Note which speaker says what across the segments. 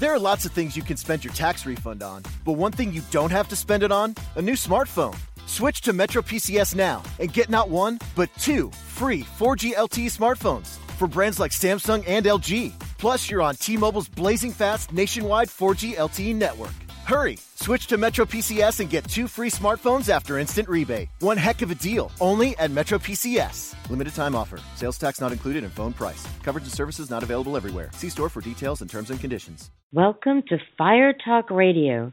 Speaker 1: There are lots of things you can spend your tax refund on, but one thing you don't have to spend it on a new smartphone. Switch to Metro PCS now and get not one, but two free 4G LTE smartphones for brands like Samsung and LG. Plus, you're on T Mobile's blazing fast nationwide 4G LTE network. Hurry! Switch to Metro PCS and get two free smartphones after instant rebate. One heck of a deal, only at Metro PCS. Limited time offer. Sales tax not included in phone price. Coverage and services not available everywhere. See store for details and terms and conditions.
Speaker 2: Welcome to Fire Talk Radio,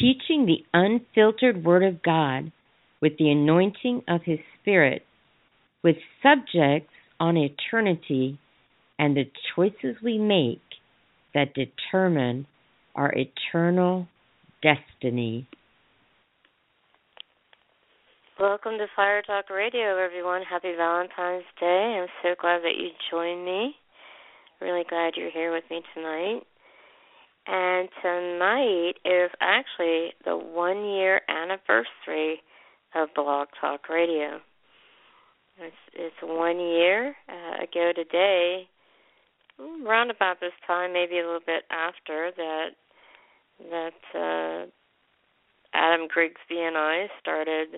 Speaker 2: teaching the unfiltered Word of God with the anointing of His Spirit, with subjects on eternity and the choices we make that determine our eternal destiny.
Speaker 3: Welcome to Fire Talk Radio, everyone. Happy Valentine's Day. I'm so glad that you joined me. Really glad you're here with me tonight. And tonight is actually the one year anniversary of Blog Talk Radio. It's, it's one year uh, ago today, around about this time, maybe a little bit after that, that uh, Adam Grigsby and I started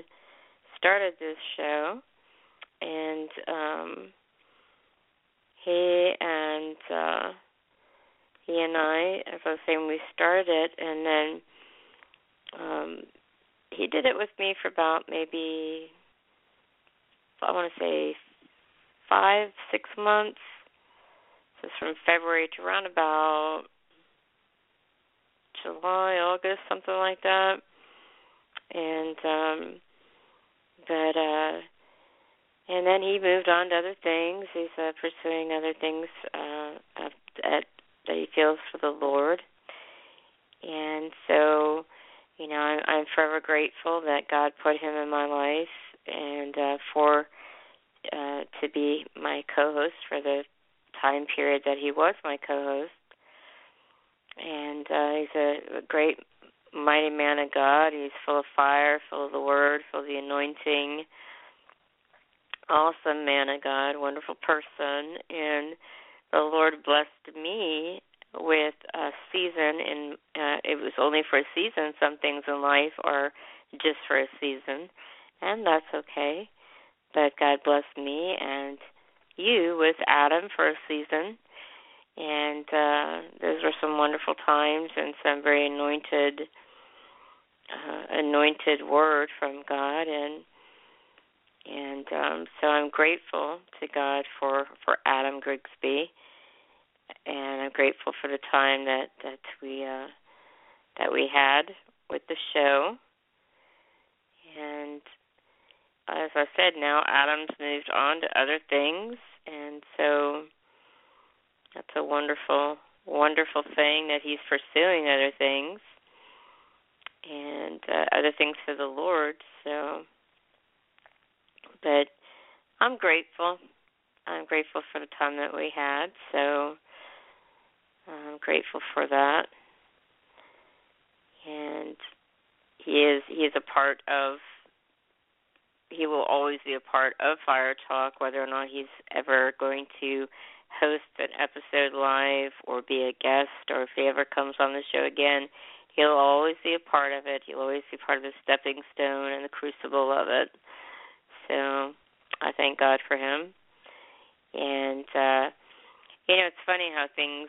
Speaker 3: started this show, and um, he and uh, he and I, as I was saying, we started it, and then um, he did it with me for about maybe I want to say five, six months. So from February to around about July, August, something like that. And um but uh and then he moved on to other things. He's uh, pursuing other things uh at, at, that he feels for the Lord. And so, you know, I'm, I'm forever grateful that God put him in my life and uh for uh to be my co-host for the time period that he was my co-host and uh, he's a, a great, mighty man of God. He's full of fire, full of the Word, full of the anointing. Awesome man of God, wonderful person, and the Lord blessed me with a season. And uh, it was only for a season. Some things in life are just for a season, and that's okay. But God blessed me and you with Adam for a season and uh, those were some wonderful times and some very anointed, uh, anointed word from God, and and um, so I'm grateful to God for for Adam Grigsby, and I'm grateful for the time that that we uh, that we had with the show, and as I said, now Adam's moved on to other things, and so that's a wonderful, wonderful thing that he's pursuing other things and uh, other things for the Lord. So, but I'm grateful. I'm grateful for the time that we had. So, I'm grateful for that. And he is he is a part of he will always be a part of Fire Talk, whether or not he's ever going to host an episode live or be a guest or if he ever comes on the show again, he'll always be a part of it. He'll always be part of the stepping stone and the crucible of it. So I thank God for him. And uh you know, it's funny how things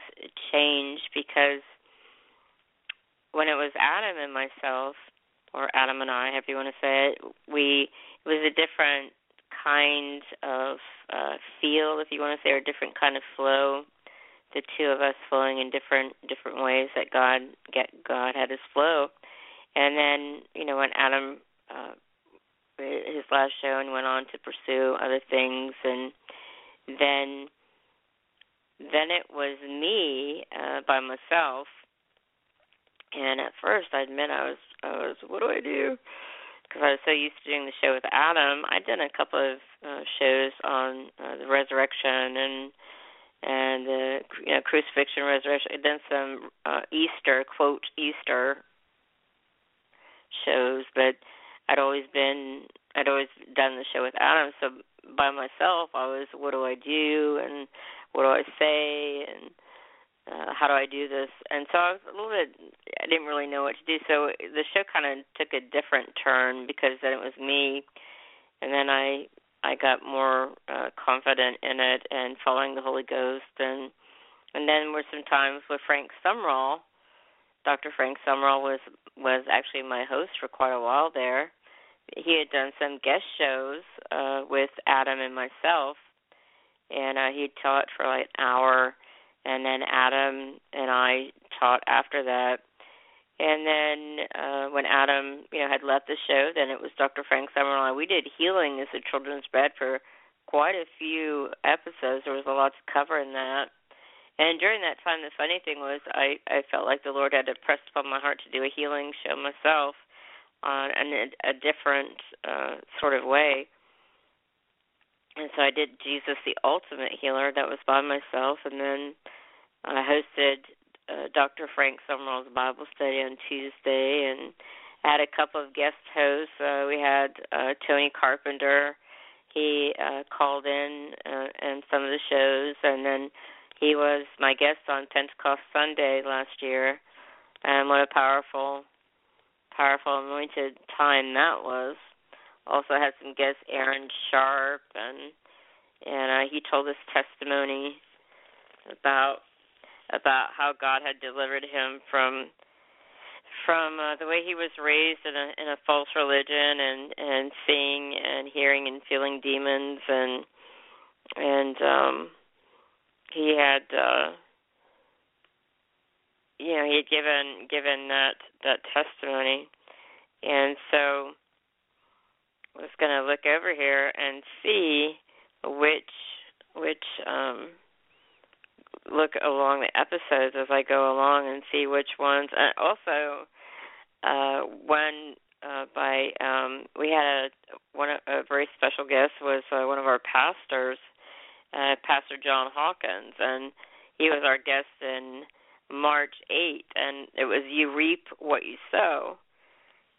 Speaker 3: change because when it was Adam and myself, or Adam and I, however you want to say it, we it was a different kind of uh, feel, if you want to say, or different kind of flow. The two of us flowing in different different ways that God get God had his flow, and then you know when Adam uh, his last show and went on to pursue other things, and then then it was me uh, by myself. And at first, I admit I was I was what do I do? Because I was so used to doing the show with Adam. I'd done a couple of uh, shows on uh, the resurrection and and the you know crucifixion, resurrection. I'd done some uh, Easter quote Easter shows, but I'd always been I'd always done the show with Adam. So by myself, I was what do I do and what do I say and uh, how do I do this? And so I was a little bit, I didn't really know what to do. So the show kind of took a different turn because then it was me, and then I I got more uh, confident in it and following the Holy Ghost, and and then were some times with Frank Sumrall. Dr. Frank Sumrall was was actually my host for quite a while there. He had done some guest shows uh, with Adam and myself, and uh, he taught for like an hour, and then Adam and I taught after that. And then uh, when Adam, you know, had left the show, then it was Dr. Frank Sumrall. We did healing as a children's bread for quite a few episodes. There was a lot to cover in that. And during that time, the funny thing was, I I felt like the Lord had impressed upon my heart to do a healing show myself, on uh, a, a different uh, sort of way. And so I did Jesus the Ultimate Healer. That was by myself, and then I hosted uh, Dr. Frank Sumrall's Bible study on Tuesday, and had a couple of guest hosts. Uh, we had uh, Tony Carpenter. He uh, called in uh, and some of the shows, and then he was my guest on Pentecost Sunday last year. And what a powerful, powerful anointed time that was. Also had some guests, Aaron Sharp, and and uh, he told his testimony about about how God had delivered him from from uh, the way he was raised in a in a false religion and and seeing and hearing and feeling demons and and um he had uh you know he had given given that that testimony. And so was going to look over here and see which which um look along the episodes as I go along and see which ones. And also, uh, one uh, by um, we had a one a very special guest was uh, one of our pastors, uh, Pastor John Hawkins, and he was our guest in March 8th, and it was "You reap what you sow."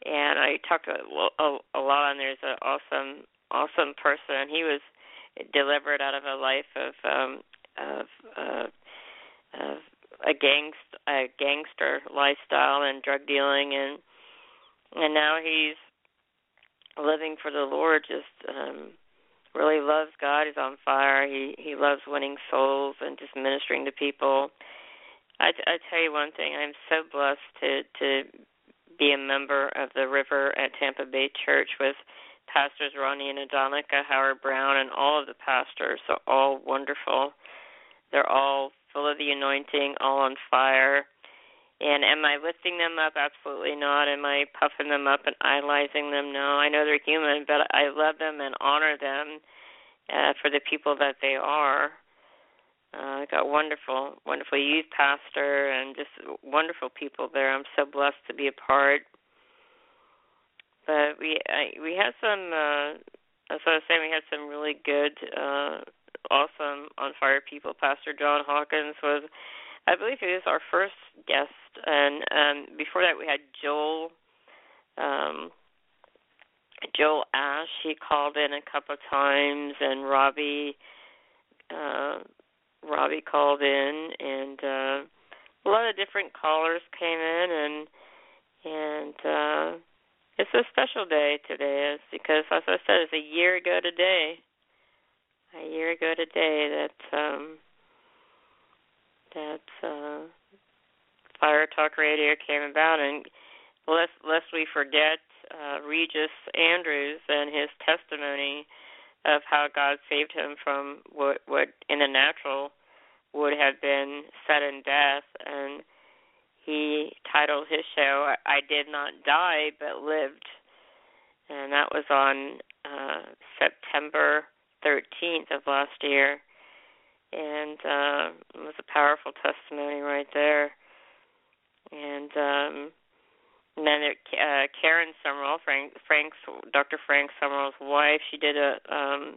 Speaker 3: And I talked a, a, a lot on there's an awesome, awesome person. He was delivered out of a life of um, of uh, of a gangst a gangster lifestyle and drug dealing. And and now he's living for the Lord. Just um really loves God. He's on fire. He he loves winning souls and just ministering to people. I I tell you one thing. I'm so blessed to to be a member of the River at Tampa Bay Church with pastors Rodney and Adonica, Howard-Browne, and all of the pastors are all wonderful. They're all full of the anointing, all on fire. And am I lifting them up? Absolutely not. Am I puffing them up and idolizing them? No. I know they're human, but I love them and honor them uh, for the people that they are. Uh, I got wonderful, wonderful youth pastor and just wonderful people there. I'm so blessed to be a part. But we I, we had some, uh, as I was saying, we had some really good uh, awesome on fire people. Pastor John Hawkins was, I believe, he was our first guest, and um, before that we had Joel. Um, Joel Ash, he called in a couple of times, and Robbie, uh, Robbie called in, and uh, a lot of different callers came in, and and uh, it's a special day today, is because, as I said, it's a year ago today a year ago today that um that uh Fire Talk Radio came about and lest lest we forget uh Regis Andrews and his testimony of how God saved him from what what in the natural would have been sudden death. And he titled his show I Did Not Die But Lived. And that was on uh September 13th of last year, and uh, it was a powerful testimony right there. And um, and then there, uh, Karen Sumrall, Frank, Frank's Dr. Frank Sumrall's wife, she did a um,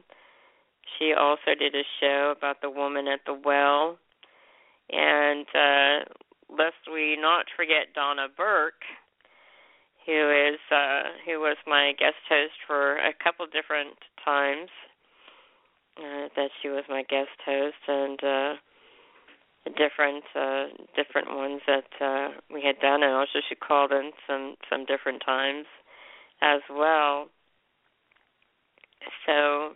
Speaker 3: she also did a show about the woman at the well, and uh, lest we not forget Donna Burke, who is uh, who was my guest host for a couple different times uh, that she was my guest host, and uh, different uh different ones that uh we had done and also she called in some some different times as well. So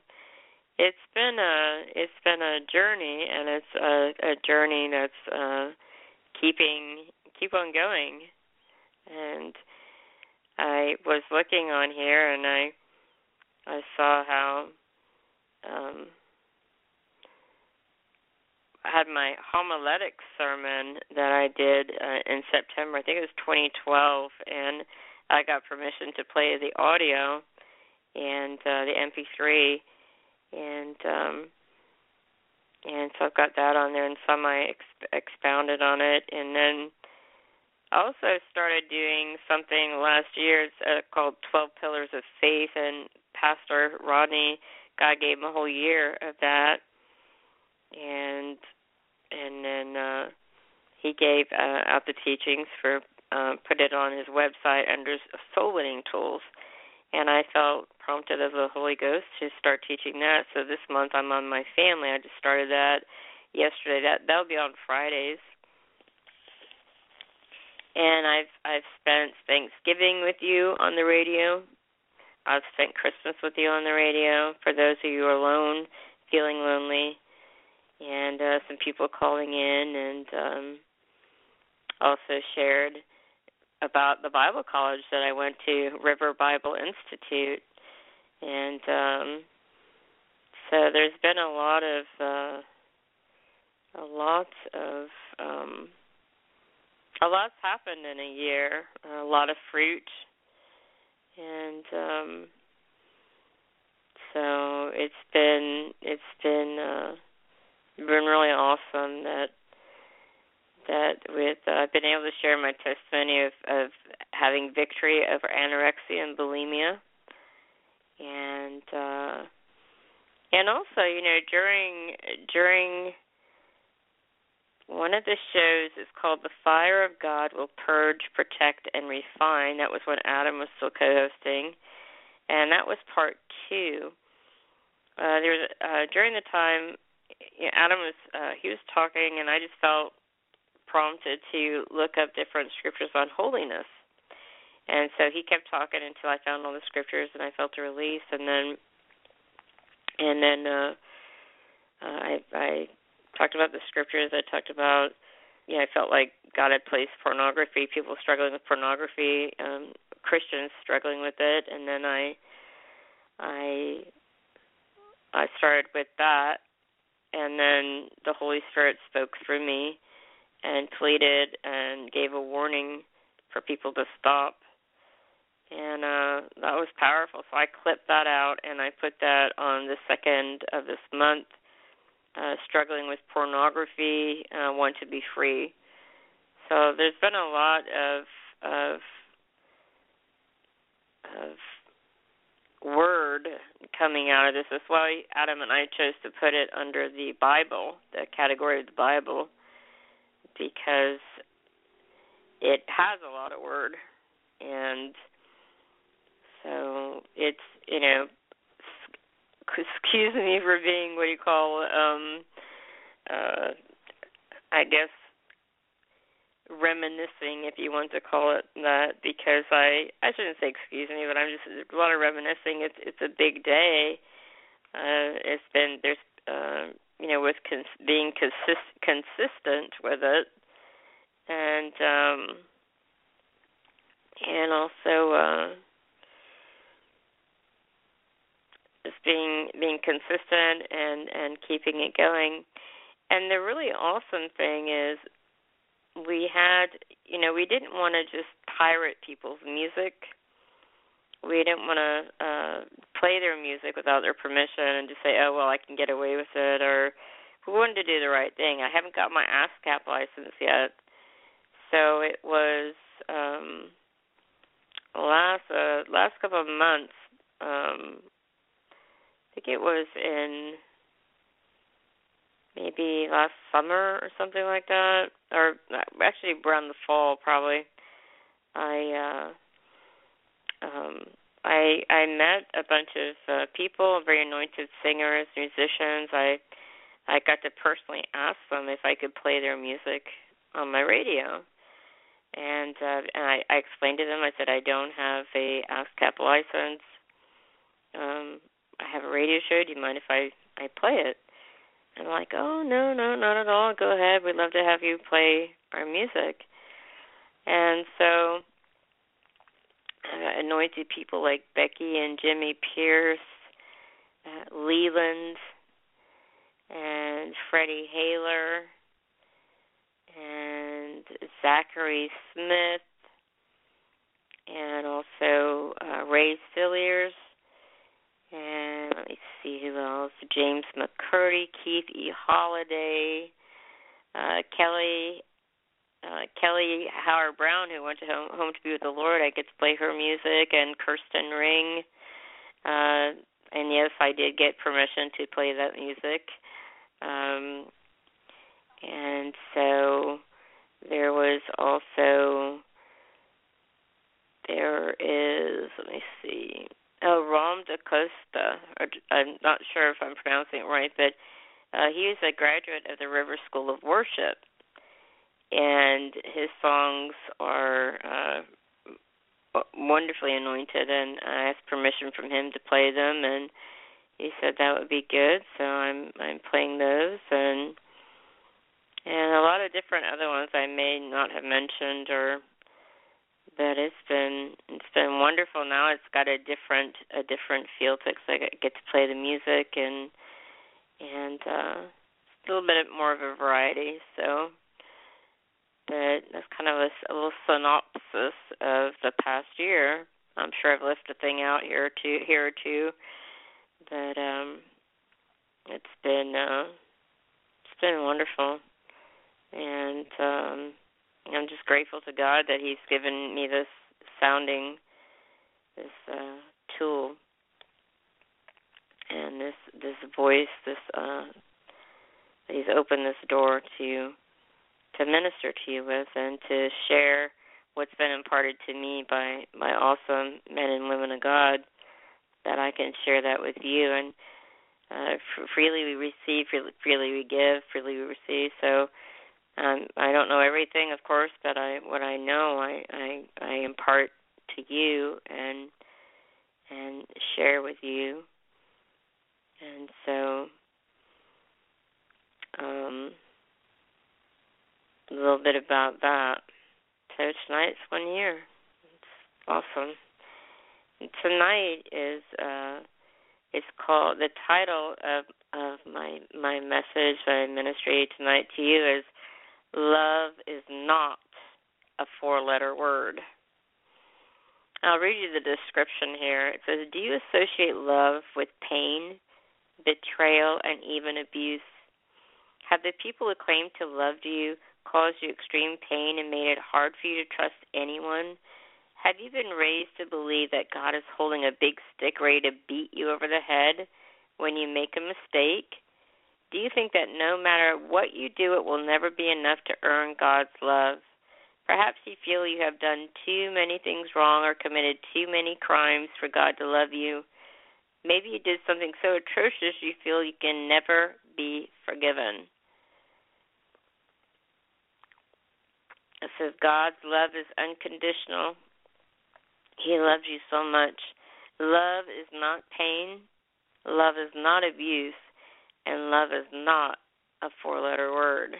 Speaker 3: it's been a it's been a journey and it's a a journey that's uh keeping keep on going. And I was looking on here and I I saw how um had my homiletic sermon that I did uh, in September. I think it was 2012, and I got permission to play the audio and uh, the MP3, and um, and so I've got that on there, and some I ex- expounded on it, and then also started doing something last year. It's uh, called 12 Pillars of Faith, and Pastor Rodney, God gave him a whole year of that, and and then uh, he gave uh, out the teachings for uh, put it on his website under soul winning tools and I felt prompted of the Holy Ghost to start teaching that. So this month I'm on my family. I just started that yesterday. That that'll be on Fridays. And I've I've spent Thanksgiving with you on the radio. I've spent Christmas with you on the radio. For those of you alone, feeling lonely, and uh, some people calling in, and um, also shared about the Bible college that I went to, River Bible Institute, and um, so there's been a lot of uh, a lot of um, a lot's happened in a year, a lot of fruit, and um, so it's been it's been uh, been really awesome that that with uh, I've been able to share my testimony of, of having victory over anorexia and bulimia, and uh, and also you know during during one of the shows is called The Fire of God Will Purge, Protect, and Refine. That was when Adam was still co-hosting, and that was part two. Uh, there was uh, during the time Adam was uh, he was talking, and I just felt prompted to look up different scriptures on holiness. And so he kept talking until I found all the scriptures and I felt a release and then and then uh, uh I I talked about the scriptures, I talked about yeah, I felt like God had placed pornography, people struggling with pornography, um, Christians struggling with it, and then I I I started with that and then the Holy Spirit spoke through me and pleaded and gave a warning for people to stop. And uh that was powerful. So I clipped that out and I put that on the second of this month. Uh struggling with pornography, uh want to be free. So there's been a lot of of of word coming out of this. That's why Adam and I chose to put it under the Bible, the category of the Bible because it has a lot of word and so it's you know excuse me for being what you call um uh I guess reminiscing if you want to call it that because I I shouldn't say excuse me but I'm just a lot of reminiscing. It's it's a big day. Uh it's been there's uh you know with cons- being consist- consistent with it. And um and also uh just being being consistent and and keeping it going. And the really awesome thing is we had you know we didn't want to just pirate people's music we didn't want to uh play their music without their permission and just say, "Oh well, I can get away with it," or we wanted to do the right thing. I haven't got my ASCAP license yet, so it was um last uh last couple of months. Um I think it was in maybe last summer or something like that, or actually around the fall probably. I uh um I I met a bunch of uh, people, very anointed singers, musicians. I I got to personally ask them if I could play their music on my radio. And uh and I, I explained to them, I said I don't have a ASCAP license. Um I have a radio show, do you mind if I I play it? And like, Oh no, no, not at all. Go ahead. We'd love to have you play our music. And so uh, anointed people like Becky and Jimmy Pierce, uh, Leland, and Freddie Haler, and Zachary Smith, and also uh, Ray Cilliers, and let me see who else: James McCurdy, Keith E. Holiday, uh, Kelly uh, Kelly Howard-Browne, who went to home, home to be with the Lord. I get to play her music, and Kirsten Ring. Uh, and yes, I did get permission to play that music. Um, and so there was also there is let me see oh Ram DaCosta I'm not sure if I'm pronouncing it right but uh, he was a graduate of the River School of Worship and his songs are uh, wonderfully anointed. And I asked permission from him to play them, and he said that would be good. So I'm I'm playing those, and and a lot of different other ones I may not have mentioned or. But it's been it's been wonderful. Now it's got a different a different feel to it. Cause I get to play the music and and uh, a little bit more of a variety. So but that's kind of a, a little synopsis of the past year. I'm sure I've left a thing out here too, here or two, but um, it's been uh, it's been wonderful, and um, I'm just grateful to God that He's given me this sounding, this uh, tool, and this this voice, this uh, He's opened this door to to minister to you with and to share what's been imparted to me by my awesome men and women of God that I can share that with you. And uh, freely we receive freely we give freely we receive. So um I don't know everything of course but I what I know I I I impart to you and and share with you and so um a little bit about that. So tonight's one year. It's awesome. And tonight is uh it's called the title of of my my message, my ministry tonight to you is Love is not a four letter word. I'll read you the description here. It says, Do you associate love with pain, betrayal, and even abuse? Have the people who claim to love you caused you extreme pain and made it hard for you to trust anyone? Have you been raised to believe that God is holding a big stick ready to beat you over the head when you make a mistake? Do you think that no matter what you do, it will never be enough to earn God's love? Perhaps you feel you have done too many things wrong or committed too many crimes for God to love you. Maybe you did something so atrocious you feel you can never be forgiven. It says God's love is unconditional. He loves you so much. Love is not pain. Love is not abuse. And love is not a four letter word.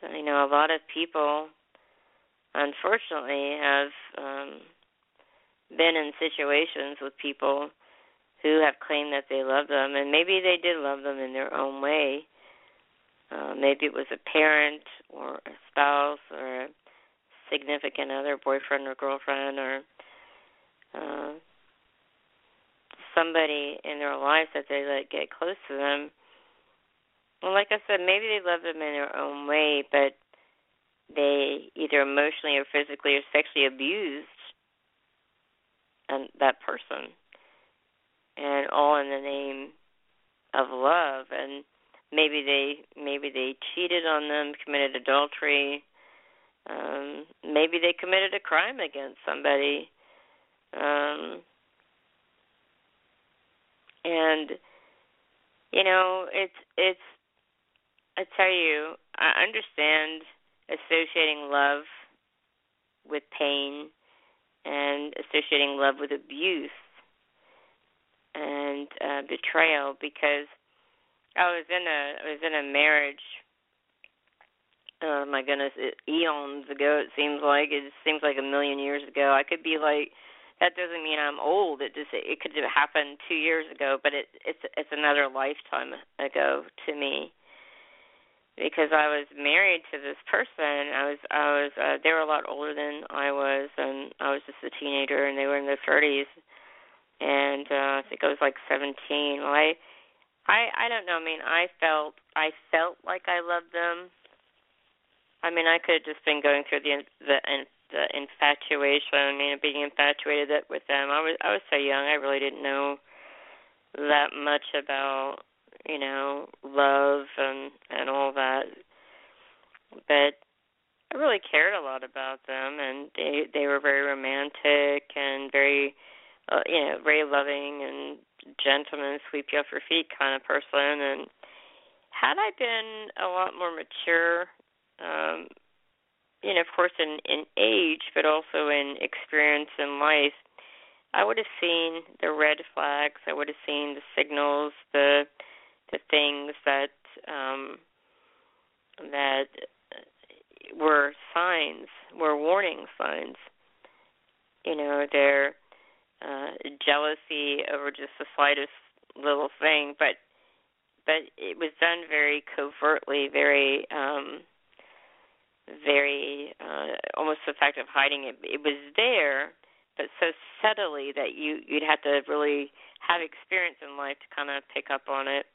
Speaker 3: So, you know, a lot of people, unfortunately, have um, been in situations with people who have claimed that they love them, and maybe they did love them in their own way. Uh, maybe it was a parent or a spouse or a significant other, boyfriend or girlfriend, or uh, somebody in their lives that they let get close to them. Well, like I said, maybe they love them in their own way, but they either emotionally or physically or sexually abused and that person, and all in the name of love. And maybe they maybe they cheated on them, committed adultery, um, maybe they committed a crime against somebody, um, and you know, it's it's. I tell you, I understand associating love with pain and associating love with abuse and uh, betrayal because I was in a I was in a marriage. Oh my goodness, it, eons ago. It seems like it seems like a million years ago. I could be like, that doesn't mean I'm old. It just it could have happened two years ago, but it it's it's another lifetime ago to me because I was married to this person. I was I was uh, they were a lot older than I was, and I was just a teenager, and they were in their 30s, and uh, I think I was like 17. Well, I I I don't know. I mean, I felt I felt like I loved them. I mean, I could have just been going through the the the infatuation, you know, being infatuated with them. I was I was so young. I really didn't know that much about you know, love and and all that. But I really cared a lot about them, and they they were very romantic and very, uh, you know, very loving and gentleman, sweep you off your feet kind of person. And had I been a lot more mature, um, you know, of course in in age, but also in experience in life, I would have seen the red flags. I would have seen the signals, the to things that um, that were signs, were warning signs. You know, their uh, jealousy over just the slightest little thing, but but it was done very covertly, very um, very uh, almost the fact of hiding it. It was there, but so subtly that you you'd have to really have experience in life to kind of pick up on it.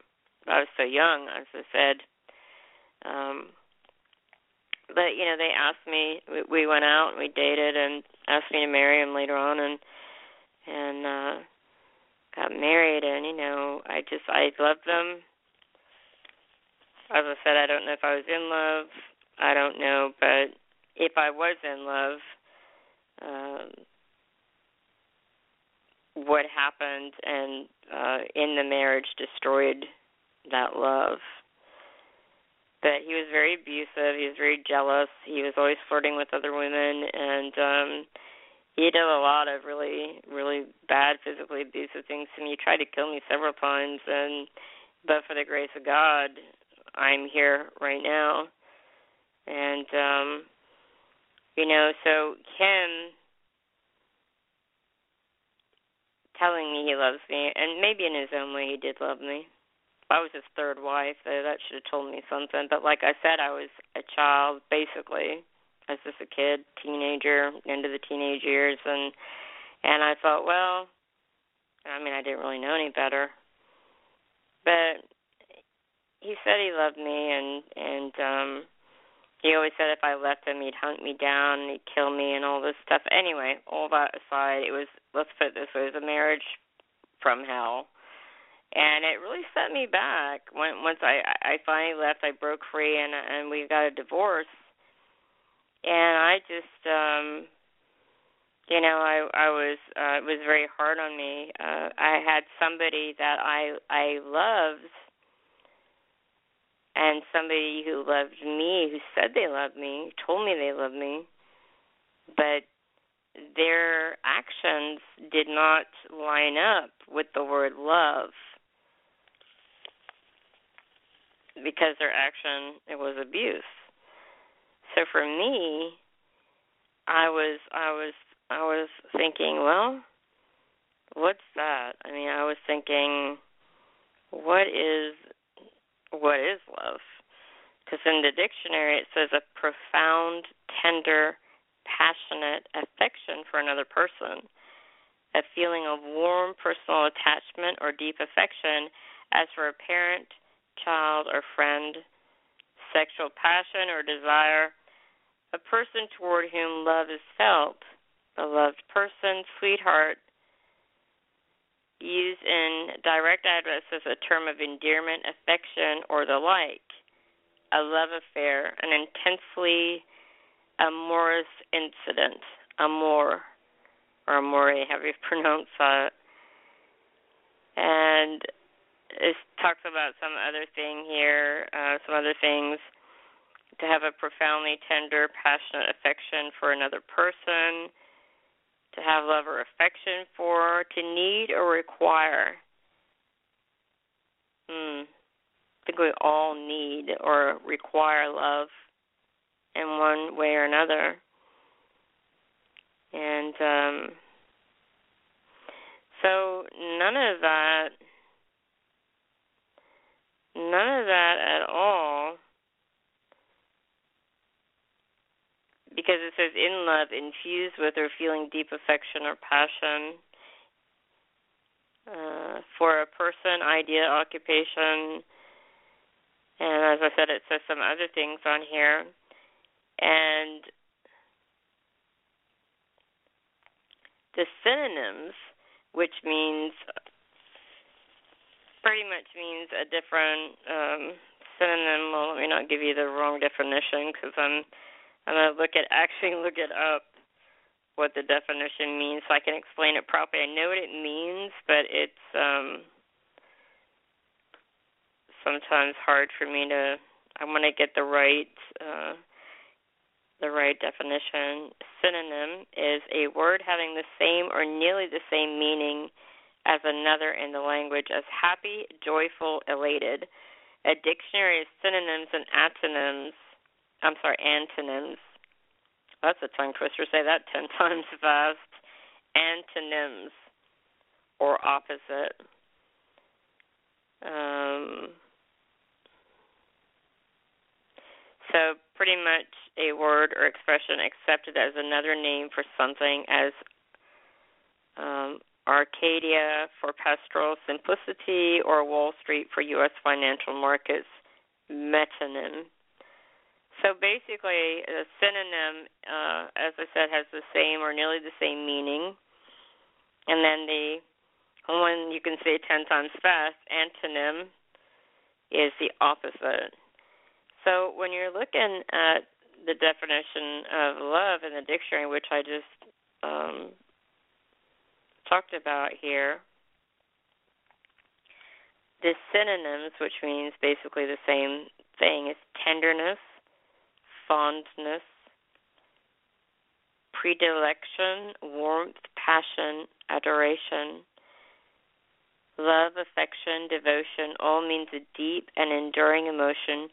Speaker 3: I was so young, as I said. Um, but you know, they asked me. We, we went out and we dated, and asked me to marry him later on, and and uh, got married. And you know, I just I loved them. As I said, I don't know if I was in love. I don't know, but if I was in love, um, what happened and uh, in the marriage destroyed that love. But he was very abusive. He was very jealous. He was always flirting with other women, and um, he did a lot of really, really bad, physically abusive things to me. He tried to kill me several times, and but for the grace of God, I'm here right now. And um, you know, so him telling me he loves me, and maybe in his own way he did love me. I was his third wife. So that should have told me something. But like I said, I was a child basically. I was just a kid, teenager, into the teenage years, and and I thought, well, I mean, I didn't really know any better. But he said he loved me, and and um he always said if I left him, he'd hunt me down, he'd kill me, and all this stuff. Anyway, all that aside, it was let's put it this way: it was a marriage from hell. And it really set me back. When once I I finally left I broke free and and we got a divorce. And I just um you know I I was uh it was very hard on me. Uh I had somebody that I I loved and somebody who loved me who said they loved me told me they loved me but their actions did not line up with the word love because their action it was abuse. So for me, I was I was I was thinking, well, what's that? I mean, I was thinking, what is what is love? Because in the dictionary it says a profound, tender, passionate affection for another person, a feeling of warm personal attachment or deep affection as for a parent, child, or friend, sexual passion or desire, a person toward whom love is felt, a loved person, sweetheart, used in direct address as a term of endearment, affection, or the like, a love affair, an intensely amorous incident, amor, or amore, however you pronounce that. And it talks about some other thing here, uh, some other things. To have a profoundly tender, passionate affection for another person, to have love or affection for, to need or require. Hmm. I think we all need or require love in one way or another. And um so none of that none of that at all because it says in love infused with or feeling deep affection or passion uh, for a person, idea, occupation, and as I said, it says some other things on here, and the synonyms, which means pretty much means a different um, synonym. Well, let me not give you the wrong definition because I'm I'm gonna look at actually look it up what the definition means so I can explain it properly. I know what it means, but it's um sometimes hard for me to I want to get the right uh the right definition. Synonym is a word having the same or nearly the same meaning as another in the language as happy, joyful, elated. A dictionary of synonyms and antonyms, I'm sorry, antonyms. That's a tongue twister. Say that 10 times fast. Antonyms or opposite. Um, so, pretty much a word or expression accepted as another name for something as um, Arcadia for pastoral simplicity, or Wall Street for U.S. financial markets metonym. So basically, a synonym, uh, as I said, has the same or nearly the same meaning. And then the one you can say 10 times fast, antonym, is the opposite. So when you're looking at the definition of love in the dictionary, which I just um, talked about here, the synonyms, which means basically the same thing, is tenderness, fondness, predilection, warmth, passion, adoration, love, affection, devotion, all means a deep and enduring emotion,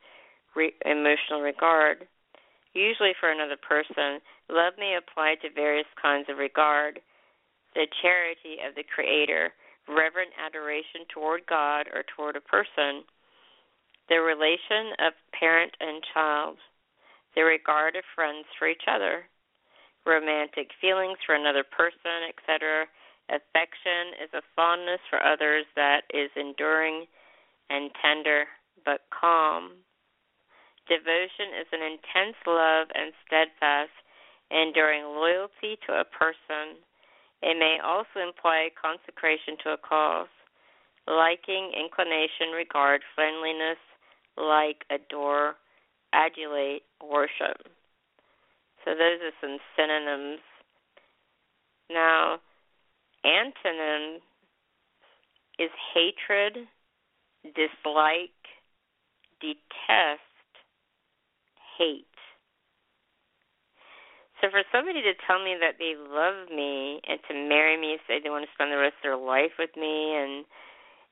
Speaker 3: re- emotional regard. Usually for another person, love may apply to various kinds of regard. The charity of the Creator, reverent adoration toward God or toward a person, the relation of parent and child, the regard of friends for each other, romantic feelings for another person, etc. Affection is a fondness for others that is enduring and tender but calm. Devotion is an intense love and steadfast, enduring loyalty to a person it may also imply consecration to a cause, liking, inclination, regard, friendliness, like, adore, adulate, worship. So those are some synonyms. Now, antonym is hatred, dislike, detest, hate. So for somebody to tell me that they love me and to marry me, say they want to spend the rest of their life with me, and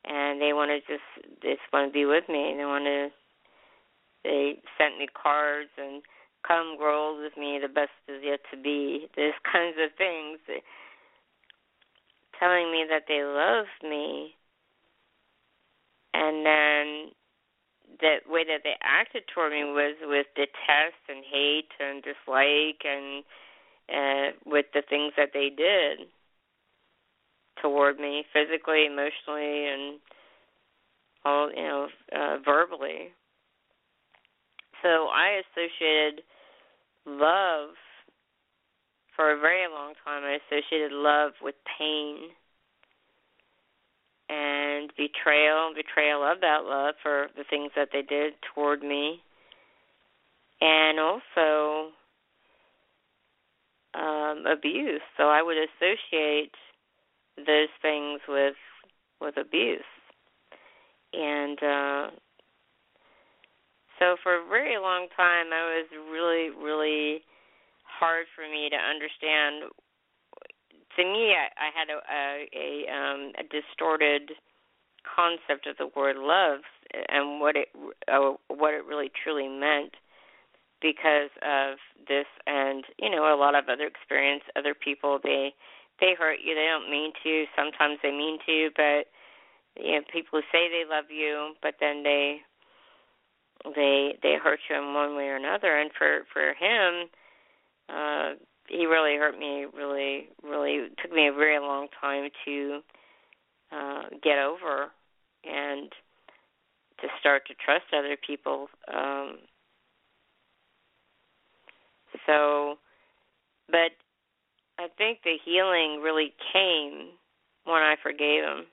Speaker 3: and they want to just just want to be with me, they want to they sent me cards and come grow old with me. The best is yet to be. Those kinds of things, telling me that they love me, and then the way that they acted toward me was with detest and hate and dislike and uh with the things that they did toward me physically emotionally and all you know uh verbally so i associated love for a very long time i associated love with pain and betrayal, betrayal of that love for the things that they did toward me, and also um, abuse. So I would associate those things with with abuse. and uh so for a very long time I was really really hard for me to understand. To me I, I had a a, a um a distorted concept of the word love and what it uh, what it really truly meant because of this and you know a lot of other experience. Other people they they hurt you. They don't mean to. Sometimes they mean to but you know people who say they love you but then they they they hurt you in one way or another. And for for him uh he really hurt me really really took me a very long time to uh get over and to start to trust other people um so but I think the healing really came when I forgave him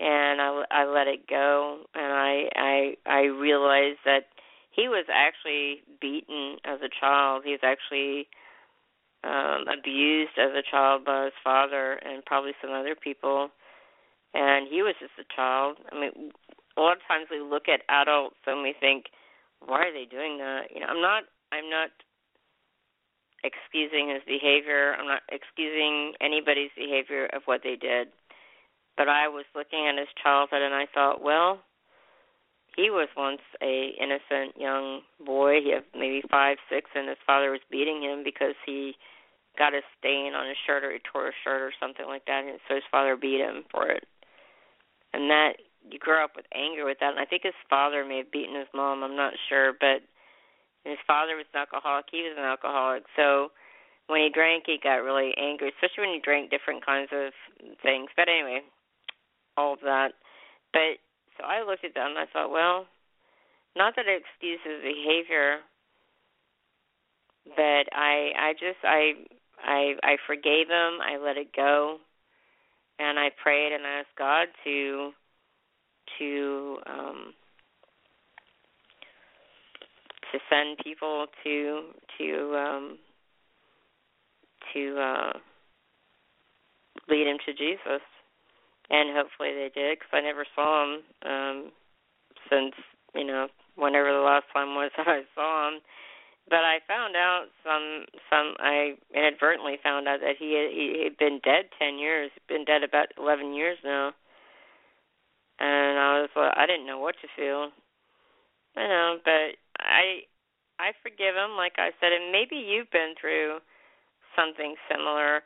Speaker 3: and I I let it go and I I I realized that he was actually beaten as a child. He was actually um abused as a child by his father and probably some other people and he was just a child. I mean, a lot of times we look at adults and we think, why are they doing that? You know, I'm not I'm not excusing his behavior. I'm not excusing anybody's behavior of what they did. But I was looking at his childhood and I thought, well, he was once a innocent young boy. He had maybe five, six, and his father was beating him because he got a stain on his shirt or he tore his shirt or something like that, and so his father beat him for it and that you grow up with anger with that. And I think his father may have beaten his mom. I'm not sure, but his father was an alcoholic. He was an alcoholic, so when he drank, he got really angry, especially when he drank different kinds of things. But anyway, all of that. But so I looked at that and I thought, well, not that it excuses behavior, but I I just I I I forgave him. I let it go and I prayed and asked God to to um to send people to to um to uh lead him to Jesus and hopefully they did because I never saw him um since you know whenever the last time was I saw him but I found out some some I inadvertently found out that he had, he had been dead ten years, been dead about eleven years now, and I was like, I didn't know what to feel, you know, but I I forgive him, like I said, and maybe you've been through something similar.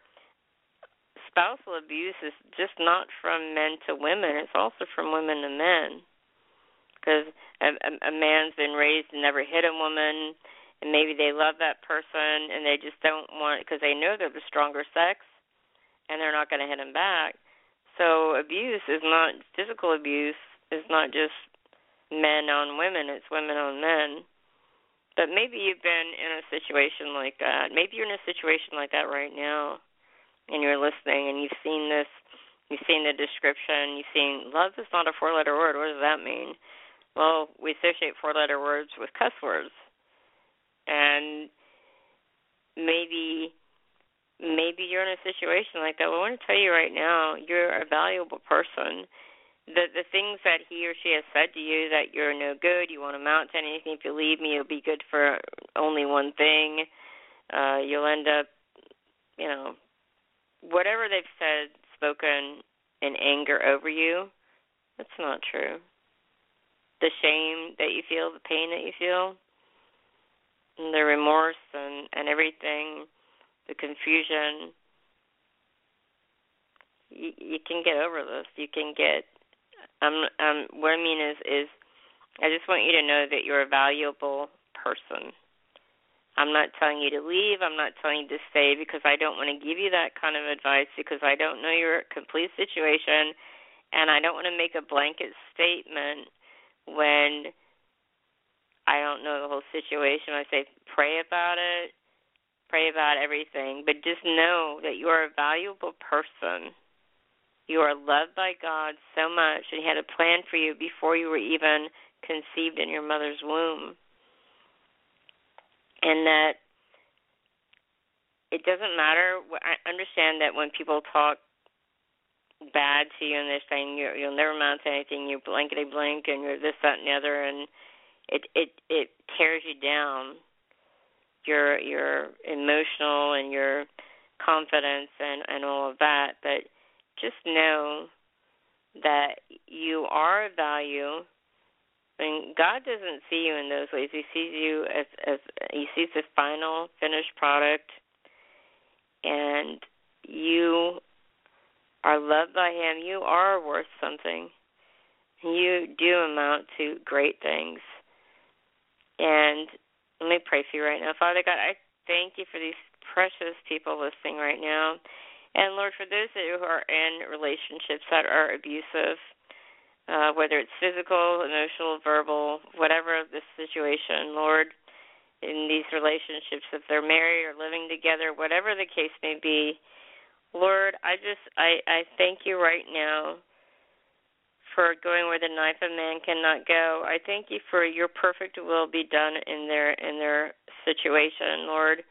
Speaker 3: Spousal abuse is just not from men to women; it's also from women to men, because a, a, a man's been raised to never hit a woman and maybe they love that person and they just don't want because they know they're the stronger sex and they're not going to hit them back. So abuse is not physical abuse is not just men on women, it's women on men. But maybe you've been in a situation like that. Maybe you're in a situation like that right now and you're listening and you've seen this you've seen the description, you've seen love is not a four letter word. What does that mean? Well, we associate four letter words with cuss words and maybe maybe you're in a situation like that. Well, I want to tell you right now, you're a valuable person. The the things that he or she has said to you that you're no good, you won't amount to anything. If you leave me, you'll be good for only one thing. Uh, you'll end up, you know, whatever they've said, spoken in anger over you. That's not true. The shame that you feel, the pain that you feel, and the remorse and and everything, the confusion. You, you can get over this. You can get. Um, um, what I mean is, is I just want you to know that you're a valuable person. I'm not telling you to leave. I'm not telling you to stay because I don't want to give you that kind of advice because I don't know your complete situation and I don't want to make a blanket statement when I don't know the whole situation. I say pray about it, pray about everything, but just know that you are a valuable person. You are loved by God so much, and He had a plan for you before you were even conceived in your mother's womb. And that it doesn't matter. I understand that when people talk bad to you and they're saying you you'll never amount to anything, you're blankety blank and you're this, that and the other and it it it tears you down your your emotional and your confidence and and all of that but just know that you are of value and God doesn't see you in those ways. He sees you as as he sees the final finished product and you are loved by him. You are worth something. You do amount to great things. And let me pray for you right now. Father God, I thank you for these precious people listening right now. And Lord, for those who are in relationships that are abusive, uh, whether it's physical, emotional, verbal, whatever the situation, Lord, in these relationships, if they're married or living together, whatever the case may be, Lord, I just I, I thank you right now for going where the knife of man cannot go. I thank you for your perfect will be done in their in their situation, Lord.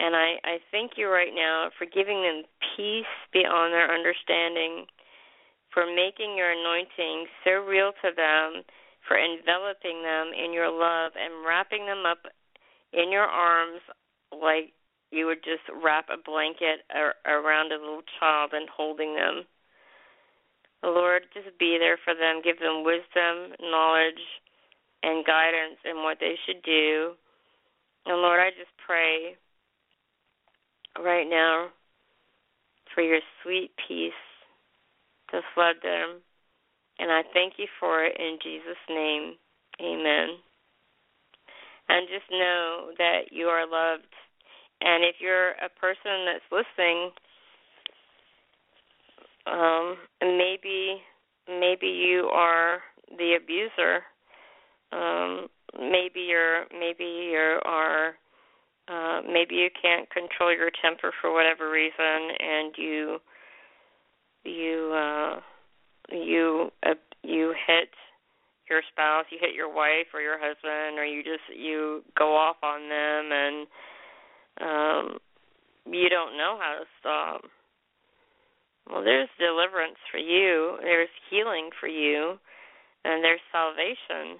Speaker 3: And I, I thank you right now for giving them peace beyond their understanding, for making your anointing so real to them, for enveloping them in your love and wrapping them up in your arms like you would just wrap a blanket around a little child and holding them. Lord, just be there for them, give them wisdom, knowledge, and guidance in what they should do. And Lord, I just pray right now for your sweet peace to flood them. And I thank you for it in Jesus' name. Amen. And just know that you are loved. And if you're a person that's listening, um, maybe maybe you are the abuser. Um, maybe you're maybe you are uh, maybe you can't control your temper for whatever reason, and you you uh, you uh, you hit your spouse, you hit your wife or your husband, or you just you go off on them, and um, you don't know how to stop. Well, there's deliverance for you, there's healing for you, and there's salvation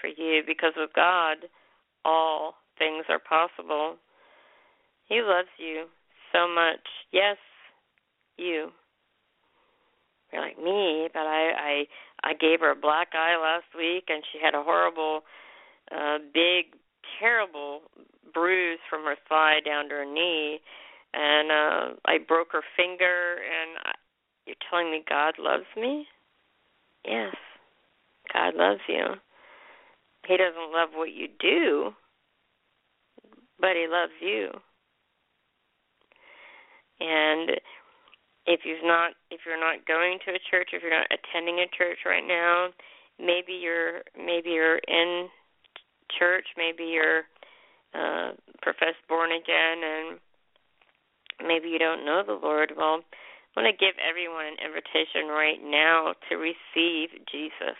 Speaker 3: for you because of God. All things are possible. He loves you so much. Yes, you. You're like me, but I I I gave her a black eye last week, and she had a horrible, uh, big, terrible bruise from her thigh down to her knee and uh I broke her finger and I, you're telling me God loves me? Yes. God loves you. He doesn't love what you do, but he loves you. And if you've not if you're not going to a church, if you're not attending a church right now, maybe you're maybe you're in church, maybe you're uh professed born again and maybe you don't know the Lord. Well, I want to give everyone an invitation right now to receive Jesus.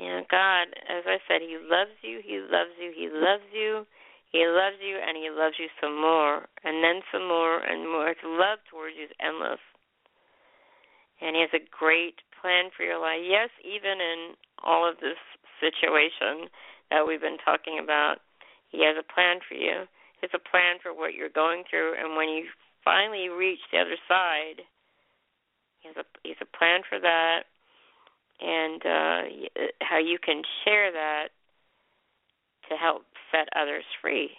Speaker 3: Know, God, as I said, He loves you, He loves you, He loves you, He loves you, and He loves you some more, and then some more and more. His love towards you is endless. And He has a great plan for your life. Yes, even in all of this situation that we've been talking about, He has a plan for you. It's a plan for what you're going through, and when you finally reach the other side, he has a he's a plan for that, and uh, how you can share that to help set others free.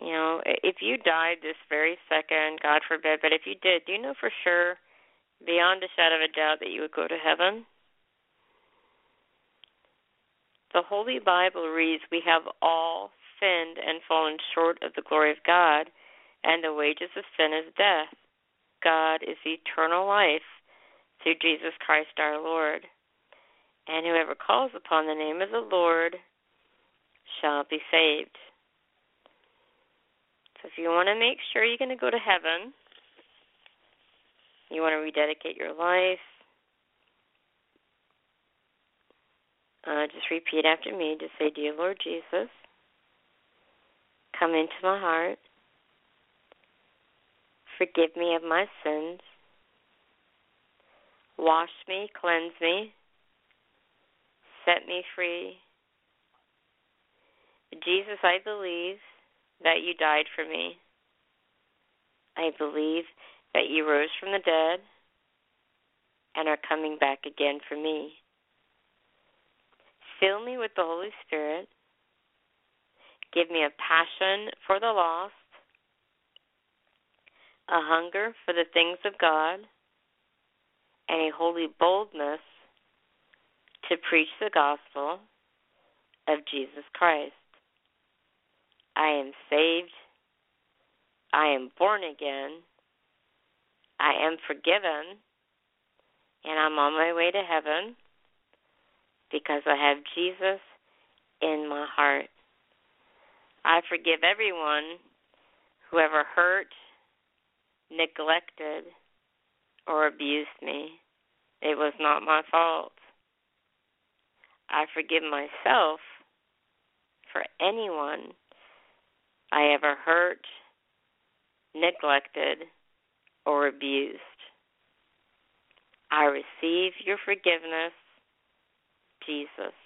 Speaker 3: You know, if you died this very second, God forbid, but if you did, do you know for sure, beyond a shadow of a doubt, that you would go to heaven? The Holy Bible reads, We have all sinned and fallen short of the glory of God, and the wages of sin is death. God is eternal life through Jesus Christ our Lord. And whoever calls upon the name of the Lord shall be saved. So if you want to make sure you're going to go to heaven, you want to rededicate your life, uh, just repeat after me. Just say, Dear Lord Jesus, come into my heart. Forgive me of my sins. Wash me, cleanse me, set me free. Jesus, I believe that you died for me. I believe that you rose from the dead and are coming back again for me. Fill me with the Holy Spirit. Give me a passion for the lost, a hunger for the things of God, and a holy boldness to preach the gospel of Jesus Christ. I am saved. I am born again. I am forgiven. And I'm on my way to heaven because I have Jesus in my heart. I forgive everyone who ever hurt, neglected, or abused me. It was not my fault. I forgive myself for anyone I ever hurt, neglected, or abused. I receive your forgiveness, Jesus.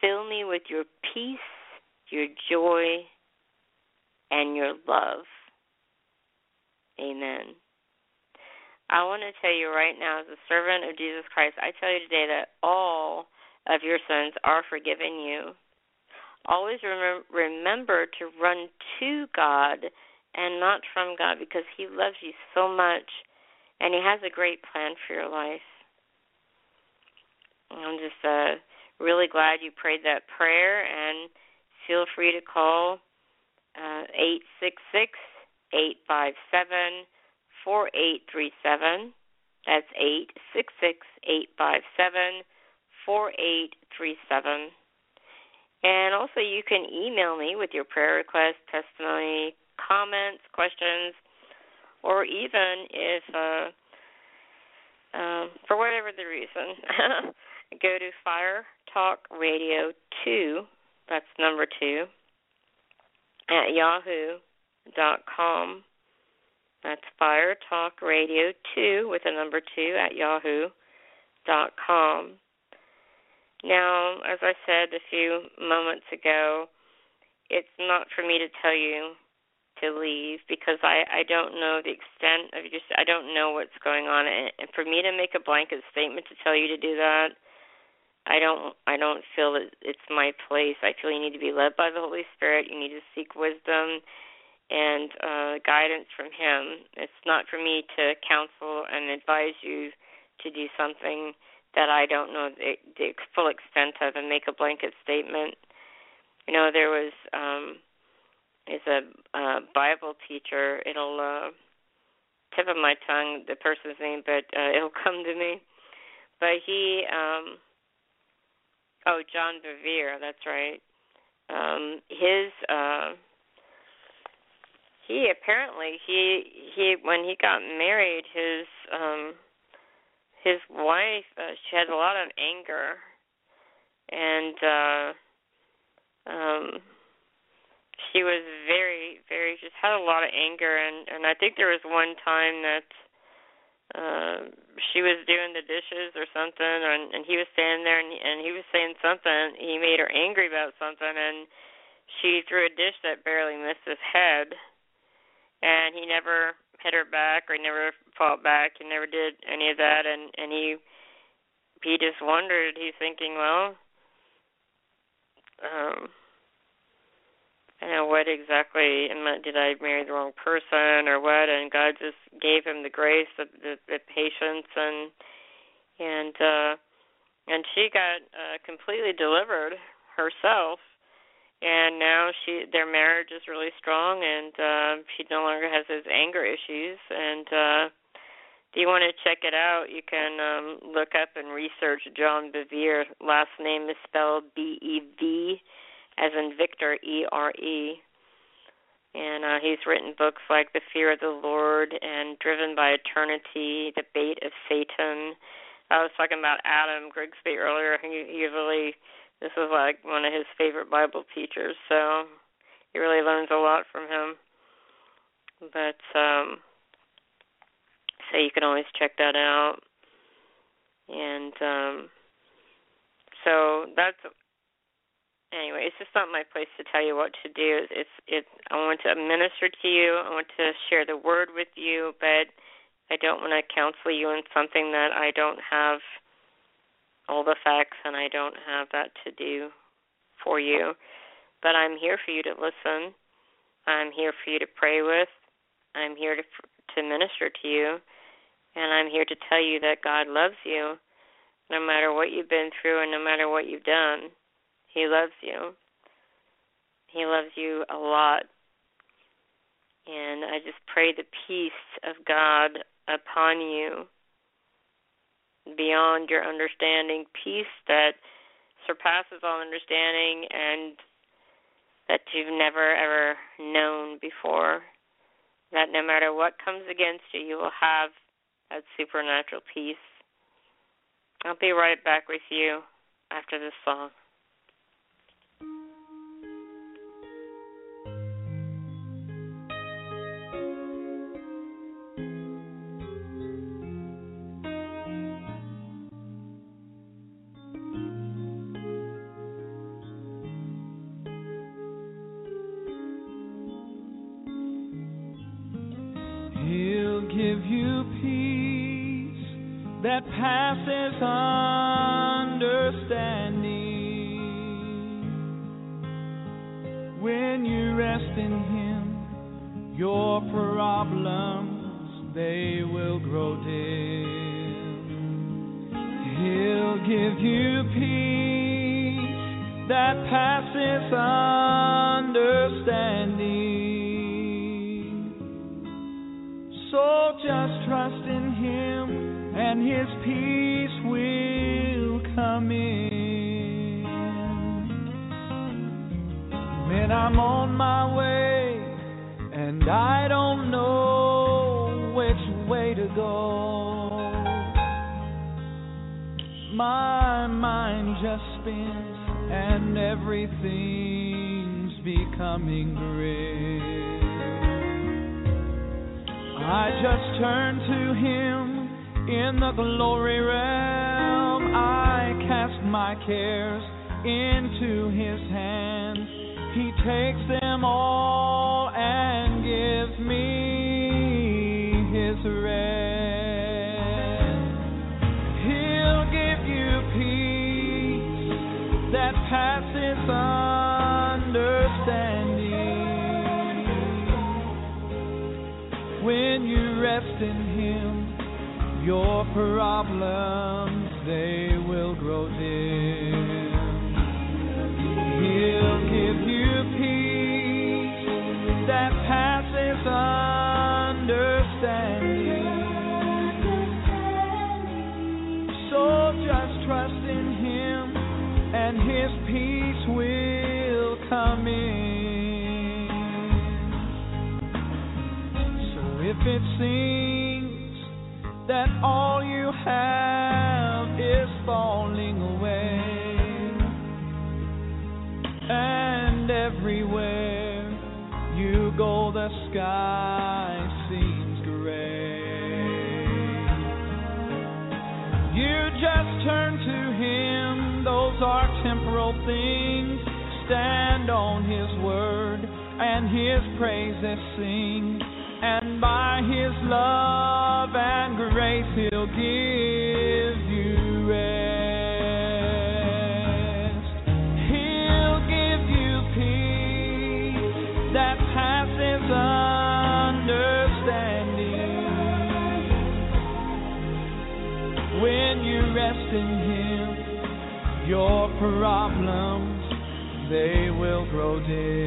Speaker 3: Fill me with your peace, your joy, and your love. Amen. I want to tell you right now, as a servant of Jesus Christ, I tell you today that all of your sins are forgiven you always remember, remember to run to God and not from God because He loves you so much and He has a great plan for your life. I'm just uh, really glad you prayed that prayer and feel free to call uh, eight six six eight five seven four eight three seven. That's eight six six eight five seven four eight three seven. And also, you can email me with your prayer request, testimony, comments, questions, or even if, uh, um, for whatever the reason, go to Fire Talk Radio 2, that's number 2, at yahoo.com. That's Fire Talk Radio 2 with a number 2 at yahoo.com. Now, as I said a few moments ago, it's not for me to tell you to leave because I I don't know the extent of just I don't know what's going on and for me to make a blanket statement to tell you to do that I don't I don't feel that it's my place. I feel you need to be led by the Holy Spirit. You need to seek wisdom and uh guidance from him. It's not for me to counsel and advise you to do something that I don't know the, the full extent of and make a blanket statement. You know, there was um is a uh, Bible teacher. It'll uh, tip of my tongue the person's name, but uh, it'll come to me. But he, um, oh, John Bevere, that's right. Um, his, uh, he apparently he he when he got married, his um his wife uh, she had a lot of anger. And uh um she was very very just had a lot of anger. And and I think there was one time that uh she was doing the dishes or something and and he was standing there and and he was saying something. He made her angry about something and she threw a dish that barely missed his head. And he never hit her back or he never fought back. He never did any of that, and and he he just wondered. He's thinking, well, um, I know what exactly did I marry the wrong person or what? And God just gave him the grace, the the, the patience, and and uh, and she got uh, completely delivered herself and now she their marriage is really strong and uh she no longer has those anger issues. And uh if you want to check it out? You can um look up and research John Bevere. Last name is spelled B E V as in Victor E R E. And uh he's written books like The Fear of the Lord and Driven by Eternity The Bait of Satan. I was talking about Adam Grigsby earlier. He, he really this was like one of his favorite Bible teachers, so he really learns a lot from him. But um so you can always check that out. And um so that's anyway, it's just not my place to tell you what to do. It's it's I want to minister to you. I want to share the word with you, but I don't want to counsel you in something that I don't have all the facts and I don't have that to do for you. But I'm here for you to listen. I'm here for you to pray with. I'm here to to minister to you, and I'm here to tell you that God loves you, no matter what you've been through and no matter what you've done. He loves you. He loves you a lot. And I just pray the peace of God upon you beyond your understanding, peace that surpasses all understanding and that you've never ever known before. That no matter what comes against you, you will have that supernatural peace. I'll be right back with you after this song.
Speaker 4: You have is falling away. And everywhere you go, the sky seems gray. You just turn to Him, those are temporal things. Stand on His word and His praises sing by his love and grace he'll give you rest. He'll give you peace that passes understanding. When you rest in him, your problems they will grow dim.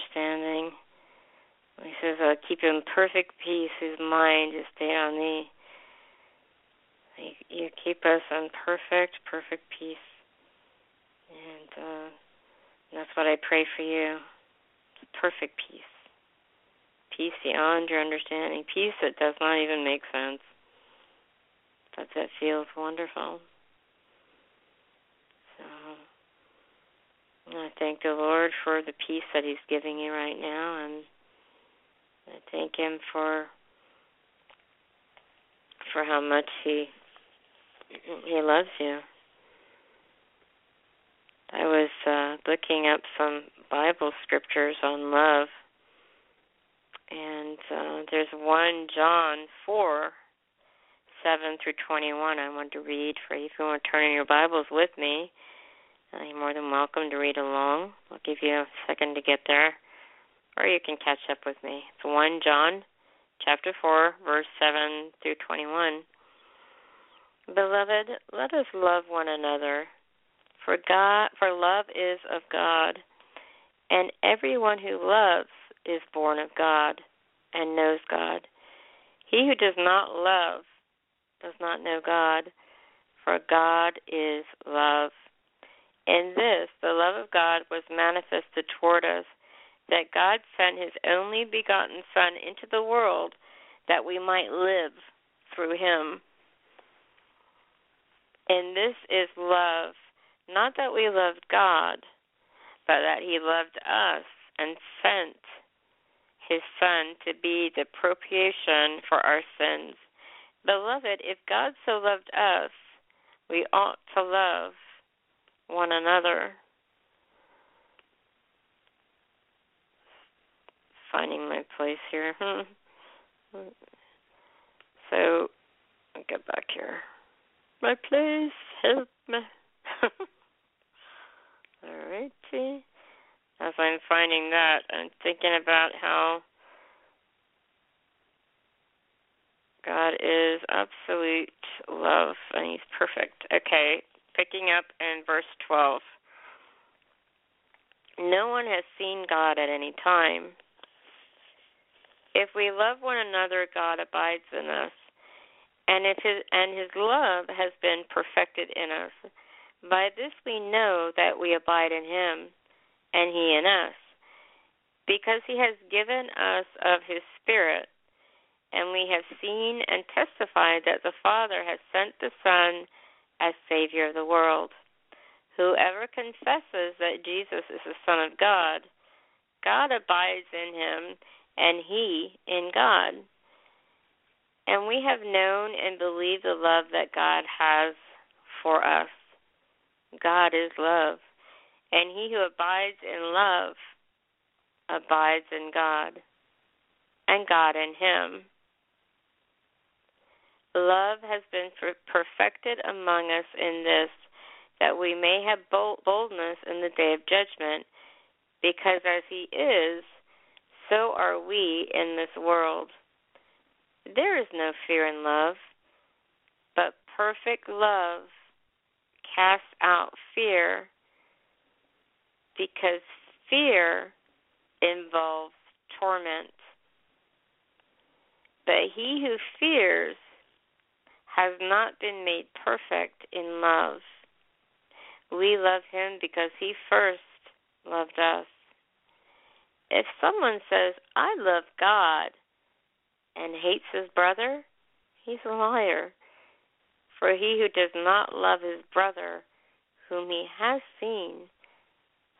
Speaker 4: Understanding.
Speaker 3: He says, I'll keep in perfect peace whose mind is stayed on thee. You keep us in perfect, perfect peace. And uh, that's what I pray for you. Perfect peace. Peace beyond your understanding. Peace that does not even make sense. But that feels wonderful. I thank the Lord for the peace that He's giving you right now, and I thank Him for for how much He He loves you. I was uh, looking up some Bible scriptures on love, and uh, there's one John four seven through twenty one. I want to read for you. If you want to turn in your Bibles with me you're more than welcome to read along. I'll give you a second to get there, or you can catch up with me. It's 1 John chapter 4, verse 7 through 21. Beloved, let us love one another, for God, for love is of God, and everyone who loves is born of God and knows God. He who does not love does not know God, for God is love. In this, the love of God was manifested toward us, that God sent his only begotten Son into the world that we might live through him. And this is love, not that we loved God, but that he loved us and sent his Son to be the propitiation for our sins. Beloved, if God so loved us, we ought to love one another. Finding my place here. so, I'll get back here. My place, help me. Alrighty. As I'm finding that, I'm thinking about how God is absolute love and He's perfect. Okay, picking up in verse 12. No one has seen God at any time. If we love one another, God abides in us, and if his and his love has been perfected in us. By this we know that we abide in him, and he in us, because he has given us of his Spirit, and we have seen and testified that the Father has sent the Son as Savior of the world. Whoever confesses that Jesus is the Son of God, God abides in him, and he in God. And we have known and believed the love that God has for us. God is love, and he who abides in love abides in God, and God in him. Love has been perfected among us in this, that we may have boldness in the day of judgment, because as He is, so are we in this world. There is no fear in love, but perfect love casts out fear, because fear involves torment. But he who fears has not been made perfect in love. We love him because he first loved us. If someone says, I love God, and hates his brother, he's a liar. For he who does not love his brother, whom he has seen,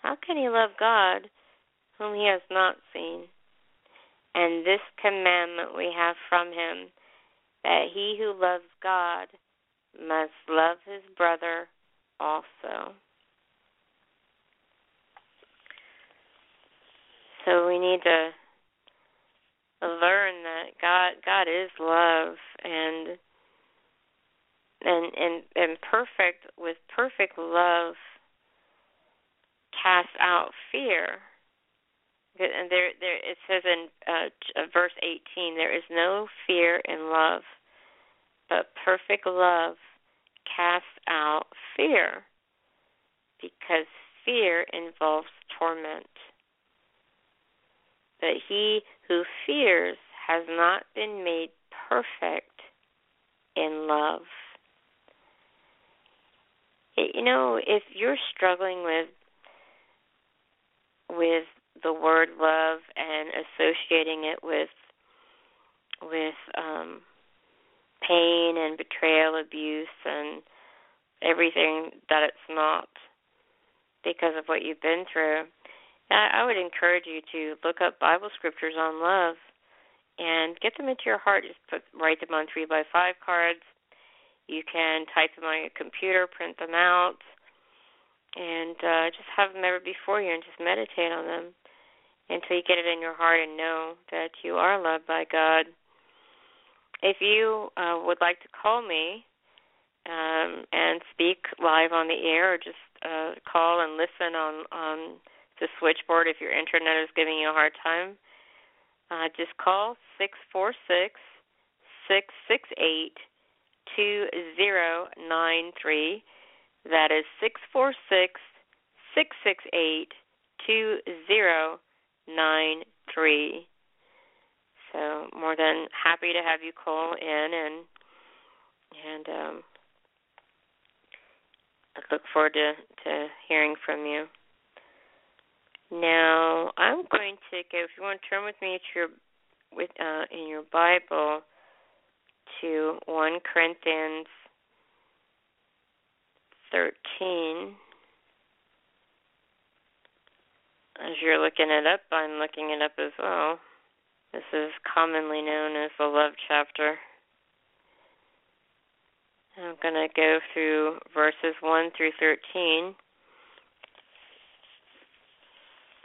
Speaker 3: how can he love God, whom he has not seen? And this commandment we have from him that he who loves God must love his brother also. So we need to learn that God God is love and and and and perfect with perfect love cast out fear. And there there it says in uh, verse 18 there is no fear in love, but perfect love casts out fear because fear involves torment. But he who fears has not been made perfect in love. You know, if you're struggling with with the word love and associating it with with um pain and betrayal, abuse and everything that it's not because of what you've been through. I would encourage you to look up Bible scriptures on love and get them into your heart. Just put write them on three by five cards. You can type them on your computer, print them out, and uh, just have them ever before you and just meditate on them until you get it in your heart and know that you are loved by God. If you uh, would like to call me um, and speak live on the air, or just uh, call and listen on on the switchboard if your internet is giving you a hard time. Uh, just call six four six six six eight two zero nine three. That is six four six six six eight two zero nine three. So more than happy to have you call in and and um, I look forward to to hearing from you. Now I'm going to go. If you want to turn with me to your with uh, in your Bible to one Corinthians thirteen. As you're looking it up, I'm looking it up as well. This is commonly known as the love chapter. I'm going to go through verses 1 through 13.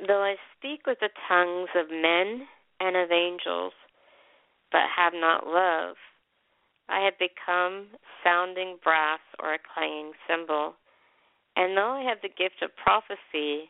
Speaker 3: Though I speak with the tongues of men and of angels, but have not love, I have become sounding brass or a clanging cymbal. And though I have the gift of prophecy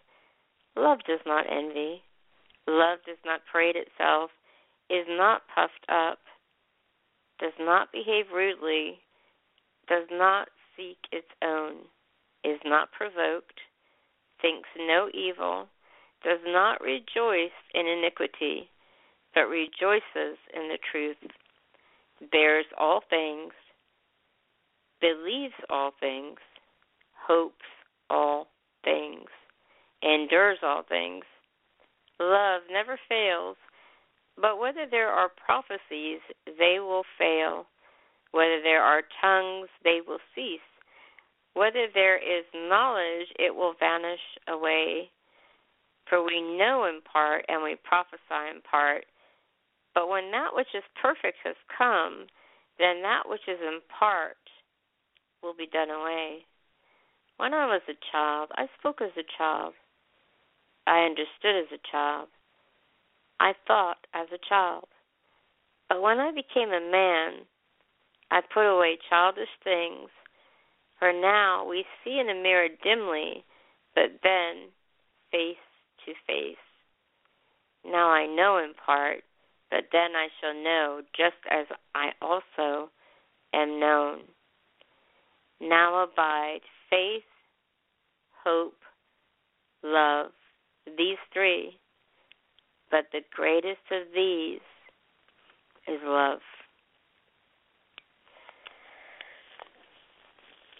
Speaker 3: Love does not envy. Love does not parade itself, is not puffed up, does not behave rudely, does not seek its own, is not provoked thinks no evil, does not rejoice in iniquity, but rejoices in the truth, bears all things, believes all things, hopes endures all things. Love never fails, but whether there are prophecies, they will fail. Whether there are tongues, they will cease. Whether there is knowledge, it will vanish away. For we know in part and we prophesy in part. But when that which is perfect has come, then that which is in part will be done away. When I was a child, I spoke as a child. I understood as a child. I thought as a child. But when I became a man, I put away childish things. For now we see in a mirror dimly, but then face to face. Now I know in part, but then I shall know just as I also am known. Now abide faith, hope, love, these three, but the greatest of these is love.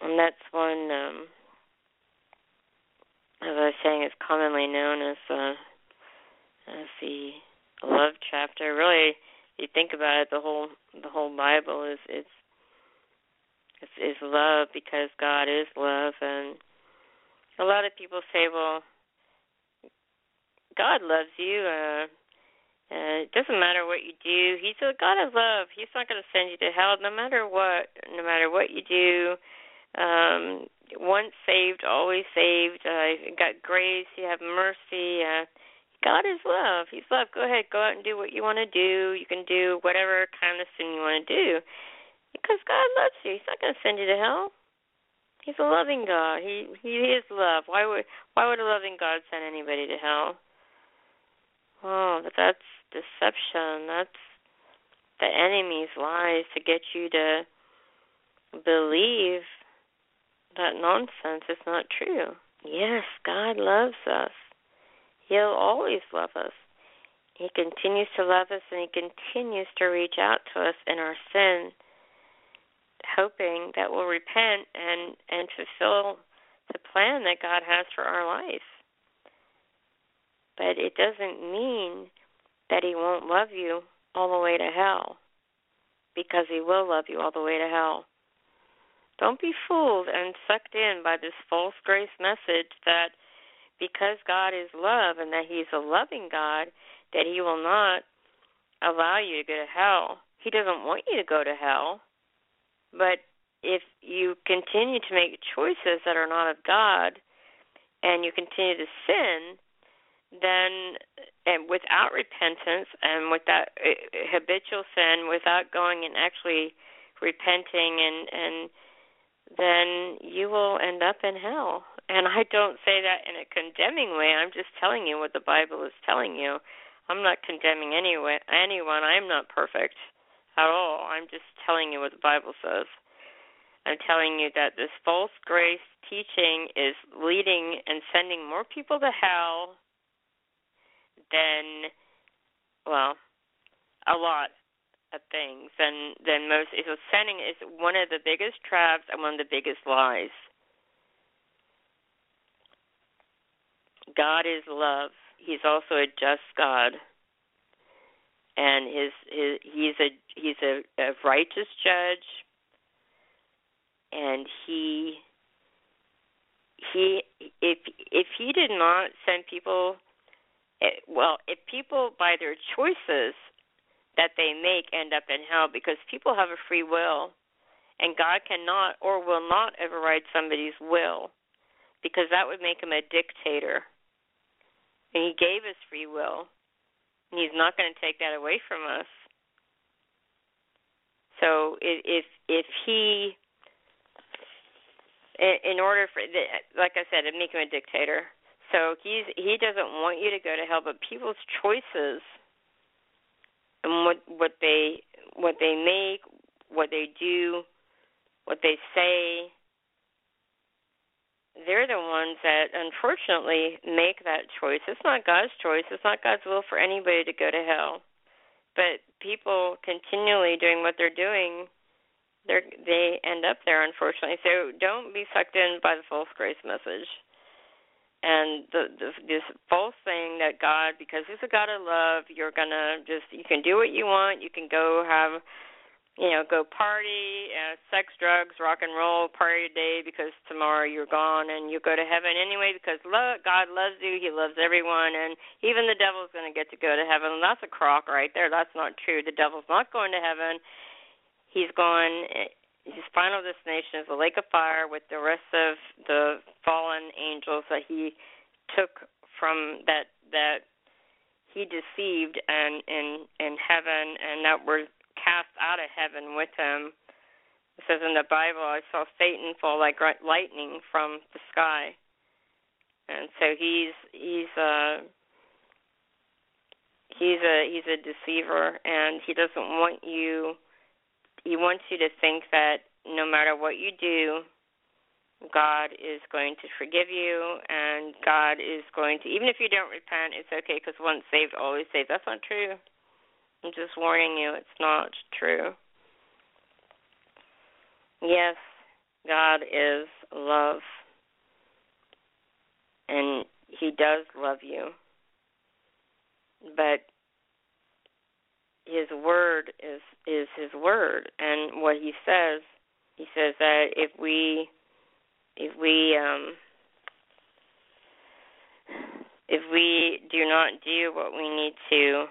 Speaker 3: And that's one, um, as I was saying, is commonly known as uh, I see love chapter. Really, you think about it, the whole the whole Bible is it's is, is love because God is love, and a lot of people say, well, God loves you. Uh, uh, it doesn't matter what you do. He's a God of love. He's not going to send you to hell, no matter what. No matter what you do. Um, once saved, always saved. Uh, you got grace. You have mercy. Uh, God is love. He's love. Go ahead, go out and do what you want to do. You can do whatever kind of sin you want to do, because God loves you. He's not going to send you to hell. He's a loving God. He He is love. Why would Why would a loving God send anybody to hell? Oh, but that's deception. That's the enemy's lies to get you to believe that nonsense is not true. Yes, God loves us. He'll always love us. He continues to love us and he continues to reach out to us in our sin, hoping that we'll repent and, and fulfill the plan that God has for our life. But it doesn't mean that he won't love you all the way to hell because he will love you all the way to hell. Don't be fooled and sucked in by this false grace message that because God is love and that he's a loving God, that he will not allow you to go to hell. He doesn't want you to go to hell. But if you continue to make choices that are not of God and you continue to sin, then and without repentance and with that uh, habitual sin without going and actually repenting and and then you will end up in hell. And i don't say that in a condemning way. I'm just telling you what the bible is telling you. I'm not condemning anyone anyone. I'm not perfect at all. I'm just telling you what the bible says. I'm telling you that this false grace teaching is leading and sending more people to hell than well, a lot of things than than most. So sinning is one of the biggest traps and one of the biggest lies. God is love. He's also a just God, and his his he's a he's a, a righteous judge, and he he if if he did not send people it, well, if people by their choices that they make end up in hell because people have a free will and God cannot or will not override somebody's will because that would make him a dictator. And he gave us free will. And he's not going to take that away from us. So if if he in order for like I said, it'd make him a dictator. So he's he doesn't want you to go to hell, but people's choices and what what they what they make, what they do, what they say, they're the ones that unfortunately make that choice. It's not God's choice. It's not God's will for anybody to go to hell. But people continually doing what they're doing, they they end up there unfortunately. So don't be sucked in by the false grace message and the, the this false thing that God, because He's a God of love, you're gonna just you can do what you want. You can go have, you know, go party, uh, sex, drugs, rock and roll, party today because tomorrow you're gone, and you go to heaven anyway because love, God loves you. He loves everyone, and even the devil's gonna get to go to heaven. That's a crock right there. That's not true. The devil's not going to heaven. He's going his final destination is the lake of fire with the rest of the fallen angels that he took from that that he deceived and in in heaven and that were cast out of heaven with him. It says in the Bible, I saw Satan fall like lightning from the sky, and so he's he's a he's a he's a deceiver, and he doesn't want you he wants you to think that no matter what you do, God is going to forgive you, and God is going to, even if you don't repent, it's okay because once saved, always saved. That's not true. I'm just warning you, it's not true. Yes, God is love, and He does love you. But word is His word. and what he says. He says that if we if we um if we do not do what we need to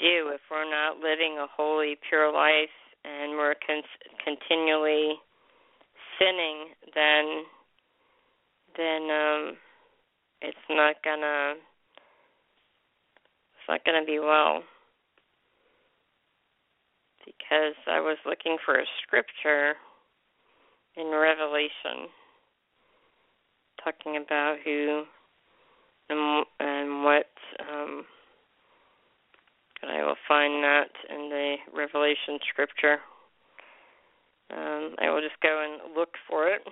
Speaker 3: do, if we're not living a holy, pure life, and we're con- continually sinning, then then um, it's not gonna it's not gonna be well. Because I was looking for a scripture in Revelation talking about who and, and what um, I will find that in the Revelation scripture. Um, I will just go and look for it.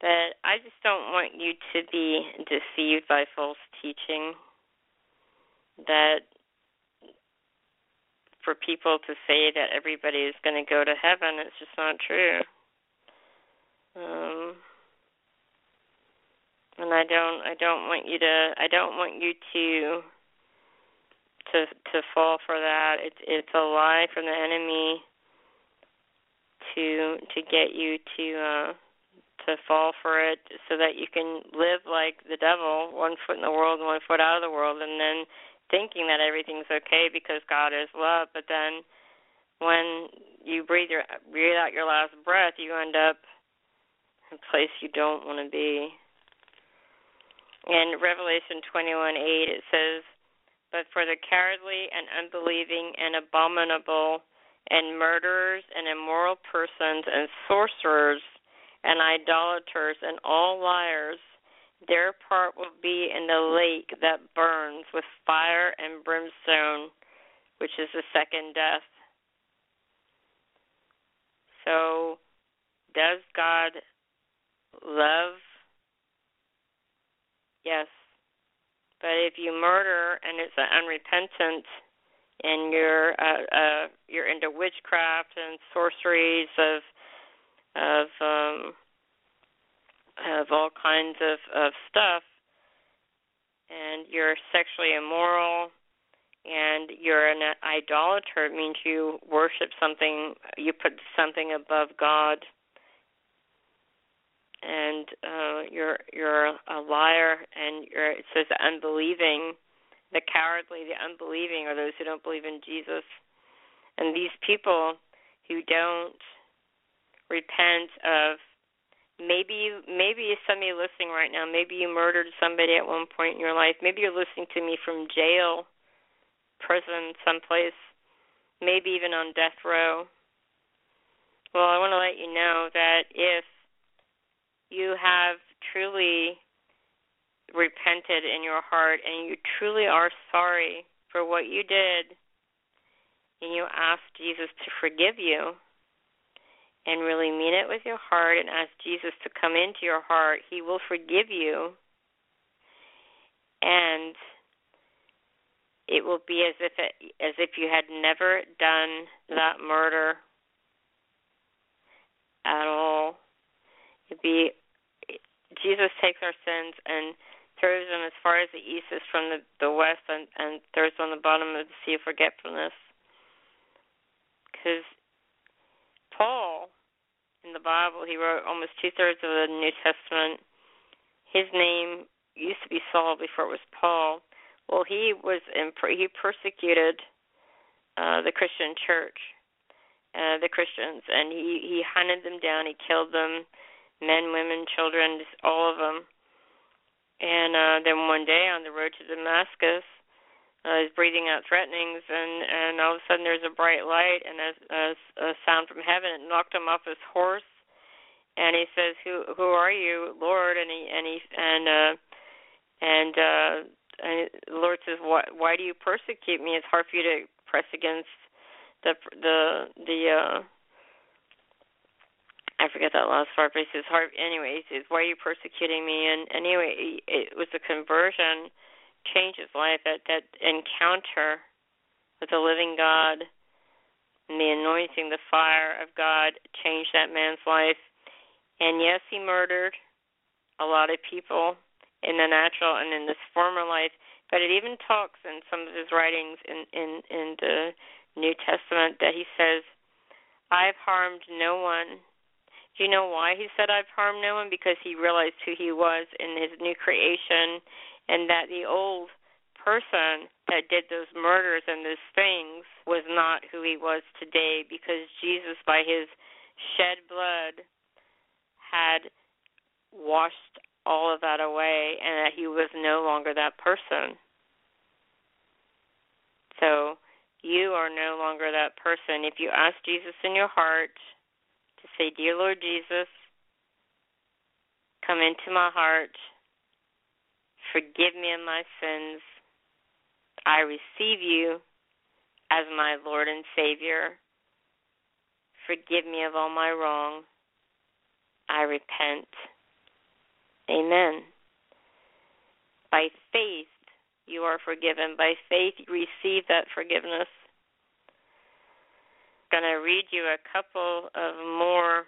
Speaker 3: but I just don't want you to be deceived by false teaching. That for people to say that everybody is going to go to heaven, it's just not true. Um, and I don't I don't want you to I don't want you to to to fall for that. It's it's a lie from the enemy to to get you to uh to fall for it so that you can live like the devil, one foot in the world one foot out of the world and then thinking that everything's okay because God is love, but then when you breathe your breathe out your last breath, you end up in a place you don't want to be. In Revelation 21:8 it says, "But for the cowardly and unbelieving and abominable and murderers and immoral persons and sorcerers and idolaters and all liars, their part will be in the lake that burns with fire and brimstone, which is the second death." So, does God love Yes. But if you murder and it's unrepentant and you're uh, uh you're into witchcraft and sorceries of of um of all kinds of of stuff. And you're sexually immoral and you're an idolater. It means you worship something you put something above god. And uh, you're you're a liar, and you're it says unbelieving, the cowardly, the unbelieving are those who don't believe in Jesus, and these people who don't repent of maybe you, maybe somebody listening right now. Maybe you murdered somebody at one point in your life. Maybe you're listening to me from jail prison someplace. Maybe even on death row. Well i want to let you know that if you have truly repented in your heart and you truly are sorry for what you did and you ask Jesus to forgive you and really mean it with your heart and ask Jesus to come into your heart, he will forgive you. And it will be as if it, as if you had never done that murder at all. It'd be Jesus takes our sins and throws them as far as the east is from the, the west and, and throws them on the bottom of the sea of forgetfulness. Because Paul, in the Bible, he wrote almost two thirds of the New Testament. His name used to be Saul before it was Paul. Well, he was in, he persecuted uh, the Christian church, uh, the Christians, and he he hunted them down. He killed them men, women, children, just all of them. And uh, then one day on the road to Damascus, uh, he's breathing out threatenings, and and all of a sudden there's a bright light and a, a, a sound from heaven. It knocked him off his horse, and he says, "Who who are you, Lord?" And he and he and uh, and uh, and the Lord says, "Why why do you persecute me? It's hard for you to press against the the the uh, I forget that last part, but he says, "Heart." Anyway, he says, "Why are you persecuting me?" And anyway, it was a conversion, changed his life. That that encounter with the living God and the anointing, the fire of God, changed that man's life. And yes, he murdered a lot of people in the natural and in this former life. But it even talks in some of his writings in in in the New Testament that he says, I've harmed no one. Do you know why he said I've harmed no one? Because he realized who he was in his new creation and that the old person that did those murders and those things was not who he was today because Jesus by his shed blood had washed all of that away and that he was no longer that person. So you are no longer that person. If you ask Jesus in your heart to say, Dear Lord Jesus, come into my heart, forgive me of my sins, I receive you as my Lord and Savior. Forgive me of all my wrong. I repent. Amen. By faith, you are forgiven. By faith, you receive that forgiveness. I'm going to read you a couple of more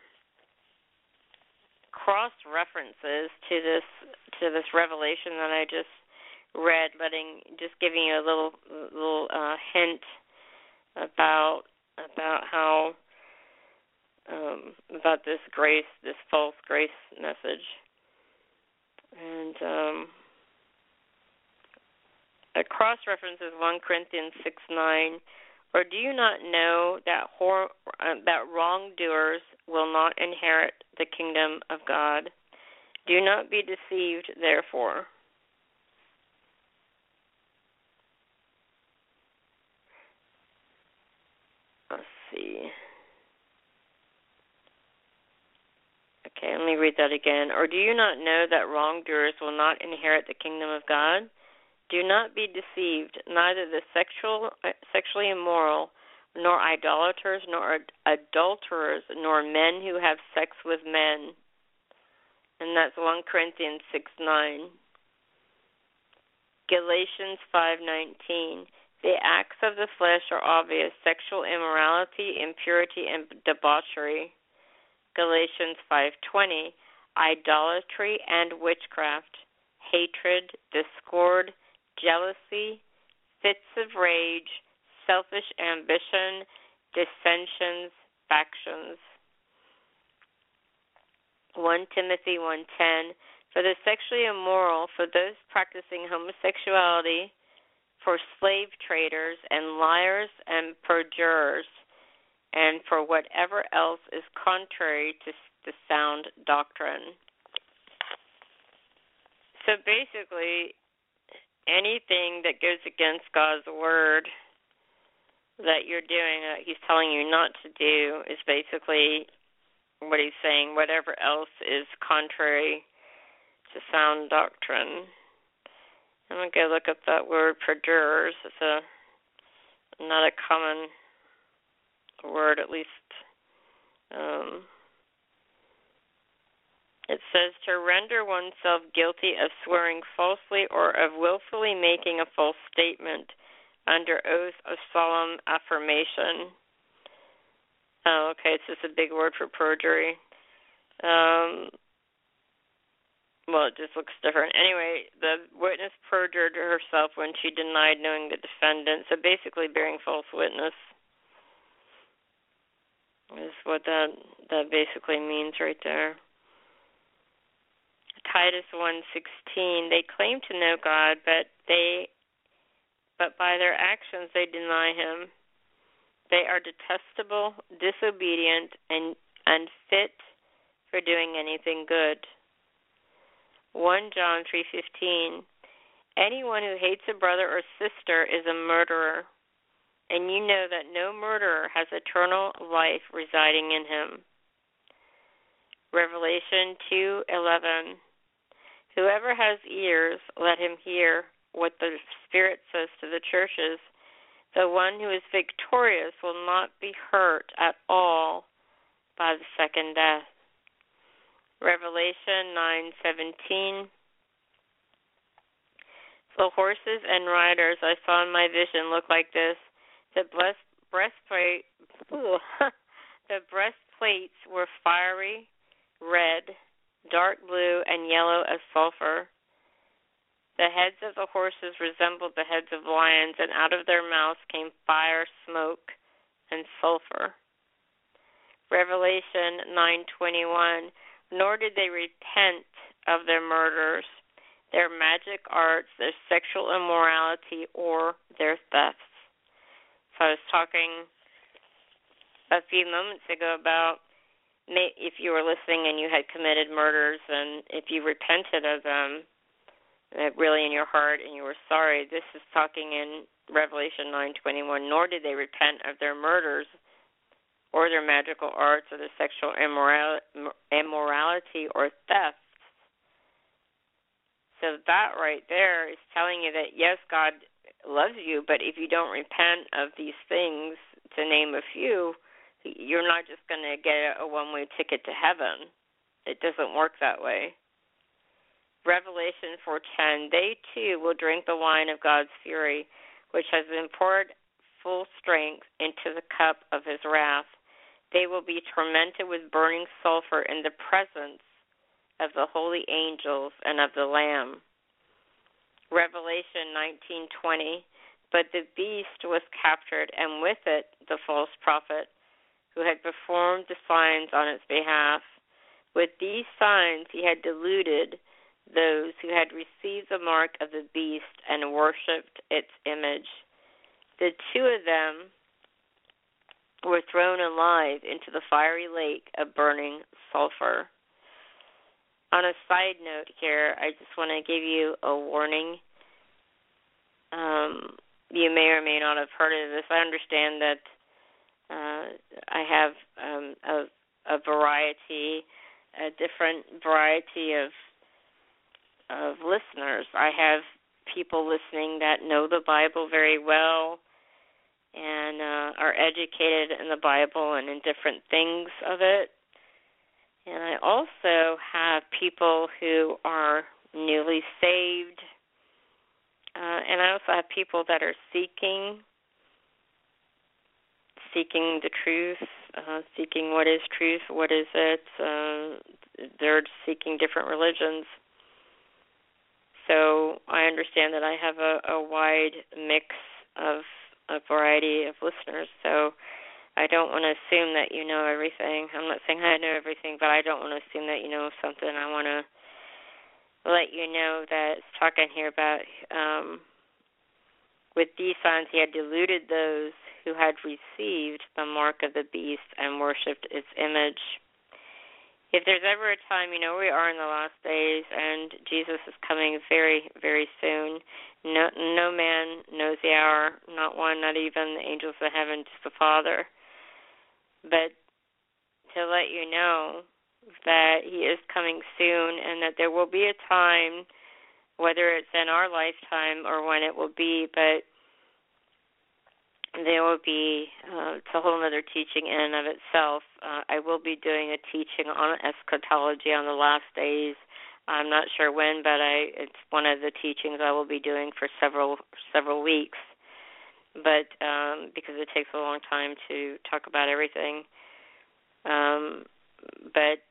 Speaker 3: cross references to this to this revelation that I just read, letting just giving you a little little uh, hint about about how um, about this grace, this false grace message, and um, a cross reference is one Corinthians six nine. Or do you not know that hor- uh, that wrongdoers will not inherit the kingdom of God? Do not be deceived, therefore. Let's see. Okay, let me read that again. Or do you not know that wrongdoers will not inherit the kingdom of God? Do not be deceived. Neither the sexual, uh, sexually immoral, nor idolaters, nor adulterers, nor men who have sex with men. And that's 1 Corinthians 6 9. Galatians 5:19 The acts of the flesh are obvious: sexual immorality, impurity, and debauchery. Galatians 5:20 Idolatry and witchcraft, hatred, discord, jealousy, fits of rage, selfish ambition, dissensions, factions. 1 Timothy 1:10 For the sexually immoral, for those practicing homosexuality, for slave traders and liars and perjurers, and for whatever else is contrary to the sound doctrine. So basically, anything that goes against God's word that you're doing that he's telling you not to do is basically what he's saying. Whatever else is contrary to sound doctrine. I'm going to go look up that word perjurers it's a not a common word at least um it says to render oneself guilty of swearing falsely or of willfully making a false statement under oath of solemn affirmation. Oh, okay, it's just a big word for perjury. Um, well, it just looks different. Anyway, the witness perjured herself when she denied knowing the defendant. So basically, bearing false witness is what that that basically means right there. Titus 1:16 they claim to know God but they but by their actions they deny him. They are detestable disobedient and unfit for doing anything good. 1 John 3:15 Anyone who hates a brother or sister is a murderer and you know that no murderer has eternal life residing in him. Revelation 2:11 Whoever has ears, let him hear what the Spirit says to the churches. The one who is victorious will not be hurt at all by the second death. Revelation 9:17 The horses and riders I saw in my vision look like this. The breastplate the breastplates were fiery red dark blue, and yellow as sulfur. The heads of the horses resembled the heads of lions, and out of their mouths came fire, smoke, and sulfur. Revelation 9:21 Nor did they repent of their murders, their magic arts, their sexual immorality, or their thefts. So I was talking a few moments ago about if you were listening and you had committed murders and if you repented of them really in your heart and you were sorry this is talking in revelation 9:21 nor did they repent of their murders or their magical arts or their sexual immorality or theft. So that right there is telling you that yes God loves you but if you don't repent of these things to name a few you're not just going to get a one way ticket to heaven. It doesn't work that way. Revelation 4:10 They too will drink the wine of God's fury, which has been poured full strength into the cup of his wrath. They will be tormented with burning sulfur in the presence of the holy angels and of the lamb. Revelation 19:20 But the beast was captured and with it the false prophet who had performed the signs on its behalf. With these signs he had deluded those who had received the mark of the beast and worshipped its image. The two of them were thrown alive into the fiery lake of burning sulfur. On a side note here, I just want to give you a warning. Um, you may or may not have heard of this. I understand that uh, I have um, a, a variety, a different variety of of listeners. I have people listening that know the Bible very well and uh, are educated in the Bible and in different things of it. And I also have people who are newly saved. Uh, and I also have people that are seeking seeking the truth, uh, seeking what is truth, what is it. Uh, they're seeking different religions. So I understand that I have a, a wide mix of a variety of listeners. So I don't want to assume that you know everything. I'm not saying I know everything, but I don't want to assume that you know something. I want to let you know that talking here about um, with these signs he had deluded those who had received the mark of the beast and worshipped its image. If there's ever a time, you know, we are in the last days and Jesus is coming very, very soon. No no man knows the hour, not one, not even the angels of heaven, just the Father. But to let you know that he is coming soon and that there will be a time whether it's in our lifetime or when it will be, but there will be uh, it's a whole other teaching in and of itself. Uh, I will be doing a teaching on eschatology on the last days. I'm not sure when, but I it's one of the teachings I will be doing for several several weeks. But um, because it takes a long time to talk about everything, um, but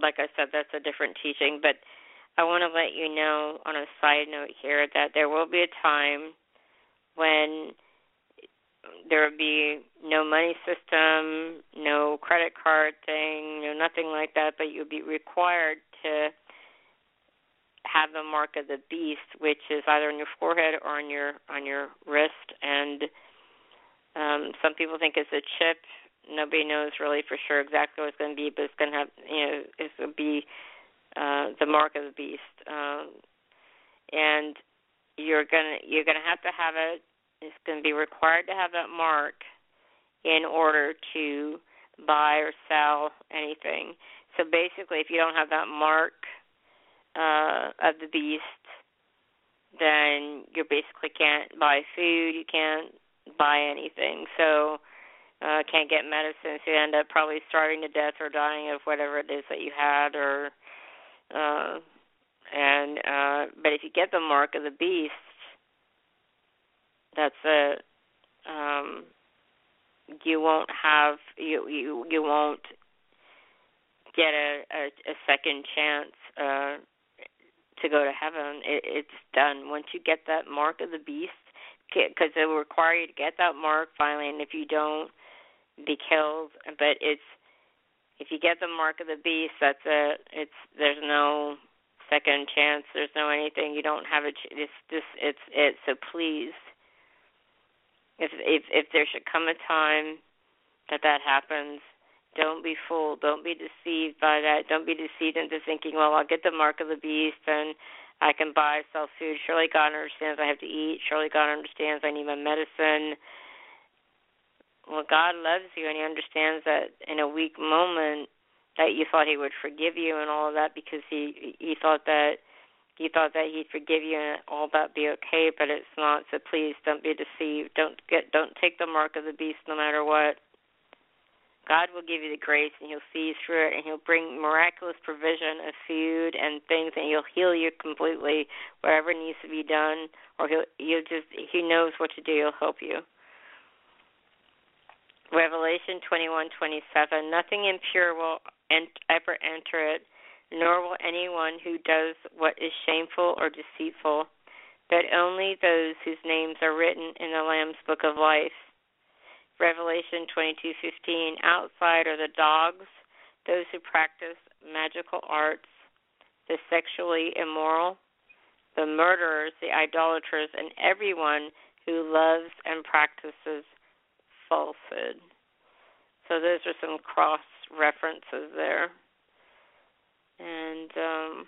Speaker 3: like I said, that's a different teaching. But I want to let you know on a side note here that there will be a time when there would be no money system, no credit card thing, no nothing like that, but you'd be required to have the mark of the beast, which is either on your forehead or on your on your wrist. And um, some people think it's a chip. Nobody knows really for sure exactly what it's going to be, but it's going to have you know it's going to be uh, the mark of the beast. Um, and you're gonna you're gonna have to have it is going to be required to have that mark in order to buy or sell anything. So basically, if you don't have that mark uh, of the beast, then you basically can't buy food. You can't buy anything. So uh, can't get medicine. So you end up probably starving to death or dying of whatever it is that you had. Or uh, and uh, but if you get the mark of the beast, that's it. Um, you won't have you you you won't get a a, a second chance uh, to go to heaven. It, it's done once you get that mark of the beast, because it will require you to get that mark finally, and if you don't, be killed. But it's if you get the mark of the beast, that's it. It's there's no second chance. There's no anything. You don't have a. Ch- it's this. It's it. So please, if if if there should come a time that that happens, don't be fooled. Don't be deceived by that. Don't be deceived into thinking, well, I'll get the mark of the beast and I can buy, sell food. Surely God understands I have to eat. Surely God understands I need my medicine. Well, God loves you and He understands that in a weak moment that you thought He would forgive you and all of that because He He thought that you thought that He'd forgive you and all that be okay, but it's not. So please don't be deceived. Don't get don't take the mark of the beast no matter what. God will give you the grace and He'll see you through it and He'll bring miraculous provision of food and things and He'll heal you completely wherever needs to be done or He'll He'll just He knows what to do, He'll help you. Revelation twenty one twenty seven, nothing impure will ever enter it, nor will anyone who does what is shameful or deceitful, but only those whose names are written in the Lamb's book of life. Revelation 22:15 outside are the dogs, those who practice magical arts, the sexually immoral, the murderers, the idolaters, and everyone who loves and practices falsehood. So those are some cross references there. And um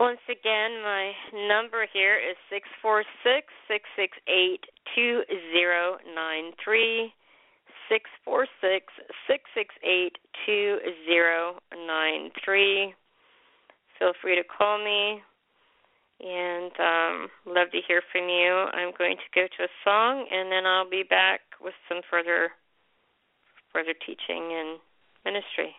Speaker 3: once again, my number here is six four six six six eight two zero nine three. Six four six six six eight two zero nine three. Feel free to call me, and um, love to hear from you. I'm going to go to a song, and then I'll be back with some further further teaching and ministry.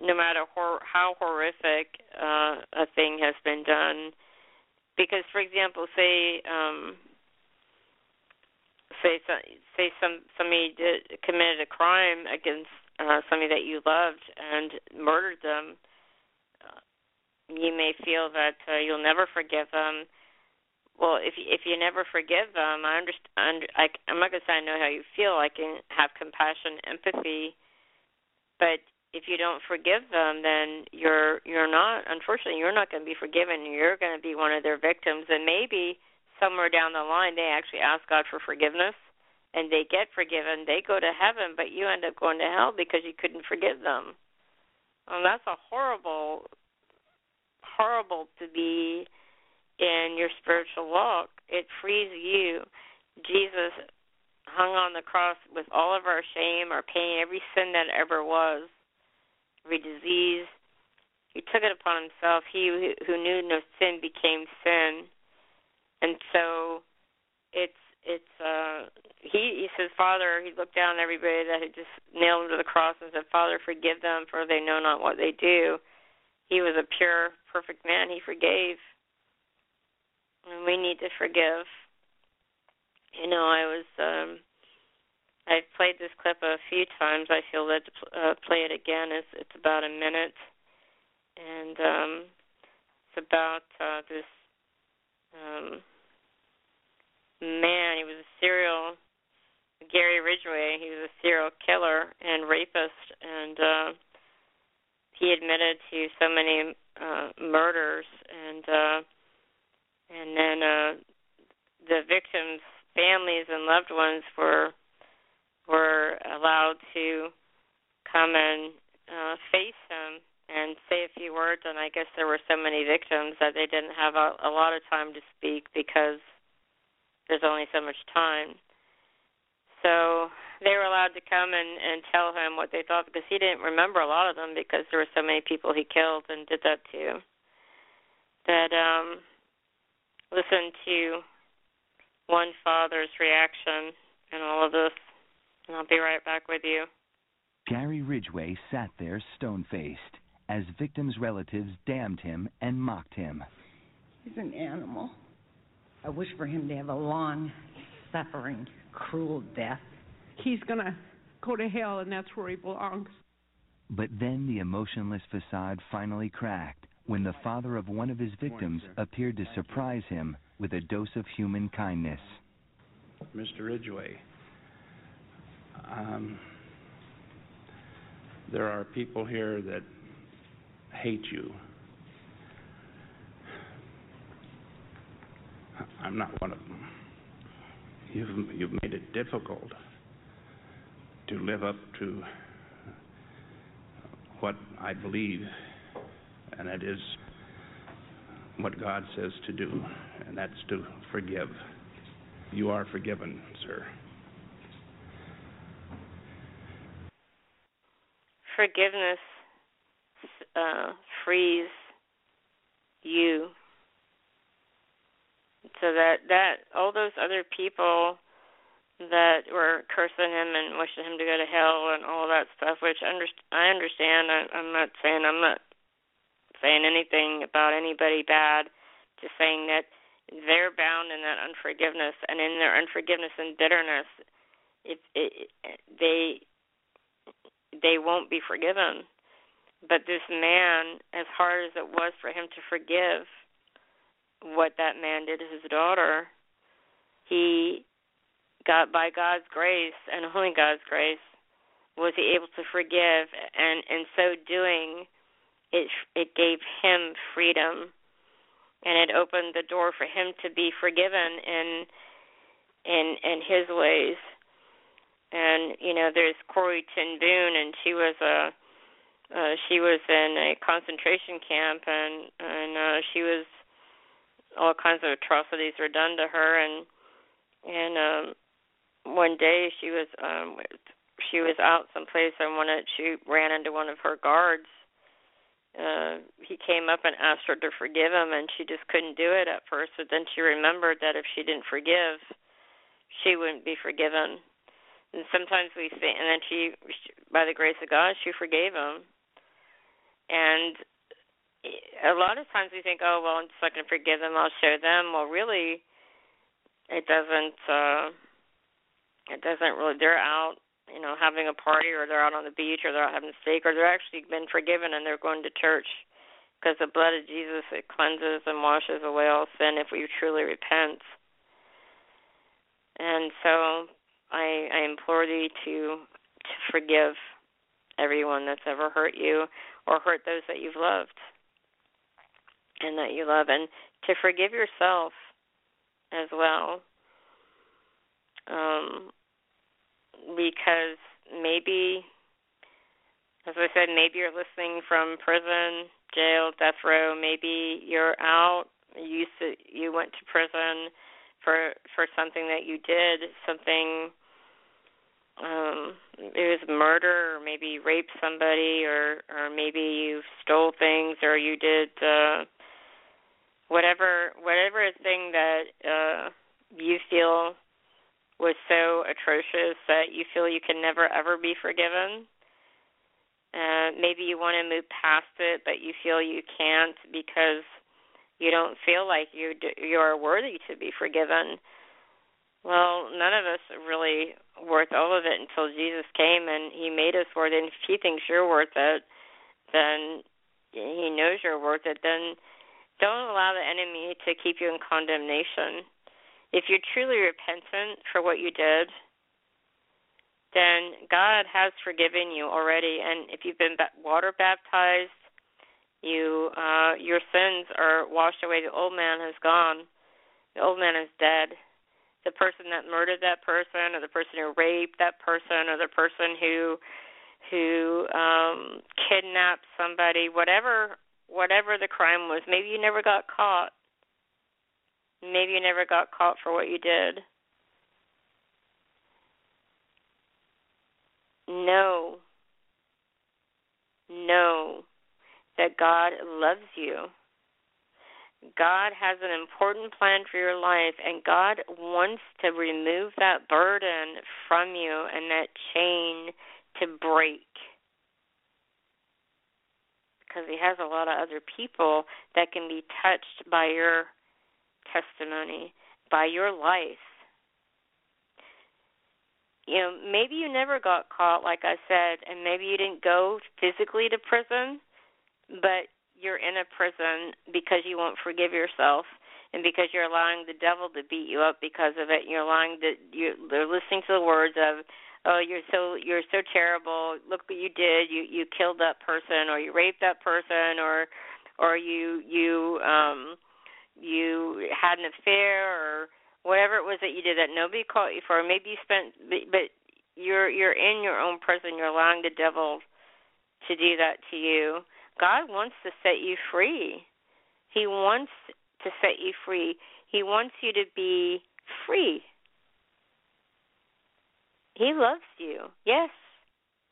Speaker 3: No matter hor- how horrific uh, a thing has been done, because for example say um say say some somebody did, committed a crime against uh somebody that you loved and murdered them uh, you may feel that uh, you'll never forgive them. Well if if you never forgive them i understand I, i'm not to say i know how you feel i can have compassion empathy but if you don't forgive them then you're you're not unfortunately you're not going to be forgiven. You're going to be one of their victims. And maybe somewhere down the line they actually ask God for forgiveness and they get forgiven. They go to heaven but you end up going to hell because you couldn't forgive them. And that's a horrible horrible to be in your spiritual walk. It frees you. Jesus hung on the cross with all of our shame our pain every sin that ever was every disease. He took it upon himself. He who knew no sin became sin, and so it's it's uh he he says father he looked down at everybody that had just nailed him to the cross and said father forgive them for they know not what they do. He was a pure perfect man. He forgave. And we need to forgive. You know i was um I've played this clip a few times. I feel led to uh, play it again. It's it's about a minute, and um, it's about uh, this um, man. He was a serial Gary Ridgway. He was a serial killer and rapist, and uh, he admitted to so many uh, murders, and uh, and then uh, the victims' families and loved ones were were allowed to come and uh, face him and say a few words. And I guess there were so many victims that they didn't have a, a lot of time to speak because there's only so much time. So they were allowed to come and and tell him what they thought because he didn't remember a lot of them because there were so many people he killed and did that to. That um listen to one father's reaction and all of this, and I'll be right back with you.
Speaker 5: Gary Ridgway sat there stone faced as victims' relatives damned him and mocked him.
Speaker 6: He's an animal. I wish for him to have a long, suffering, cruel death.
Speaker 7: He's going to go to hell, and that's where he belongs.
Speaker 5: But then the emotionless facade finally cracked when the father of one of his victims appeared to surprise him with a dose of human kindness.
Speaker 8: Mr. Ridgway, um, there are people here that hate you. I'm not one of them. You've you've made it difficult to live up to what I believe, and that is what God says to do, and that's to forgive. You are forgiven, sir.
Speaker 3: Forgiveness uh, frees you so that that all those other people that were cursing him and wishing him to go to hell and all that stuff, which under, I understand. I, I'm not saying I'm not saying anything about anybody bad, just saying that they're bound in that unforgiveness, and in their unforgiveness and bitterness, it, it, they they won't be forgiven. But this man, as hard as it was for him to forgive what that man did to his daughter, he got by God's grace and only God's grace was he able to forgive. And in so doing it it gave him freedom. And it opened the door for him to be forgiven in in in his ways and you know there's Corrie ten Boom and she was a uh, she was in a concentration camp and and uh, she was all kinds of atrocities were done to her. And and um one day she was um she was out someplace and it, she ran into one of her guards. Uh he came up and asked her to forgive him and she just couldn't do it at first. But then she remembered that if she didn't forgive she wouldn't be forgiven and sometimes we think and then she by the grace of god she forgave him and a lot of times we think, oh well, I'm just not going to forgive them. I'll show them. Well, really, it doesn't. uh It doesn't really. They're out, you know, having a party, or they're out on the beach, or they're out having a steak, or they're actually been forgiven and they're going to church because the blood of Jesus it cleanses and washes away all sin if we truly repent. And so I I implore thee to to forgive everyone that's ever hurt you or hurt those that you've loved and that you love and to forgive yourself as well um because maybe as i said maybe you're listening from prison jail death row maybe you're out you used to you went to prison for for something that you did something um it was murder or maybe you raped somebody or or maybe you stole things or you did uh whatever whatever thing that uh you feel was so atrocious that you feel you can never ever be forgiven. Uh maybe you want to move past it but you feel you can't because you don't feel like you you are worthy to be forgiven well, none of us are really worth all of it until Jesus came and He made us worth it. And if He thinks you're worth it, then He knows you're worth it. Then don't allow the enemy to keep you in condemnation. If you're truly repentant for what you did, then God has forgiven you already. And if you've been water baptized, you uh, your sins are washed away. The old man has gone. The old man is dead the person that murdered that person or the person who raped that person or the person who who um kidnapped somebody, whatever whatever the crime was. Maybe you never got caught. Maybe you never got caught for what you did. Know, know that God loves you. God has an important plan for your life, and God wants to remove that burden from you and that chain to break. Because He has a lot of other people that can be touched by your testimony, by your life. You know, maybe you never got caught, like I said, and maybe you didn't go physically to prison, but you're in a prison because you won't forgive yourself and because you're allowing the devil to beat you up because of it. You're allowing the you they're listening to the words of oh you're so you're so terrible. Look what you did. You you killed that person or you raped that person or or you you um you had an affair or whatever it was that you did that nobody caught you for. Maybe you spent but you're you're in your own prison. You're allowing the devil to do that to you God wants to set you free. He wants to set you free. He wants you to be free. He loves you. Yes,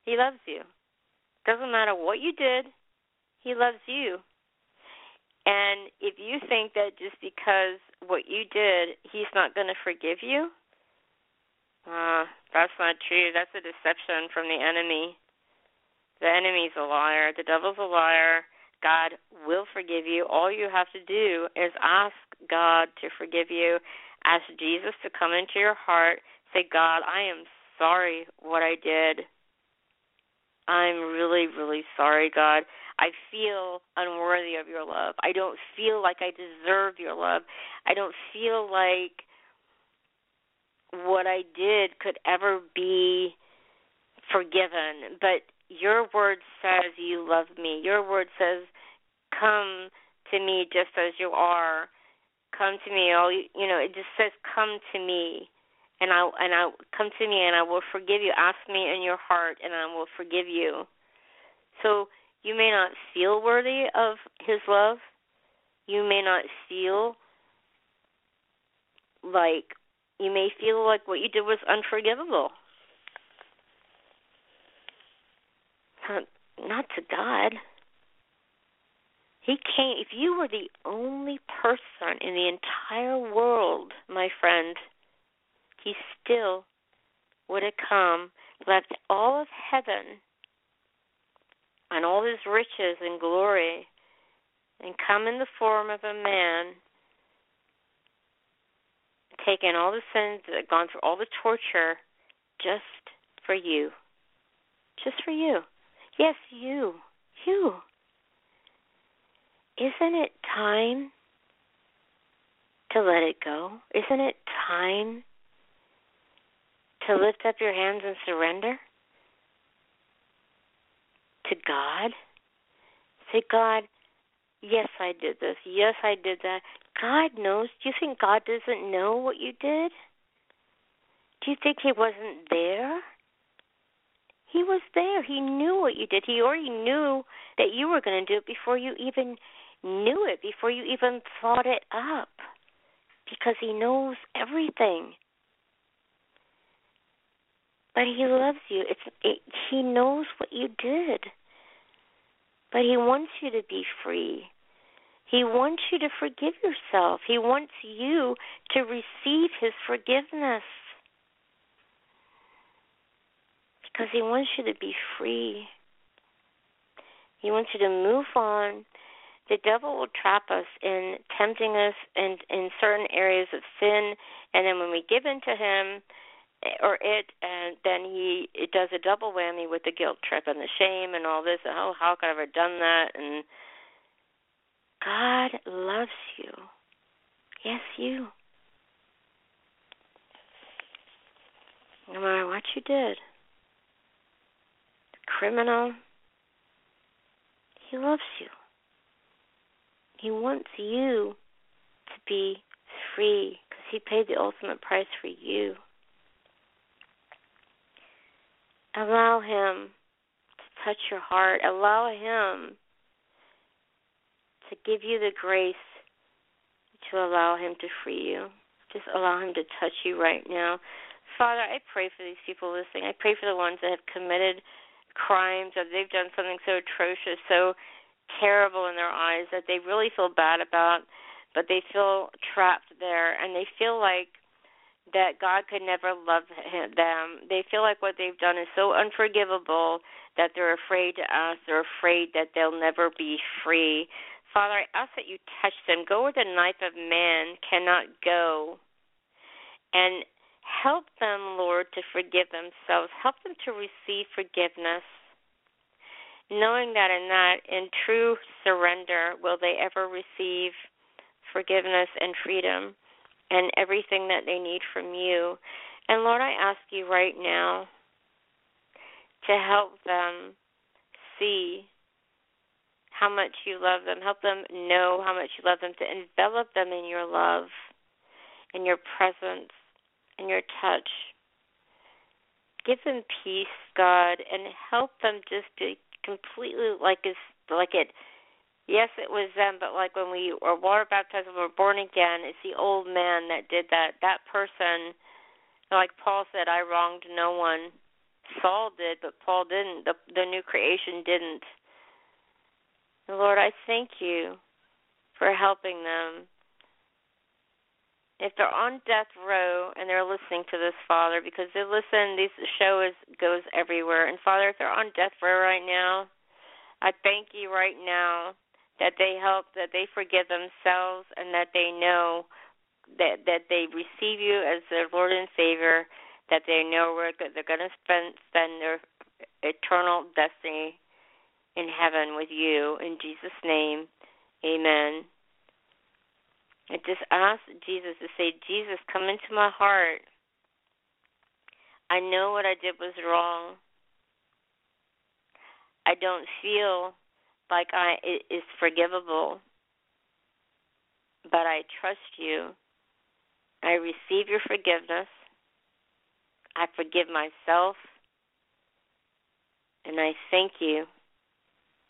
Speaker 3: He loves you. Doesn't matter what you did, He loves you. And if you think that just because what you did, He's not going to forgive you, uh, that's not true. That's a deception from the enemy. The enemy's a liar. The devil's a liar. God will forgive you. All you have to do is ask God to forgive you. Ask Jesus to come into your heart. Say, God, I am sorry what I did. I'm really, really sorry, God. I feel unworthy of your love. I don't feel like I deserve your love. I don't feel like what I did could ever be forgiven. But your word says you love me. Your word says, "Come to me just as you are. Come to me." You, you know, it just says, "Come to me." And I and I come to me and I will forgive you. Ask me in your heart and I will forgive you. So you may not feel worthy of his love. You may not feel like you may feel like what you did was unforgivable. Not, to God. He came. If you were the only person in the entire world, my friend, he still would have come, left all of heaven and all his riches and glory, and come in the form of a man, taken all the sins, gone through all the torture, just for you. Just for you. Yes, you. You. Isn't it time to let it go? Isn't it time to lift up your hands and surrender to God? Say, God, yes, I did this. Yes, I did that. God knows. Do you think God doesn't know what you did? Do you think He wasn't there? He was there. He knew what you did. He already knew that you were going to do it before you even knew it, before you even thought it up. Because he knows everything. But he loves you. It's it, he knows what you did. But he wants you to be free. He wants you to forgive yourself. He wants you to receive his forgiveness because He wants you to be free. He wants you to move on. The devil will trap us in tempting us in in certain areas of sin, and then when we give in to him eh, or it, and then he it does a double whammy with the guilt trip and the shame and all this. Oh, how could I ever done that? And God loves you. Yes, you. No matter what you did criminal. He loves you. He wants you to be free because He paid the ultimate price for you. Allow Him to touch your heart. Allow Him to give you the grace to allow Him to free you. Just allow Him to touch you right now. Father, I pray for these people listening. I pray for the ones that have committed crimes or they've done something so atrocious, so terrible in their eyes that they really feel bad about, but they feel trapped there and they feel like that God could never love them. They feel like what they've done is so unforgivable that they're afraid to ask. They're afraid that they'll never be free. Father, I ask that you touch them. Go where the knife of man cannot go. And help them, Lord, to forgive themselves. Help them to receive forgiveness. Knowing that in that, in true surrender, will they ever receive forgiveness and freedom and everything that they need from you. And Lord, I ask you right now to help them see how much you love them. Help them know how much you love them, to envelop them in your love, in your presence, in your touch. Give them peace, God, and help them just be completely like is like it yes it was them but like when we were water baptized and were born again it's the old man that did that that person like paul said i wronged no one saul did but paul didn't the the new creation didn't Lord, I thank you for helping them. If they're on death row and they're listening to this, Father, because they listen, this show is goes everywhere. And Father, if they're on death row right now, I thank you right now that they help, that they forgive themselves, and that they know that that they receive you as their Lord and Savior, that they know where they're going to spend spend their eternal destiny in heaven with you. In Jesus' name, amen. I just ask Jesus to say, Jesus, come into my heart. I know what I did was wrong. I don't feel like I it is forgivable, but I trust you. I receive your forgiveness. I forgive myself. And I thank you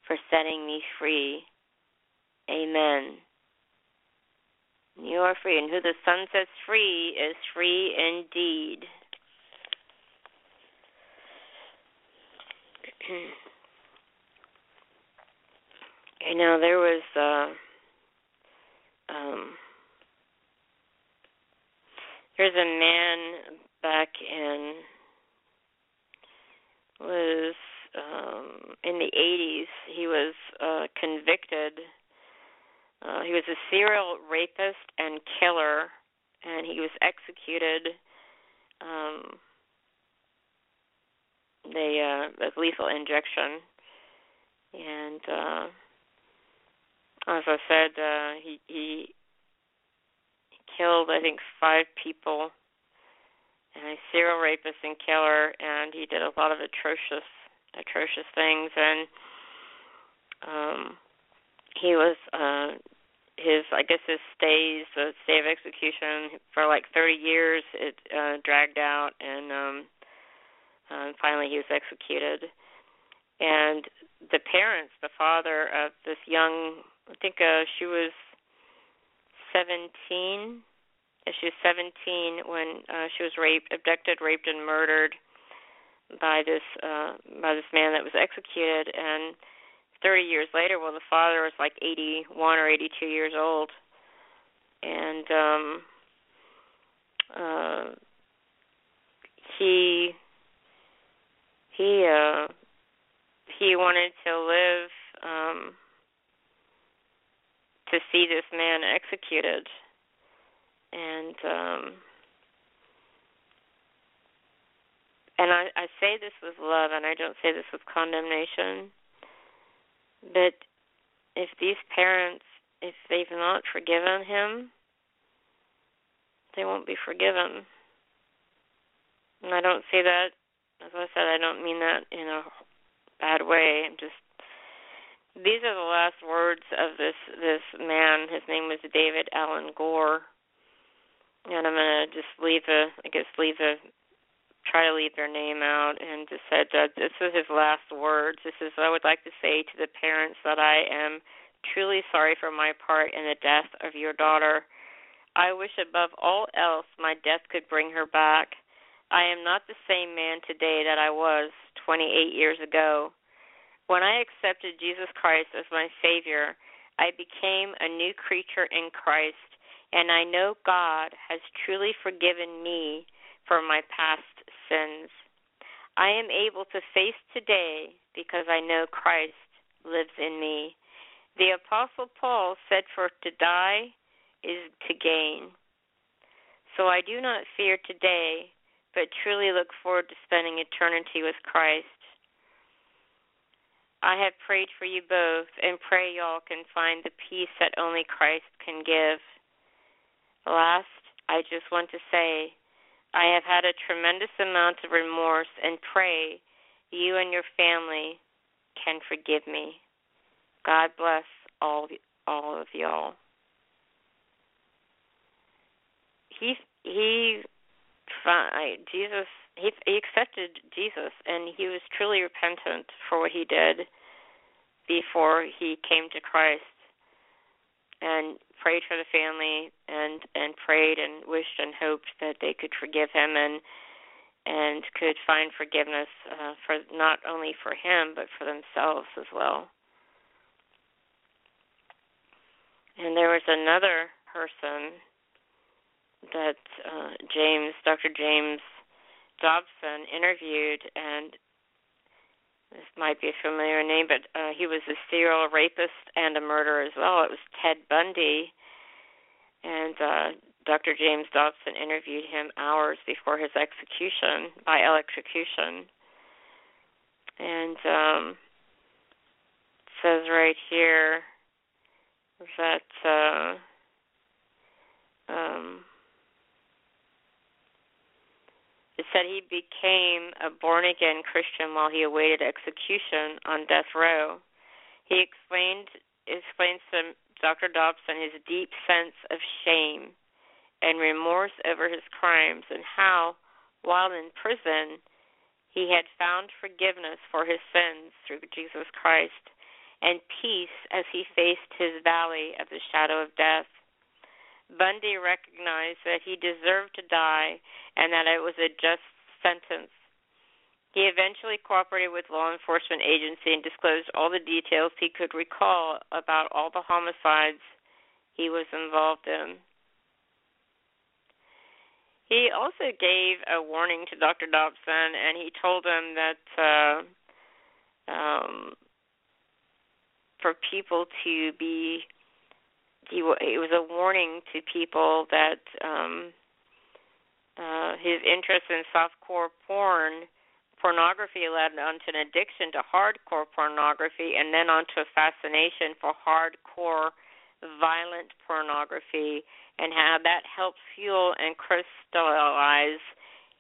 Speaker 3: for setting me free. Amen. You are free, and who the Son sets free is free indeed. you know, there was uh um there's a man back in was um, in the 80s, he was uh, convicted. Uh, he was a serial rapist and killer, and he was executed. Um, they uh, with lethal injection, and uh, as I said, uh, he he killed I think five people, and a serial rapist and killer, and he did a lot of atrocious atrocious things and um he was uh his I guess his stays the stay of execution for like 30 years it uh dragged out and um uh, finally he was executed. And the parents the father of this young I think uh she was 17 she was 17 when uh she was raped abducted raped and murdered by this uh by this man that was executed. And 30 years later well the father was like 81 or 82 years old and um uh he he uh he wanted to live um to see this man executed and um and I, I say this with love and I don't say this with condemnation. But if these parents, if they've not forgiven him, they won't be forgiven. And I don't say that, as I said, I don't mean that in a bad way. I'm just these are the last words of this this man. His name was David Alan Gore, and I'm gonna just leave a I guess leave a try to leave their name out and just said that this was his last words. This is what I would like to say to the parents that I am truly sorry for my part in the death of your daughter. I wish above all else my death could bring her back. I am not the same man today that I was 28 years ago. When I accepted Jesus Christ as my Savior, I became a new creature in Christ, and I know God has truly forgiven me for my past sins. I am able to face today because I know Christ lives in me. The Apostle Paul said, For to die is to gain. So I do not fear today, but truly look forward to spending eternity with Christ. I have prayed for you both and pray y'all can find the peace that only Christ can give. Last, I just want to say I have had a tremendous amount of remorse and pray you and your family can forgive me. God bless all all of y'all. He he Jesus he he accepted Jesus and he was truly repentant for what he did before he came to Christ and prayed for the family and and prayed and wished and hoped that they could forgive him and and could find forgiveness uh, for not only for him but for themselves as well. And there was another person that uh, James, Dr. James Dobson, interviewed, and this might be a familiar name, but uh, he was a serial rapist and a murderer as well. It was Ted Bundy, and uh, Dr. James Dobson interviewed him hours before his execution by electrocution. And um, it says right here that uh, um, it said he became a born again Christian while he awaited execution on death row. He explained explains to Dr. Dobson his deep sense of shame and remorse over his crimes and how, while in prison, he had found forgiveness for his sins through Jesus Christ and peace as he faced his valley of the shadow of death. Bundy recognized that he deserved to die and that it was a just sentence. He eventually cooperated with law enforcement agency and disclosed all the details he could recall about all the homicides he was involved in. He also gave a warning to Dr. Dobson, and he told him that uh, um, for people to be he it was a warning to people that um uh his interest in softcore porn pornography led onto an addiction to hardcore pornography and then onto a fascination for hardcore violent pornography and how that helped fuel and crystallize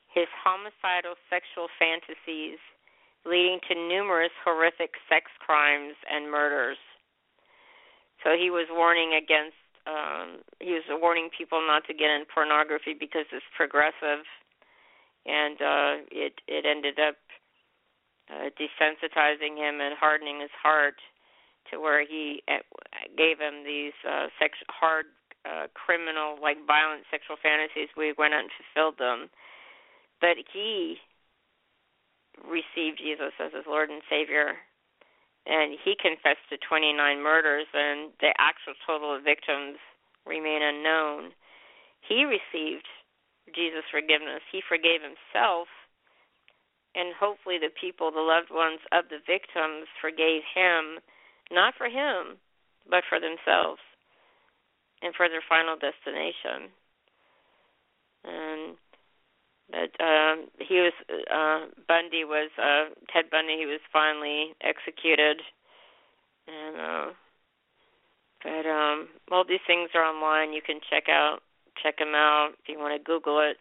Speaker 3: his homicidal sexual fantasies leading to numerous horrific sex crimes and murders. So he was warning against um he was warning people not to get in pornography because it's progressive. And uh it it ended up uh desensitizing him and hardening his heart to where he uh, gave him these uh sex hard uh criminal like violent sexual fantasies. We went out and fulfilled them. But he received Jesus as his Lord and Savior and he confessed to 29 murders, and the actual total of victims remain unknown. He received Jesus' forgiveness. He forgave himself, and hopefully the people, the loved ones of the victims, forgave him, not for him, but for themselves and for their final destination. And but um he was uh Bundy was uh Ted Bundy he was finally executed. And uh but um all these things are online. You can check out check them out if you want to google it.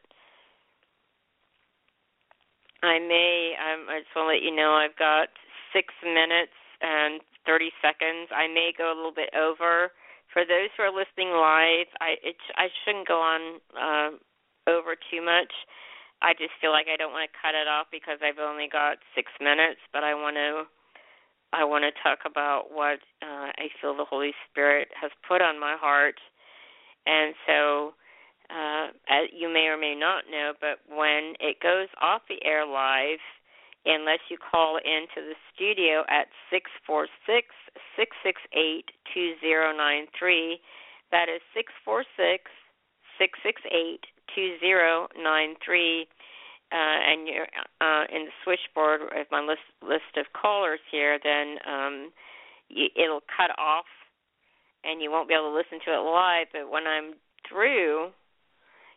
Speaker 3: I may um I just want to let you know I've got 6 minutes and 30 seconds. I may go a little bit over. For those who are listening live I it I shouldn't go on uh over too much I just feel like I don't want to cut it off because I've only got six minutes, but I want to I want to talk about what uh, I feel the Holy Spirit has put on my heart, and so uh, as you may or may not know, but when it goes off the air live, unless you call into the studio at six four six six six eight two zero nine three, that is six four six six six eight two zero nine three. Uh, and you're uh, in the switchboard with my list list of callers here, then um, you, it'll cut off, and you won't be able to listen to it live. But when I'm through,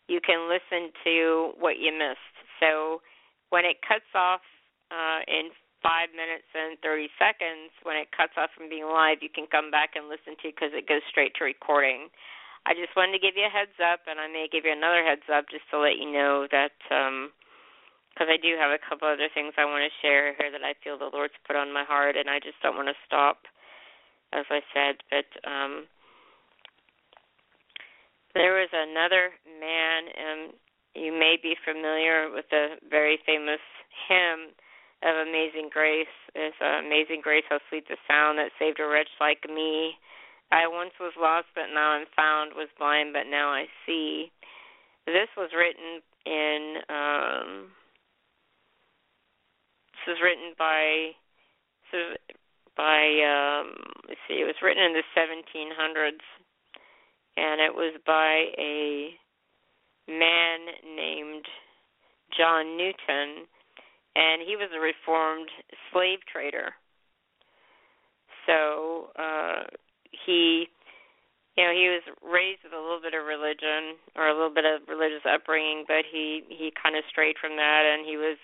Speaker 3: you can listen to what you missed. So when it cuts off uh, in five minutes and 30 seconds, when it cuts off from being live, you can come back and listen to it because it goes straight to recording. I just wanted to give you a heads up, and I may give you another heads up just to let you know that, because um, I do have a couple other things I want to share here that I feel the Lord's put on my heart, and I just don't want to stop, as I said. But um, there was another man, and you may be familiar with the very famous hymn of Amazing Grace. It's uh, Amazing Grace, how sweet the sound that saved a wretch like me. I once was lost, but now I'm found, was blind, but now I see. This was written in, um, this was written by, by, um, let's see, it was written in the 1700s and it was by a man named John Newton, and he was a reformed slave trader. So uh, he, you know, he was raised with a little bit of religion or a little bit of religious upbringing, but he he kind of strayed from that, and he was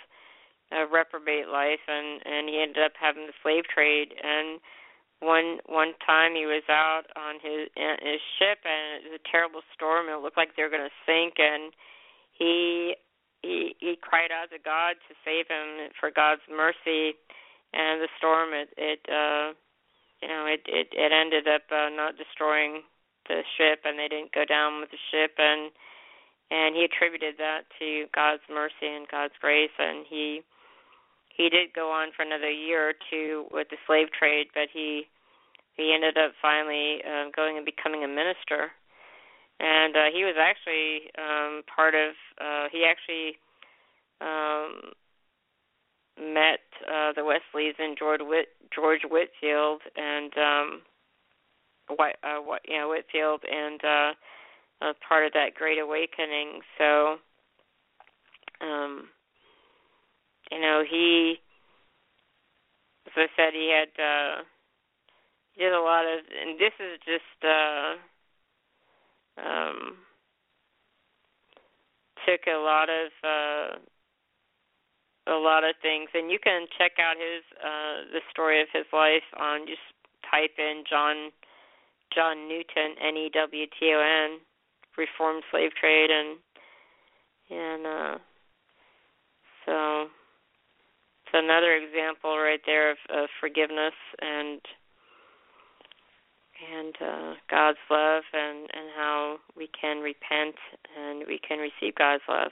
Speaker 3: a reprobate life, and and he ended up having the slave trade. And one one time he was out on his his ship and it was a terrible storm and it looked like they were going to sink and he he he cried out to God to save him for God's mercy. And the storm it it uh you know it it it ended up uh, not destroying the ship and they didn't go down with the ship and and he attributed that to God's mercy and God's grace and he he did go on for another year or two with the slave trade, but he he ended up finally uh, going and becoming a minister. And uh, he was actually um, part of. Uh, he actually um, met uh, the Wesleys and George Whit, George Whitefield and um, White, uh, what you know Whitefield and uh, uh, part of that Great Awakening. So. Um, you know, he, as I said, he had uh, he did a lot of, and this is just uh, um, took a lot of uh, a lot of things, and you can check out his uh, the story of his life on just type in John John Newton N E W T O N reformed slave trade and and uh so it's another example right there of, of forgiveness and and uh, God's love and and how we can repent and we can receive God's love.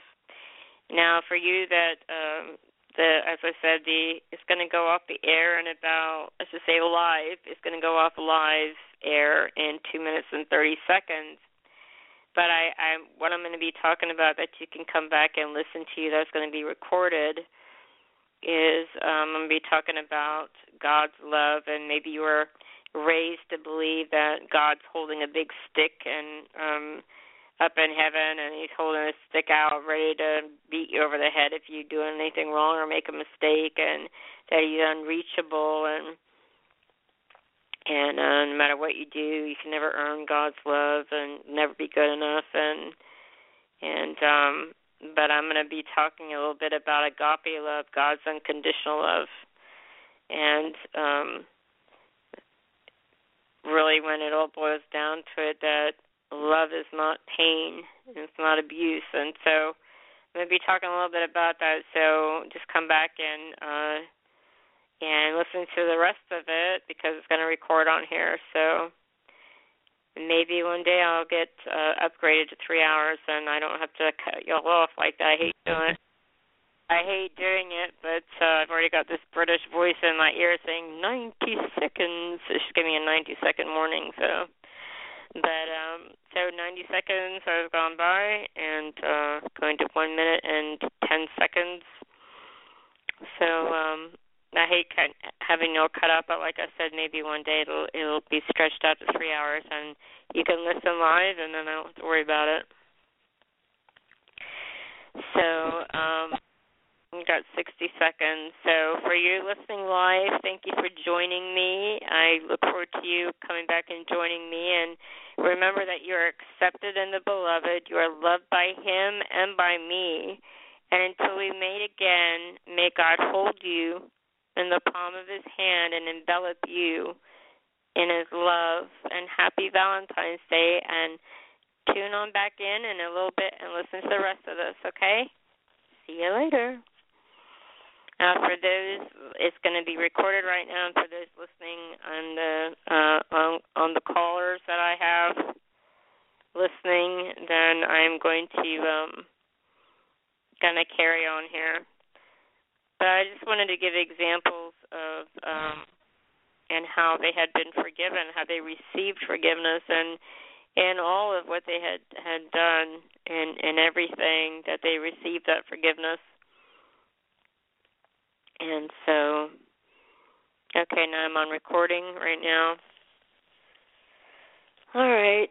Speaker 3: Now, for you that um, the as I said, the it's going to go off the air in about let's just say live. It's going to go off live air in two minutes and thirty seconds. But I, I what I'm going to be talking about that you can come back and listen to that's going to be recorded is um, I'm going to be talking about God's love, and maybe you were raised to believe that God's holding a big stick and um, up in heaven, and He's holding a stick out, ready to beat you over the head if you do anything wrong or make a mistake, and that He's unreachable, and and uh, no matter what you do, you can never earn God's love and never be good enough, and and um but I'm going to be talking a little bit about agape love, God's unconditional love, and um, really, when it all boils down to it, that love is not pain, and it's not abuse, and so I'm going to be talking a little bit about that. So just come back and uh, and listen to the rest of it because it's going to record on here. So maybe one day I'll get uh, upgraded to three hours and I don't have to cut y'all off like that. I hate doing it. I hate doing it, but uh, I've already got this British voice in my ear saying 90 seconds. She's giving me a 90 second warning, so. But um, so 90 seconds has gone by, and uh, going to one minute and 10 seconds. So um, I hate having no cut up, but like I said, maybe one day it'll it'll be stretched out to three hours, and you can listen live, and then I don't have to worry about it. So um, We've got 60 seconds. So, for you listening live, thank you for joining me. I look forward to you coming back and joining me. And remember that you are accepted in the beloved. You are loved by Him and by me. And until we meet again, may God hold you in the palm of His hand and envelop you in His love. And happy Valentine's Day. And tune on back in in a little bit and listen to the rest of this, okay? See you later. Uh, for those, it's going to be recorded right now. For those listening on the uh, on on the callers that I have listening, then I'm going to um, kind of carry on here. But I just wanted to give examples of um, and how they had been forgiven, how they received forgiveness, and and all of what they had had done, and and everything that they received that forgiveness. And so, okay, now I'm on recording right now. All right.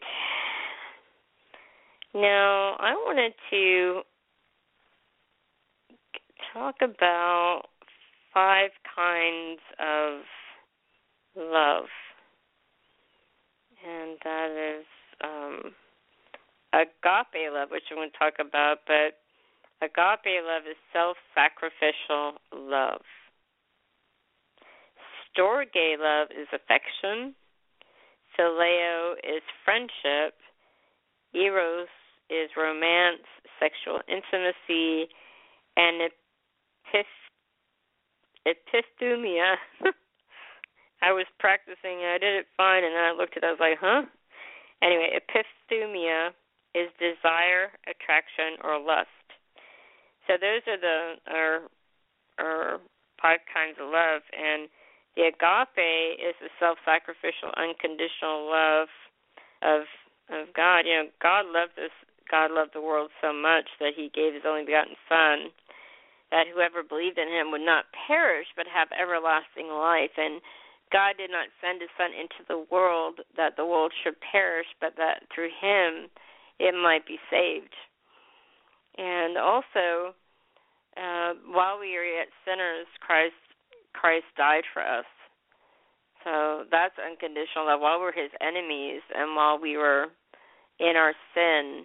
Speaker 3: Now, I wanted to talk about five kinds of love. And that is um, agape love, which I'm going to talk about, but Agape love is self sacrificial love. Storge love is affection. Phileo is friendship. Eros is romance, sexual intimacy. And epith- epithumia. I was practicing, I did it fine, and then I looked at it, I was like, huh? Anyway, epithumia is desire, attraction, or lust. So those are the are are five kinds of love, and the agape is the self-sacrificial, unconditional love of of God. You know, God loved us. God loved the world so much that He gave His only begotten Son, that whoever believed in Him would not perish but have everlasting life. And God did not send His Son into the world that the world should perish, but that through Him it might be saved. And also, uh, while we are yet sinners, Christ Christ died for us. So that's unconditional love. While we're His enemies, and while we were in our sin,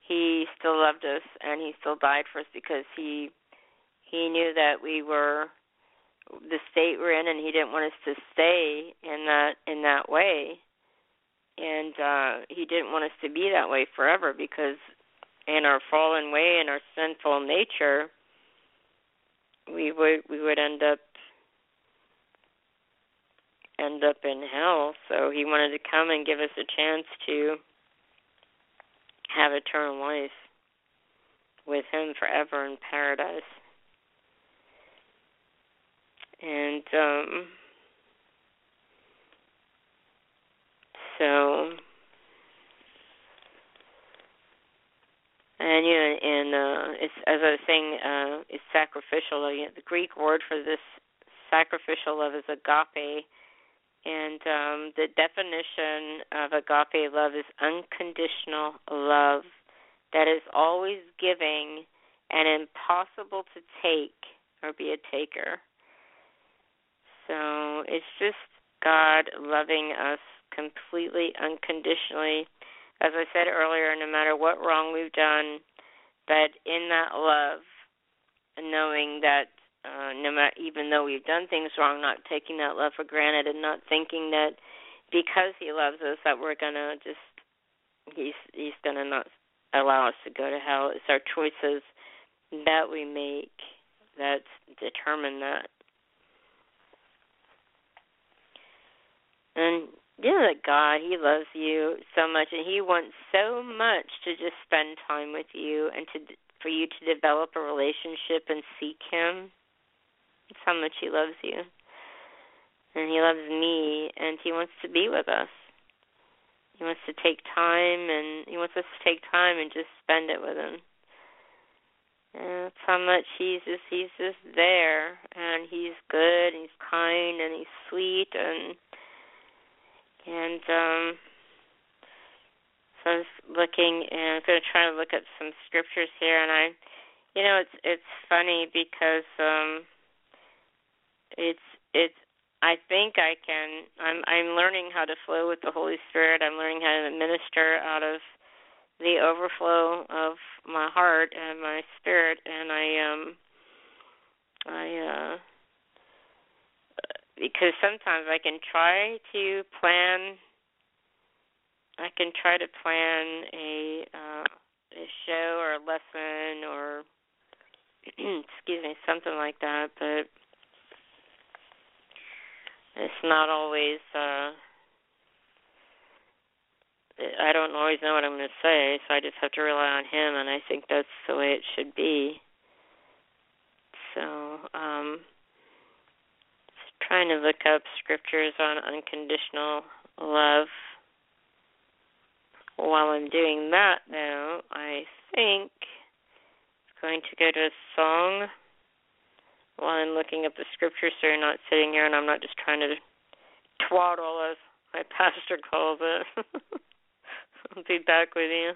Speaker 3: He still loved us, and He still died for us because He He knew that we were the state we're in, and He didn't want us to stay in that in that way and uh he didn't want us to be that way forever because in our fallen way and our sinful nature we would we would end up end up in hell. So he wanted to come and give us a chance to have eternal life with him forever in paradise. And um so and you know, and uh, it's as I was saying, uh, it's sacrificial. You know, the Greek word for this sacrificial love is agape, and um, the definition of agape love is unconditional love that is always giving and impossible to take or be a taker. So it's just God loving us completely unconditionally as I said earlier, no matter what wrong we've done, but in that love, knowing that uh, no matter even though we've done things wrong, not taking that love for granted and not thinking that because He loves us that we're gonna just He's He's gonna not allow us to go to hell. It's our choices that we make that determine that. And
Speaker 9: know that God, He loves you so much, and He wants so much to just spend time with you and to for you to develop a relationship and seek Him. That's how much He loves you, and He loves me, and He wants to be with us. He wants to take time, and He wants us to take time and just spend it with Him. And that's how much He's just He's just there, and He's good, and He's kind, and He's sweet, and and um, so I was looking, and I'm going to try to look at some scriptures here, and I, you know, it's it's funny because um, it's it's. I think I can. I'm I'm learning how to flow with the Holy Spirit. I'm learning how to minister out of the overflow of my heart and my spirit, and I um, I uh because sometimes I can try to plan I can try to plan a uh a show or a lesson or excuse me, something like that, but it's not always uh I don't always know what I'm going to say, so I just have to rely on him and I think that's the way it should be. So, um trying to look up scriptures on unconditional love. While I'm doing that, though, I think I'm going to go to a song while I'm looking up the scriptures so you're not sitting here and I'm not just trying to twaddle, as my pastor calls it. I'll be back with you.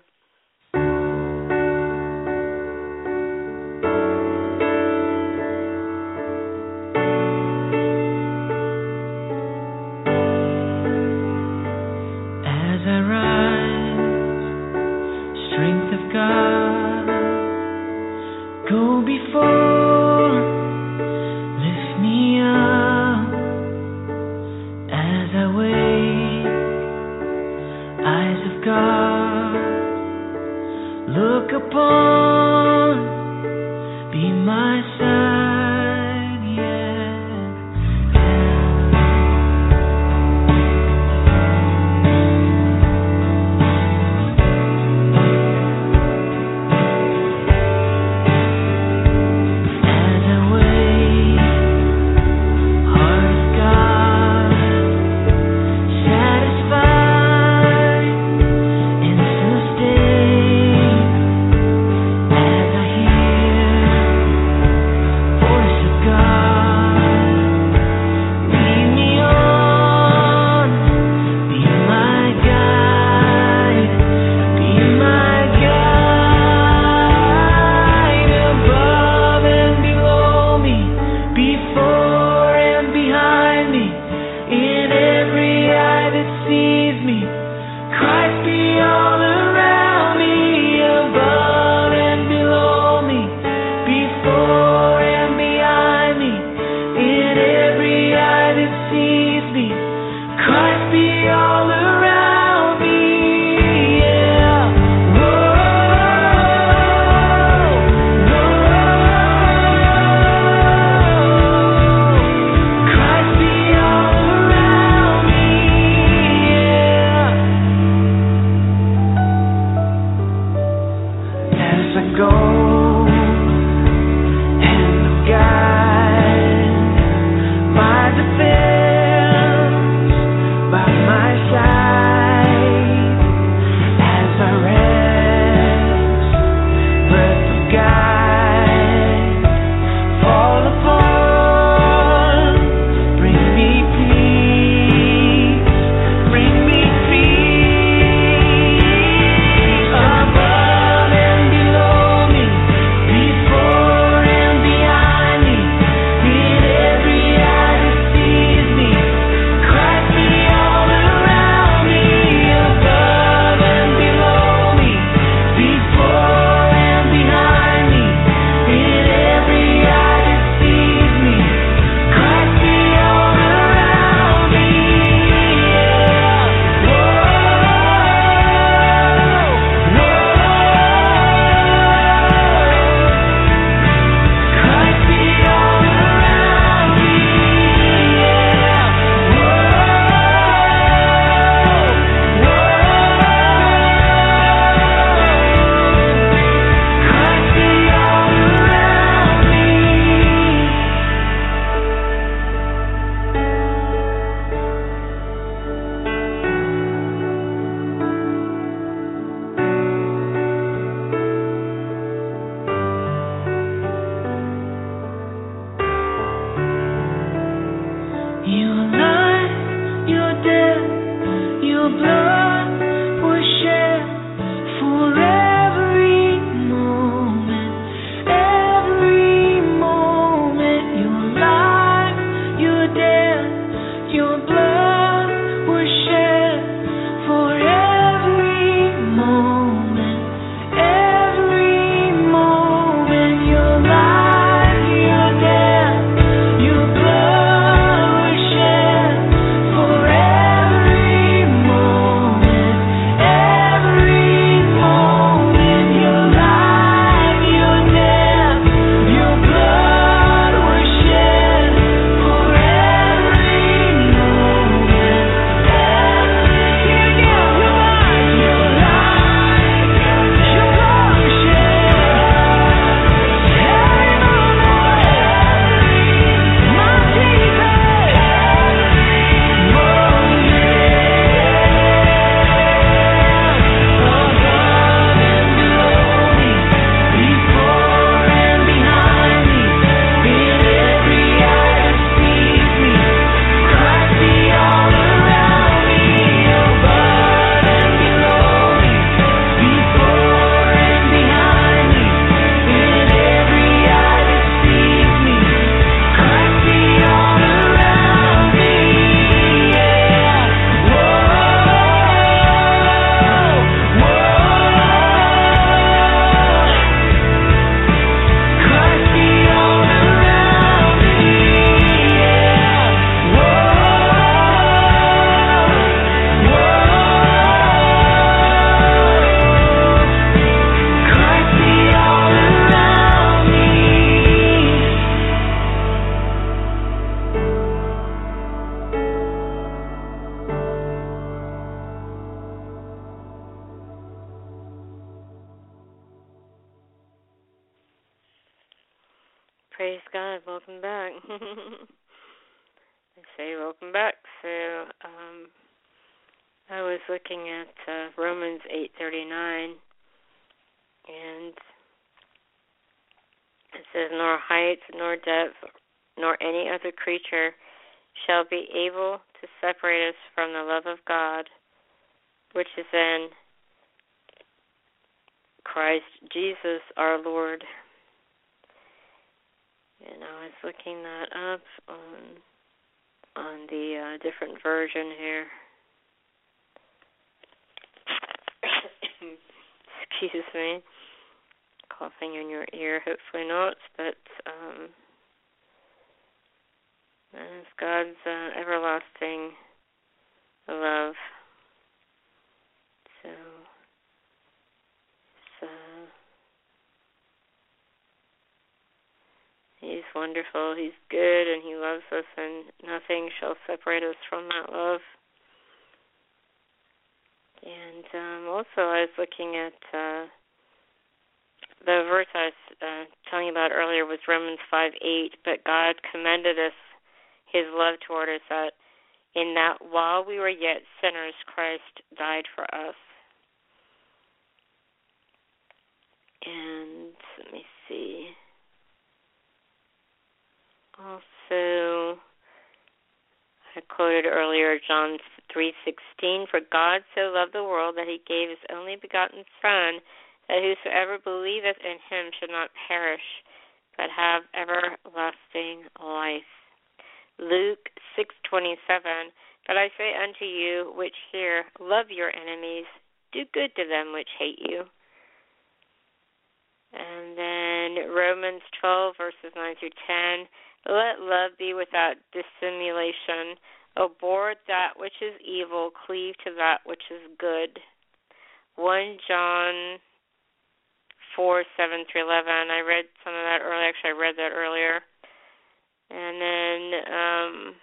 Speaker 3: Our Lord. And I was looking that up on on the uh, different version here. Excuse me. Coughing in your ear, hopefully not, but um God's uh, everlasting love. So He's wonderful. He's good, and He loves us, and nothing shall separate us from that love. And um, also, I was looking at uh, the verse I was uh, telling you about earlier was Romans five eight. But God commended us His love toward us that in that while we were yet sinners, Christ died for us. And let me see. Also, I quoted earlier John 3:16, "For God so loved the world that he gave his only begotten Son, that whosoever believeth in him should not perish, but have everlasting life." Luke 6:27, "But I say unto you which hear, love your enemies, do good to them which hate you." And then Romans 12 verses 9 through 10, let love be without dissimulation. Abhor that which is evil, cleave to that which is good. 1 John 4, 7 through 11. I read some of that earlier. Actually, I read that earlier. And then um,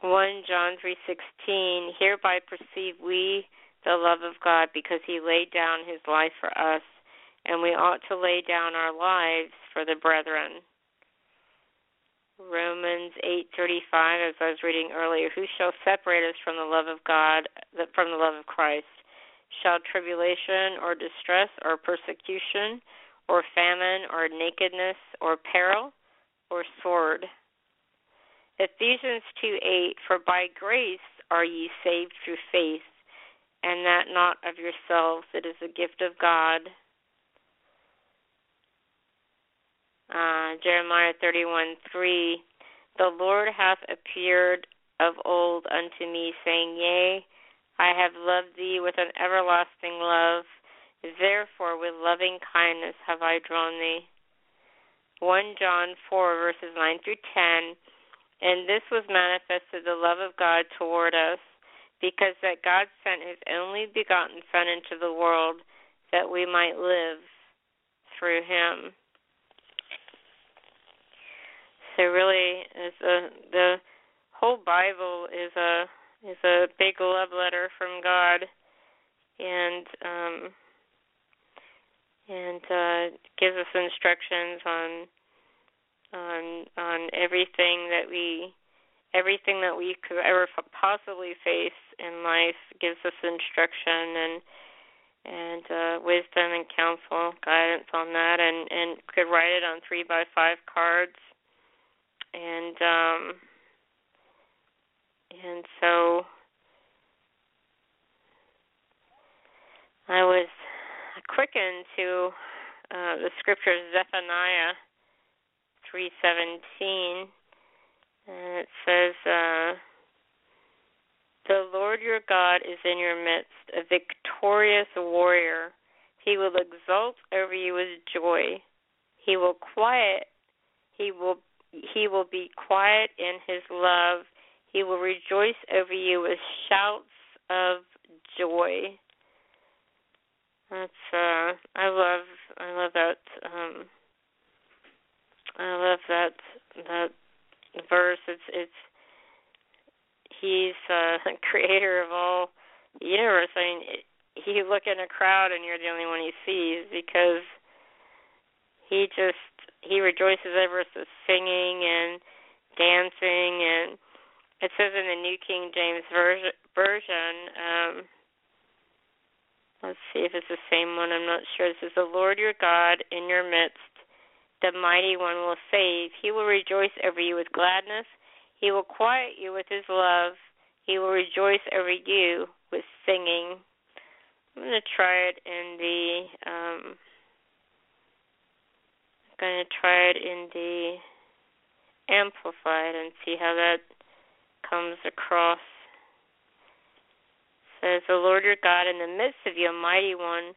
Speaker 3: 1 John 3:16. Hereby perceive we the love of God because He laid down His life for us, and we ought to lay down our lives for the brethren. Romans 8:35 as I was reading earlier who shall separate us from the love of God from the love of Christ? Shall tribulation or distress or persecution or famine or nakedness or peril or sword? Ephesians 2:8 For by grace are ye saved through faith and that not of yourselves. It is a gift of God uh, Jeremiah 31 3. The Lord hath appeared of old unto me, saying, Yea, I have loved thee with an everlasting love. Therefore, with loving kindness have I drawn thee. 1 John 4, verses 9 through 10. And this was manifested the love of God toward us, because that God sent his only begotten Son into the world that we might live through him. So really, is a, the whole Bible is a is a big love letter from God, and um, and uh, gives us instructions on on on everything that we everything that we could ever possibly face in life gives us instruction and and uh, wisdom and counsel guidance on that. And and could write it on three by five cards and um and so I was quickened to uh, the scripture Zephaniah three seventeen, and it says, uh, "The Lord your God is in your midst, a victorious warrior. He will exult over you with joy. He will quiet. He will he will be quiet in his love. He will rejoice over you with shouts of joy. That's uh I love I love that um I love that that verse. It's it's he's uh creator of all the universe. I mean he look in a crowd and you're the only one he sees because he just he rejoices over us with singing and dancing and it says in the New King James version, um let's see if it's the same one, I'm not sure. It says the Lord your God in your midst, the mighty one will save. He will rejoice over you with gladness. He will quiet you with his love. He will rejoice over you with singing. I'm going to try it in the um going to try it in the amplified and see how that comes across. It says the Lord your God in the midst of you, a mighty one,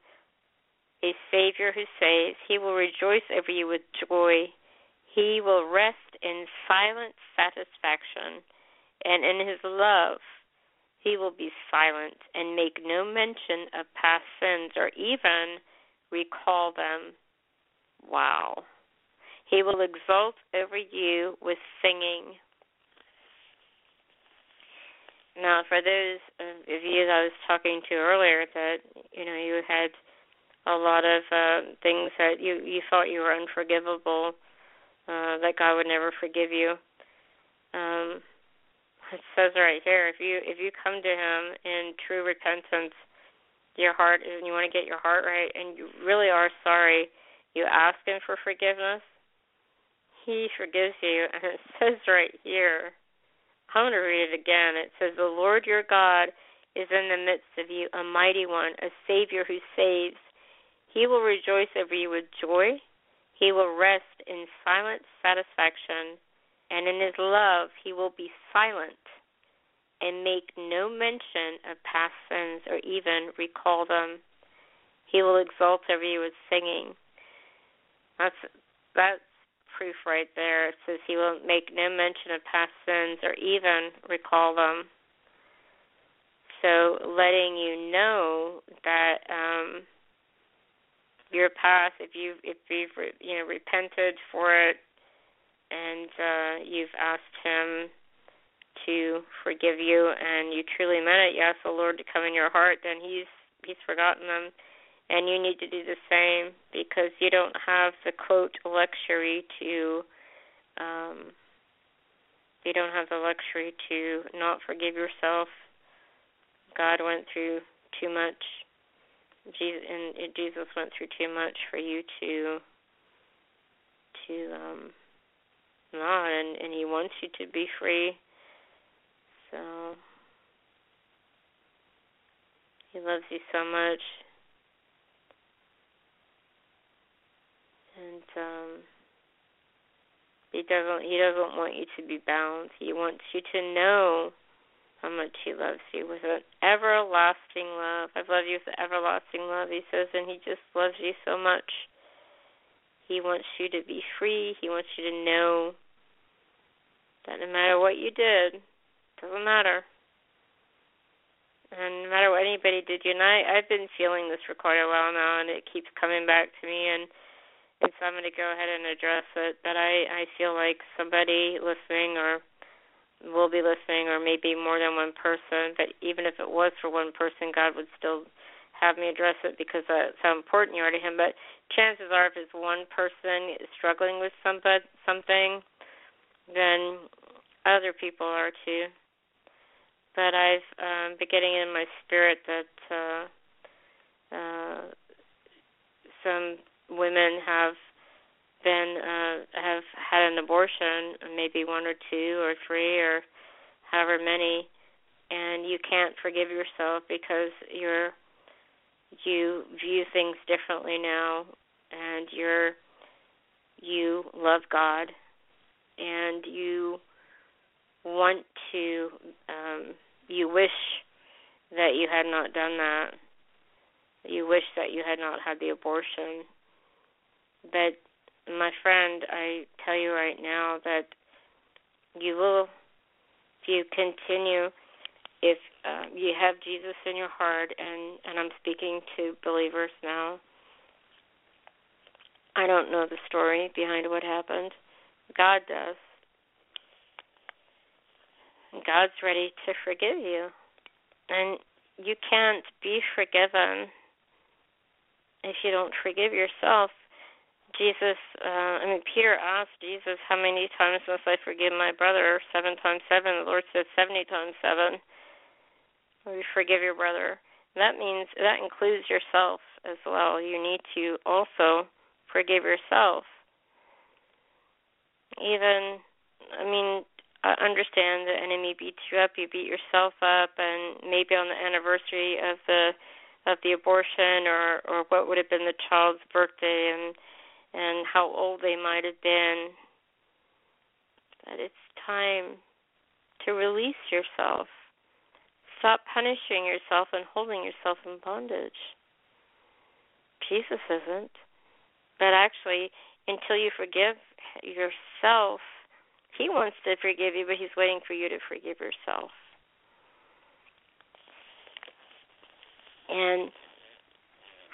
Speaker 3: a Savior who saves. He will rejoice over you with joy. He will rest in silent satisfaction, and in his love he will be silent and make no mention of past sins or even recall them. Wow. He will exult over you with singing. Now, for those of you that I was talking to earlier, that you know you had a lot of uh, things that you you thought you were unforgivable, uh, that God would never forgive you. Um, it says right here, if you if you come to Him in true repentance, your heart and you want to get your heart right, and you really are sorry, you ask Him for forgiveness. He forgives you, and it says right here I'm going to read it again. It says, The Lord your God is in the midst of you, a mighty one, a Savior who saves. He will rejoice over you with joy. He will rest in silent satisfaction, and in his love he will be silent and make no mention of past sins or even recall them. He will exult over you with singing. That's that's proof right there. It says he will make no mention of past sins or even recall them. So letting you know that um your past, if you if you've you know repented for it and uh you've asked him to forgive you and you truly meant it, you ask the Lord to come in your heart, then he's he's forgotten them and you need to do the same because you don't have the quote luxury to um you don't have the luxury to not forgive yourself. God went through too much. Jesus and Jesus went through too much for you to to um not and and he wants you to be free. So he loves you so much and um he doesn't he doesn't want you to be bound. He wants you to know how much he loves you with an everlasting love. I love you with everlasting love, he says, and he just loves you so much. He wants you to be free. He wants you to know that no matter what you did, doesn't matter. And no matter what anybody did you and I I've been feeling this for quite a while now and it keeps coming back to me and and so I'm going to go ahead and address it. But I I feel like somebody listening or will be listening, or maybe more than one person. But even if it was for one person, God would still have me address it because that's how important you are to Him. But chances are, if it's one person struggling with somebody something, then other people are too. But I've um, been getting in my spirit that uh, uh, some women have been uh have had an abortion, maybe one or two or three or however many, and you can't forgive yourself because you're you view things differently now and you're you love God and you want to um you wish that you had not done that. You wish that you had not had the abortion but my friend, I tell you right now that you will, if you continue, if uh, you have Jesus in your heart, and and I'm speaking to believers now. I don't know the story behind what happened. God does. God's ready to forgive you. And you can't be forgiven if you don't forgive yourself. Jesus, uh, I mean, Peter asked Jesus, How many times must I forgive my brother? Seven times seven. The Lord said, 70 times seven. We forgive your brother. That means that includes yourself as well. You need to also forgive yourself. Even, I mean, I understand the enemy beats you up, you beat yourself up, and maybe on the anniversary of the of the abortion or or what would have been the child's birthday and and how old they might have been that it's time to release yourself. Stop punishing yourself and holding yourself in bondage. Jesus isn't. But actually until you forgive yourself he wants to forgive you but he's waiting for you to forgive yourself. And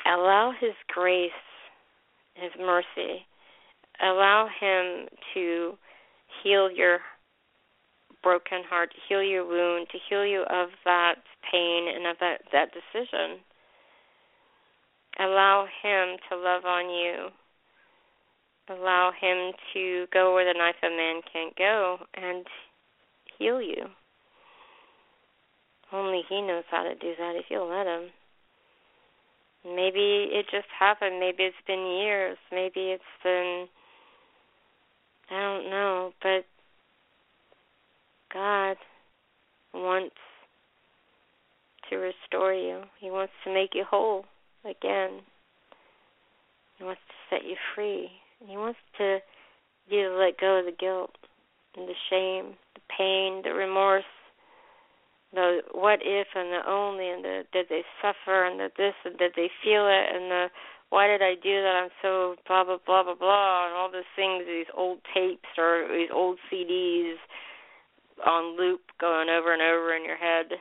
Speaker 3: allow His grace, His mercy, allow Him to heal your broken heart, to heal your wound, to heal you of that pain and of that, that decision. Allow Him to love on you. Allow Him to go where the knife of man can't go and heal you. Only He knows how to do that if you'll let Him. Maybe it just happened. Maybe it's been years. Maybe it's been I don't know, but God wants to restore you. He wants to make you whole again. He wants to set you free. He wants to you to let go of the guilt and the shame, the pain, the remorse, the what if and the only and the did they suffer and the this and did they feel it and the why did I do that? I'm so blah blah blah blah blah and all these things, these old tapes or these old CDs on loop going over and over in your head. It's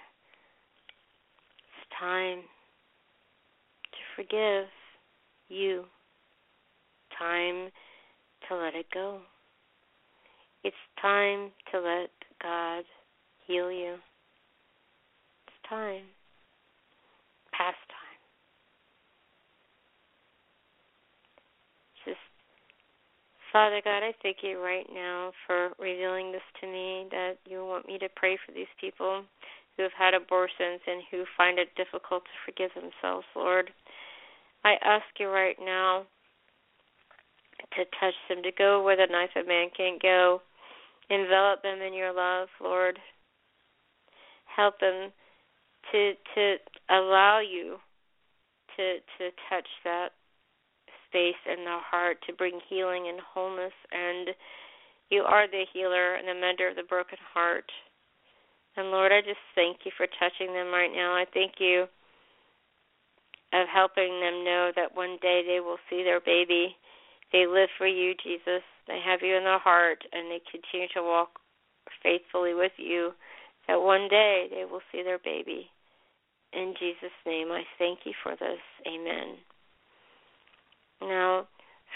Speaker 3: time to forgive you. Time to let it go. It's time to let God heal you time, past time. Just, Father God, I thank you right now for revealing this to me that you want me to pray for these people who have had abortions and who find it difficult to forgive themselves, Lord. I ask you right now to touch them, to go where the knife of man can't go. Envelop them in your love, Lord. Help them to to allow you to to touch that space in the heart to bring healing and wholeness and you are the healer and the mender of the broken heart. And Lord, I just thank you for touching them right now. I thank you of helping them know that one day they will see their baby. They live for you, Jesus. They have you in their heart and they continue to walk faithfully with you. That one day they will see their baby. In Jesus' name, I thank you for this. Amen. Now,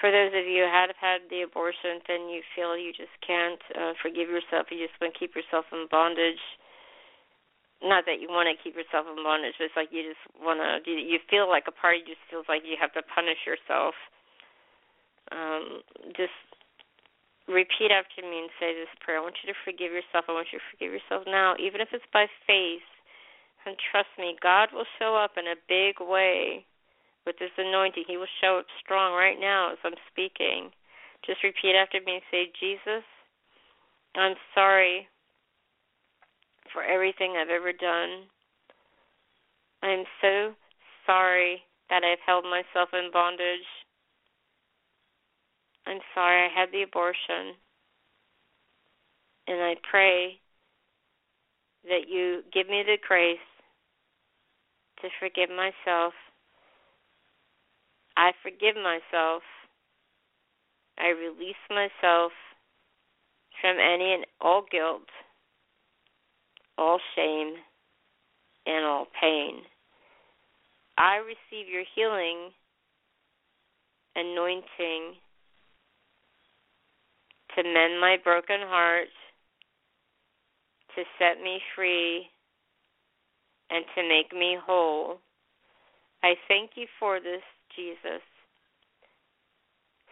Speaker 3: for those of you who have had the abortion and you feel you just can't uh, forgive yourself, you just want to keep yourself in bondage. Not that you want to keep yourself in bondage, but it's like you just want to. You feel like a part of you just feels like you have to punish yourself. Um, just repeat after me and say this prayer. I want you to forgive yourself. I want you to forgive yourself now, even if it's by faith and trust me, God will show up in a big way with this anointing. He will show up strong right now as I'm speaking. Just repeat after me and say, Jesus, I'm sorry for everything I've ever done. I'm so sorry that I've held myself in bondage. I'm sorry I had the abortion. And I pray that you give me the grace to forgive myself. I forgive myself. I release myself from any and all guilt, all shame, and all pain. I receive your healing anointing to mend my broken heart, to set me free and to make me whole. I thank you for this, Jesus.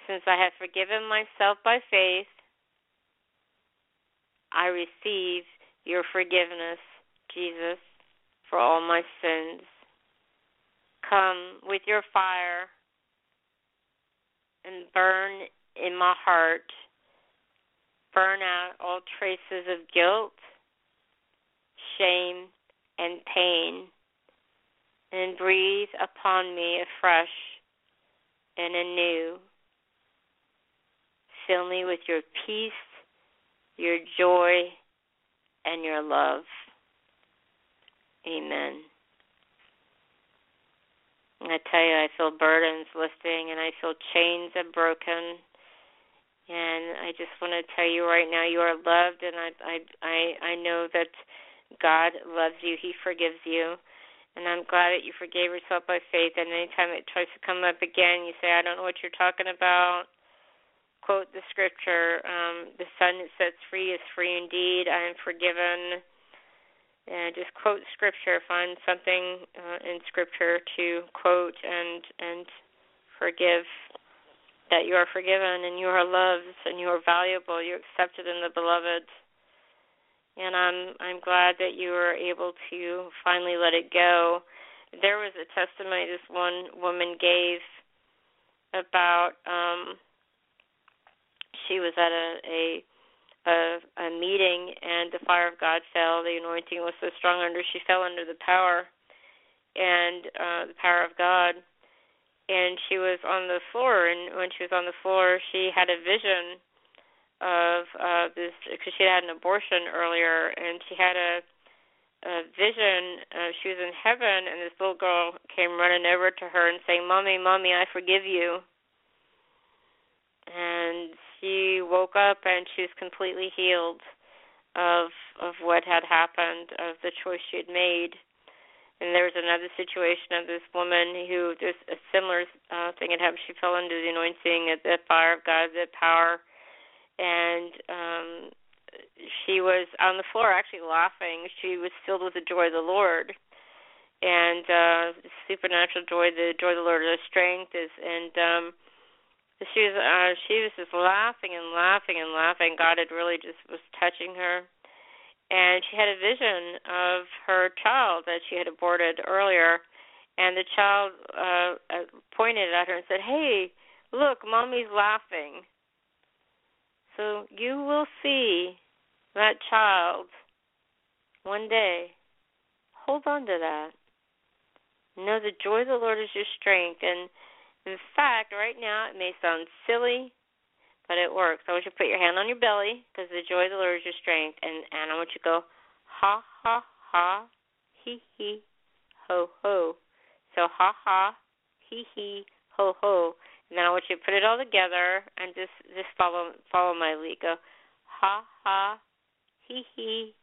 Speaker 3: since I have forgiven myself by faith, I receive your forgiveness, Jesus, for all my sins. Come with your fire and burn in my heart, burn out all traces of guilt, shame, and pain, and breathe upon me afresh and anew. Fill me with your peace, your joy, and your love. Amen. I tell you, I feel burdens lifting and I feel chains are broken. And I just want to tell you right now, you are loved, and I I I I know that God loves you. He forgives you, and I'm glad that you forgave yourself by faith. And anytime it tries to come up again, you say, "I don't know what you're talking about." Quote the scripture: um, "The Son that sets free is free indeed. I am forgiven." and just quote scripture find something uh, in scripture to quote and and forgive that you are forgiven and you are loved and you are valuable you're accepted in the beloved and i'm i'm glad that you were able to finally let it go there was a testimony this one woman gave about um she was at a a a, a meeting and the fire of God fell. The anointing was so strong under she fell under the power and uh the power of God. And she was on the floor and when she was on the floor she had a vision of uh this because she had an abortion earlier and she had a a vision uh, she was in heaven and this little girl came running over to her and saying mommy mommy i forgive you and she woke up and she was completely healed of of what had happened, of the choice she had made. And there was another situation of this woman who just a similar uh, thing had happened. She fell under the anointing of the fire of God, the power, and um, she was on the floor actually laughing. She was filled with the joy of the Lord. And uh supernatural joy, the joy of the Lord, the strength is and um she was uh she was just laughing and laughing and laughing. God had really just was touching her. And she had a vision of her child that she had aborted earlier. And the child uh, uh pointed at her and said hey look mommy's laughing so you will see that child one day hold on to that know the joy of the lord is your strength and in fact, right now it may sound silly, but it works. I want you to put your hand on your belly because the joy of the Lord is your strength, and and I want you to go ha ha ha, he he, ho ho. So ha ha, he he, ho ho. And I want you to put it all together and just just follow follow my lead. Go ha ha, he he,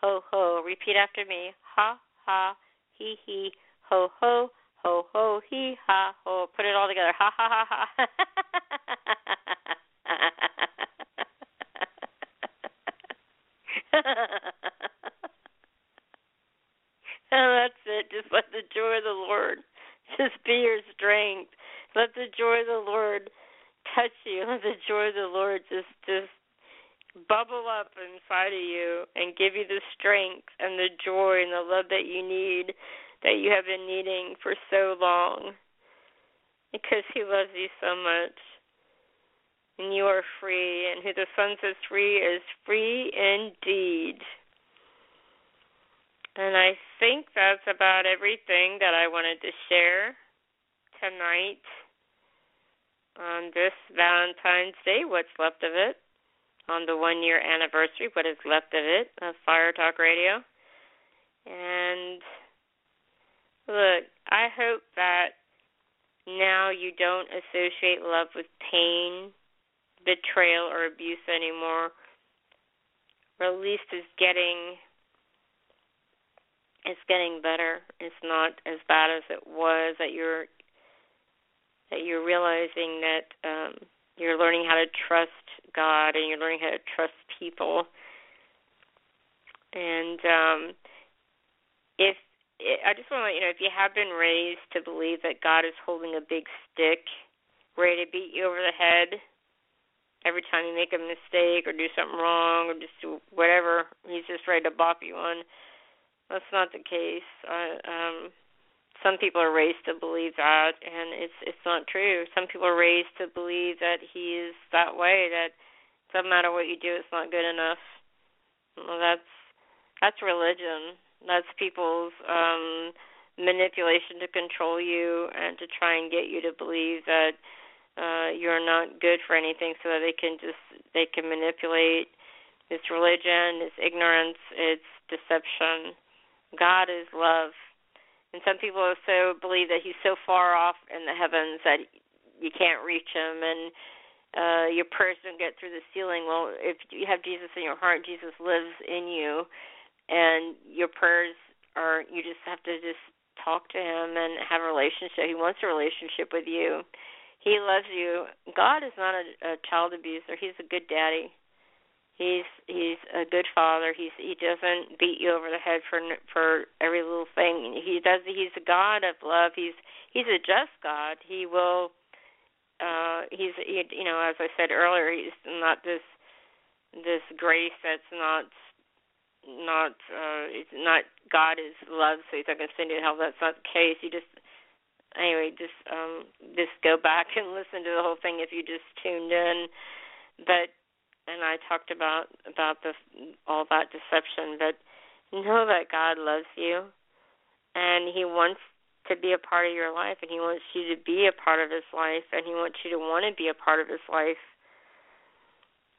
Speaker 3: ho ho. Repeat after me. Ha ha, he he, ho ho ho ho he ha ho. Put it all together. Ha ha ha ha. and that's it. Just let the joy of the Lord just be your strength. Let the joy of the Lord touch you. Let the joy of the Lord just just bubble up inside of you and give you the strength and the joy and the love that you need that you have been needing for so long because He loves you so much. And you are free, and who the Son sets free is free indeed. And I think that's about everything that I wanted to share tonight on this Valentine's Day, what's left of it, on the one year anniversary, what is left of it, of Fire Talk Radio. And Look, I hope that now you don't associate love with pain, betrayal, or abuse anymore. Or at least it's getting it's getting better. It's not as bad as it was that you're that you're realizing that um you're learning how to trust God and you're learning how to trust people. And um if I just want to let you know if you have been raised to believe that God is holding a big stick ready to beat you over the head every time you make a mistake or do something wrong or just do whatever. He's just ready to bop you on. That's not the case. Uh, um, some people are raised to believe that, and it's it's not true. Some people are raised to believe that he is that way. That it doesn't matter what you do, it's not good enough. Well, that's that's religion. That's people's um manipulation to control you and to try and get you to believe that uh you're not good for anything so that they can just they can manipulate it's religion, it's ignorance, it's deception. God is love. And some people so believe that he's so far off in the heavens that you can't reach him and uh your prayers don't get through the ceiling. Well, if you have Jesus in your heart, Jesus lives in you and your prayers are you just have to just talk to him and have a relationship. He wants a relationship with you. He loves you. God is not a, a child abuser. He's a good daddy. He's he's a good father. He's he doesn't beat you over the head for for every little thing. He does. He's a God of love. He's he's a just God. He will. uh He's he, you know as I said earlier. He's not this this grace that's not not uh it's not God is love, so he's not gonna send you to hell. That's not the case. You just anyway, just um just go back and listen to the whole thing if you just tuned in. But and I talked about about the all that deception, but know that God loves you and he wants to be a part of your life and he wants you to be a part of his life and he wants you to want to be a part of his life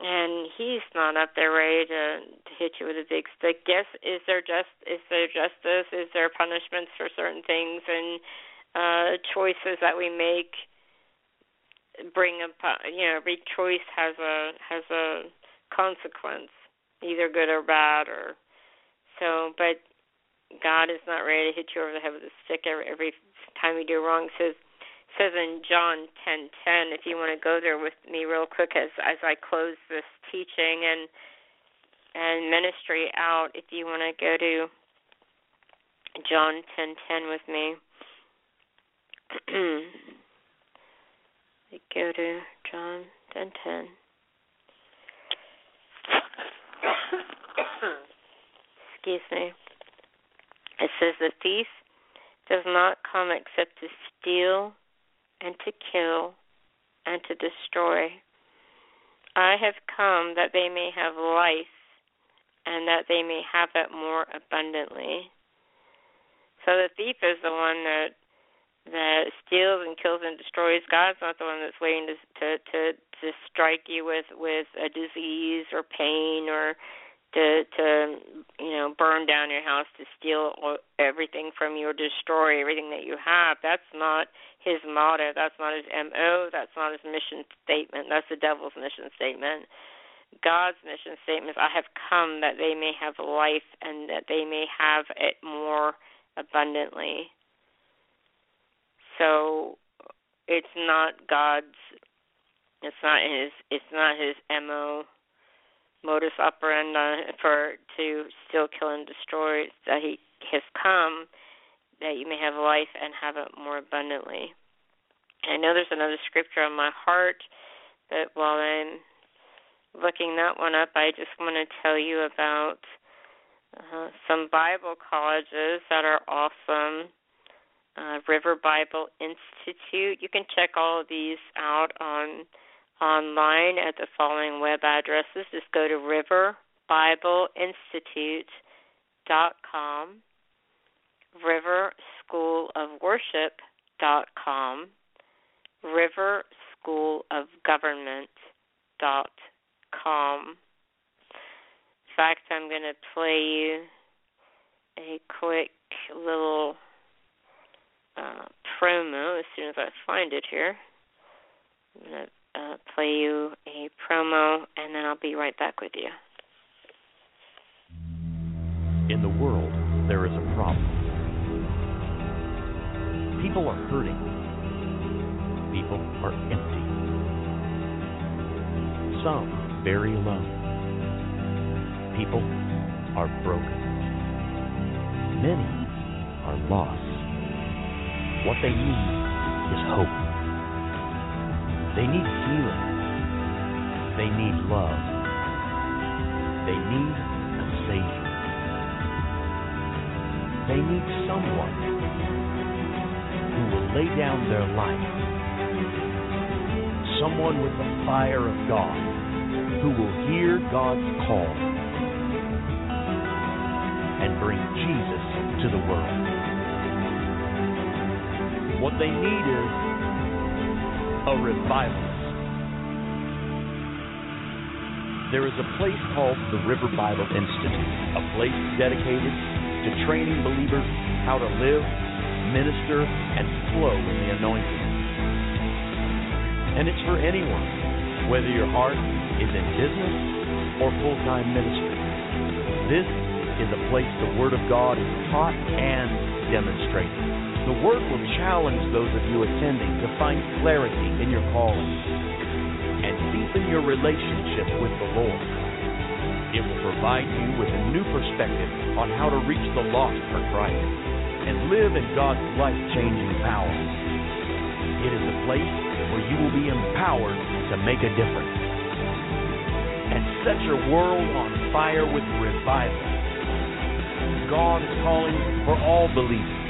Speaker 3: and he's not up there ready to to hit you with a big stick. Yes, is there just is there justice? Is there punishments for certain things and uh choices that we make bring up you know every choice has a has a consequence either good or bad or so but God is not ready to hit you over the head with a stick every, every time you do wrong. Says says in John 10:10 if you want to go there with me real quick as as I close this teaching and and ministry out if you want to go to John 10:10 with me go to John 10:10 Excuse me. It says the thief does not come except to steal and to kill and to destroy. I have come that they may have life and that they may have it more abundantly. So the thief is the one that that steals and kills and destroys. God's not the one that's waiting to to to, to strike you with with a disease or pain or to to you know burn down your house to steal everything from you or destroy everything that you have. That's not his motto. That's not his mo that's not his mission statement. That's the devil's mission statement. God's mission statement is i have come that they may have life and that they may have it more abundantly so it's not god's it's not his it's not his mo modus operandi for to steal, kill, and destroy that he has come that you may have life and have it more abundantly. I know there's another scripture on my heart, but while I'm looking that one up, I just want to tell you about uh, some Bible colleges that are awesome. Uh, River Bible Institute. You can check all of these out on online at the following web addresses. Just go to riverbibleinstitute.com, riverschoolofworship.com, riverschoolofgovernment.com. In fact, I'm going to play you a quick little uh, promo as soon as I find it here. I'm going to uh, play you a promo, and then I'll be right back with you.
Speaker 10: In the world, there is a problem. People are hurting. People are empty. Some very alone. People are broken. Many are lost. What they need is hope They need healing. They need love. They need a Savior. They need someone who will lay down their life. Someone with the fire of God who will hear God's call and bring Jesus to the world. What they need is a revivalist. There is a place called the River Bible Institute, a place dedicated to training believers how to live, minister, and flow in the anointing. And it's for anyone, whether your heart is in business or full time ministry. This is a place the Word of God is taught and demonstrated. The Word will challenge those of you attending to find clarity in your calling and deepen your relationship with the Lord. It will provide you with a new perspective on how to reach the lost for Christ and live in God's life changing power. It is a place where you will be empowered to make a difference and set your world on fire with revival. God is calling for all believers.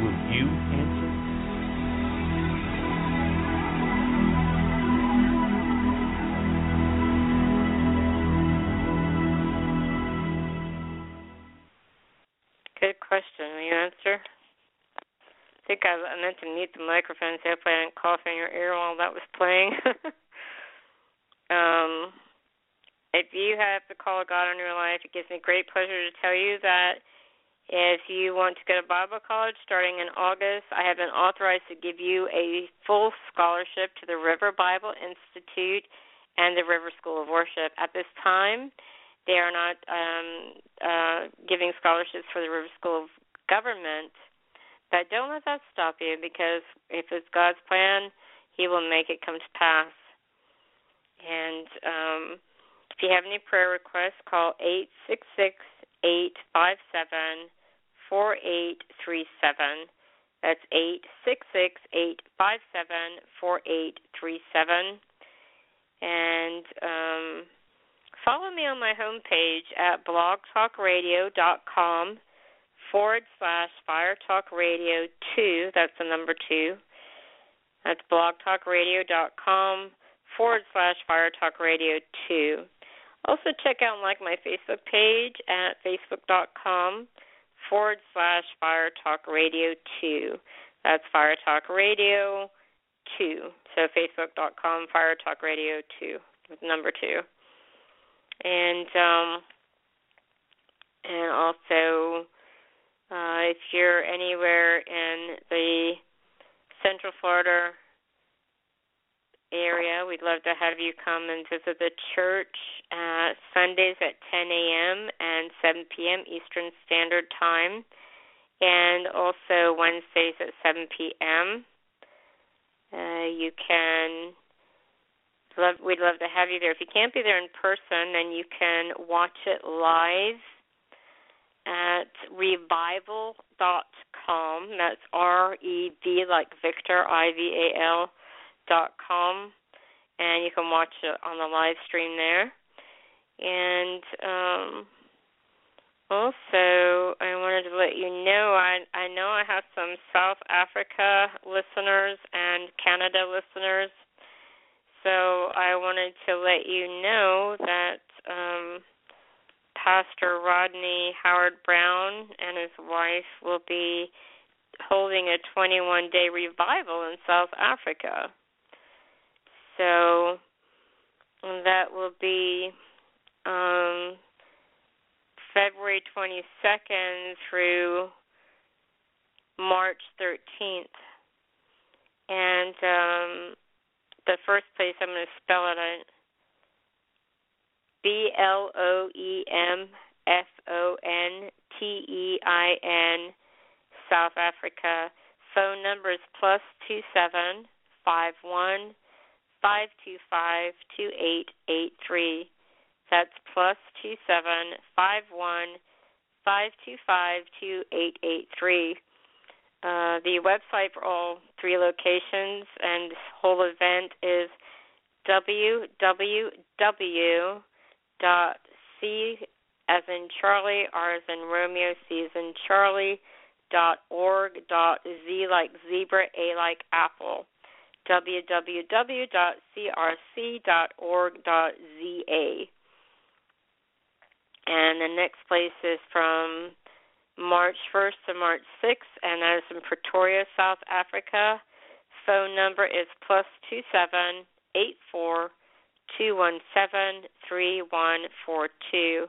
Speaker 10: Will you answer?
Speaker 3: Good question. Will you answer? I think I, meant to mute the microphone so hopefully I didn't cough in your ear while that was playing. um, if you have the call of God on your life, it gives me great pleasure to tell you that if you want to go to Bible college starting in August, I have been authorized to give you a full scholarship to the River Bible Institute and the River School of Worship. At this time, they are not um, uh, giving scholarships for the River School of Government, but don't let that stop you because if it's God's plan, He will make it come to pass. And um, if you have any prayer requests, call eight six six eight five seven four eight three seven. That's eight six six eight five seven four eight three seven. And um, follow me on my homepage at blogtalkradio.com forward slash Fire Talk Radio 2. That's the number 2. That's blogtalkradio.com forward slash Fire Talk Radio 2. Also, check out like my Facebook page at facebook.com forward slash Fire Talk Radio 2. That's Fire Talk Radio 2. So, facebook.com Fire Talk Radio 2 with number 2. And, um, and also, uh, if you're anywhere in the Central Florida area, we'd love to have you come and visit the church uh, Sundays at 10 a.m. and 7 p.m. Eastern Standard Time, and also Wednesdays at 7 p.m. Uh, you can love we'd love to have you there. If you can't be there in person, then you can watch it live at revival dot com. That's R E V like Victor I V A L dot com, and you can watch it on the live stream there. And um, also, I wanted to let you know I I know I have some South Africa listeners and Canada listeners, so I wanted to let you know that. Um, Pastor Rodney Howard Brown and his wife will be holding a 21 day revival in South Africa. So that will be um, February 22nd through March 13th. And um, the first place I'm going to spell it, on B L O E M F O N T E I N, South Africa. Phone number is plus two seven five one five two five two eight eight three. That's plus two seven five one five two five two eight eight three. Uh, the website for all three locations and this whole event is www dot c as in Charlie, R as in Romeo, C as in Charlie dot org dot z like zebra, a like apple. Www dot crc dot org dot za. And the next place is from March 1st to March 6th, and that is in Pretoria, South Africa. Phone number is plus two seven eight four two one seven three one four two.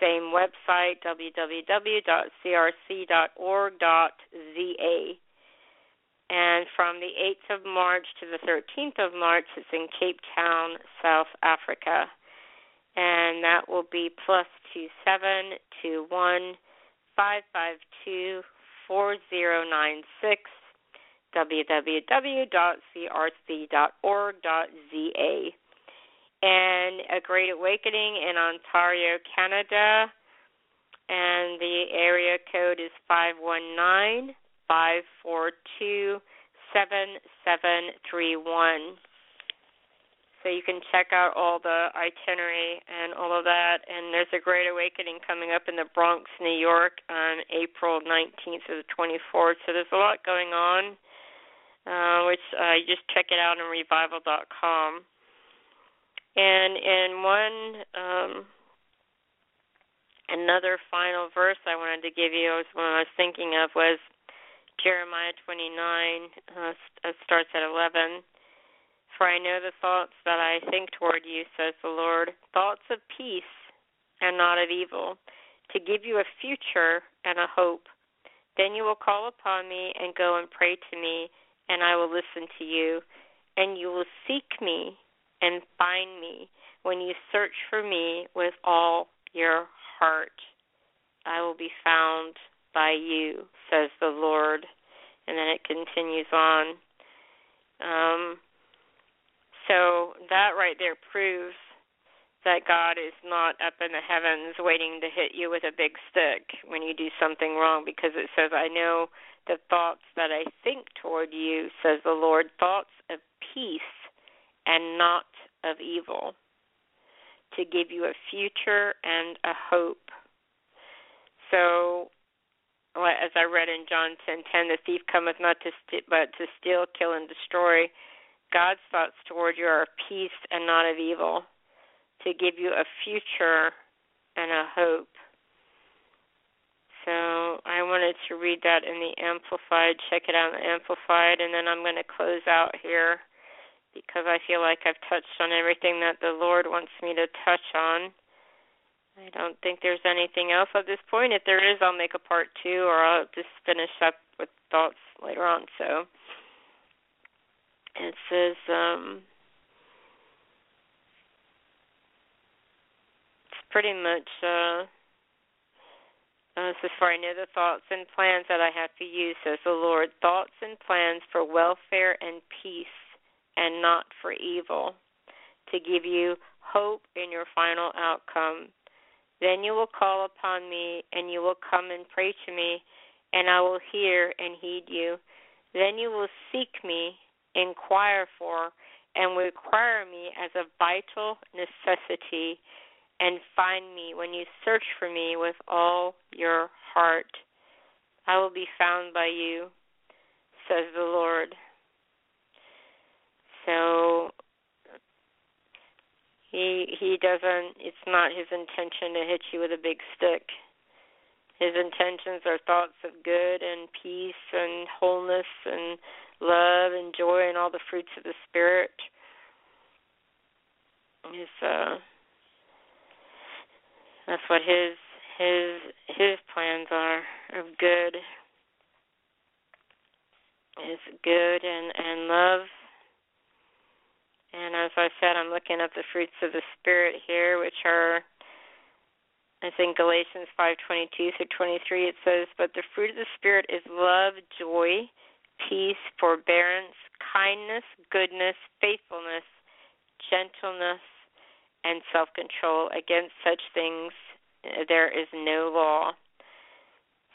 Speaker 3: Same website www.crc.org.za. And from the 8th of March to the 13th of March, it's in Cape Town, South Africa. And that will be plus two seven two one five five two four zero nine six www.crc.org.za. And a Great Awakening in Ontario, Canada. And the area code is five one nine five four two seven seven three one. So you can check out all the itinerary and all of that. And there's a Great Awakening coming up in the Bronx, New York on April 19th to the 24th. So there's a lot going on, uh, which uh, you just check it out on revival.com. And in one, um, another final verse I wanted to give you, was one I was thinking of was Jeremiah 29, uh, starts at 11. For I know the thoughts that I think toward you, says the Lord, thoughts of peace and not of evil, to give you a future and a hope. Then you will call upon me and go and pray to me, and I will listen to you. And you will seek me and find me when you search for me with all your heart. I will be found by you, says the Lord. And then it continues on. Um, so that right there proves that God is not up in the heavens waiting to hit you with a big stick when you do something wrong because it says, I know the thoughts that I think toward you, says the Lord, thoughts of peace and not of evil, to give you a future and a hope. So, as I read in John 10:10, the thief cometh not to st- but to steal, kill, and destroy. God's thoughts toward you are peace and not of evil, to give you a future and a hope. So I wanted to read that in the Amplified. Check it out in the Amplified, and then I'm going to close out here because I feel like I've touched on everything that the Lord wants me to touch on. I don't think there's anything else at this point. If there is, I'll make a part two, or I'll just finish up with thoughts later on. So it says, um, it's pretty much. Uh, uh, for I know the thoughts and plans that I have for you, says the Lord. Thoughts and plans for welfare and peace, and not for evil, to give you hope in your final outcome. Then you will call upon me, and you will come and pray to me, and I will hear and heed you. Then you will seek me, inquire for, and require me as a vital necessity and find me when you search for me with all your heart. I will be found by you, says the Lord. So he he doesn't it's not his intention to hit you with a big stick. His intentions are thoughts of good and peace and wholeness and love and joy and all the fruits of the spirit. His uh that's what his his his plans are of good. Is good and and love. And as I said, I'm looking up the fruits of the spirit here, which are I think Galatians 5:22 through 23 it says, "But the fruit of the spirit is love, joy, peace, forbearance, kindness, goodness, faithfulness, gentleness, and self control. Against such things there is no law.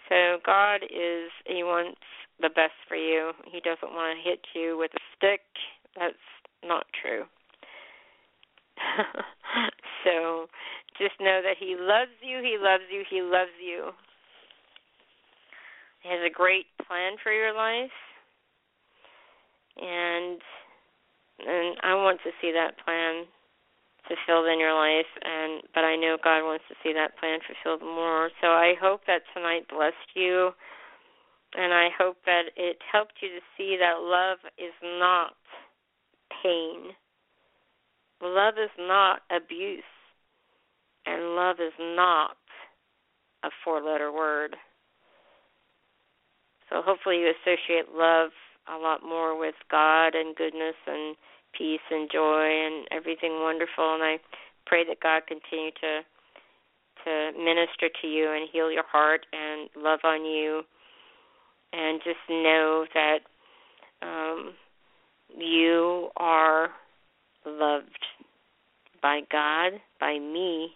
Speaker 3: So God is He wants the best for you. He doesn't want to hit you with a stick. That's not true. so just know that he loves you, he loves you, he loves you. He has a great plan for your life. And and I want to see that plan fulfilled in your life and but I know God wants to see that plan fulfilled more. So I hope that tonight blessed you and I hope that it helped you to see that love is not pain. Love is not abuse. And love is not a four letter word. So hopefully you associate love a lot more with God and goodness and peace and joy and everything wonderful and I pray that God continue to to minister to you and heal your heart and love on you and just know that you are loved by God, by me.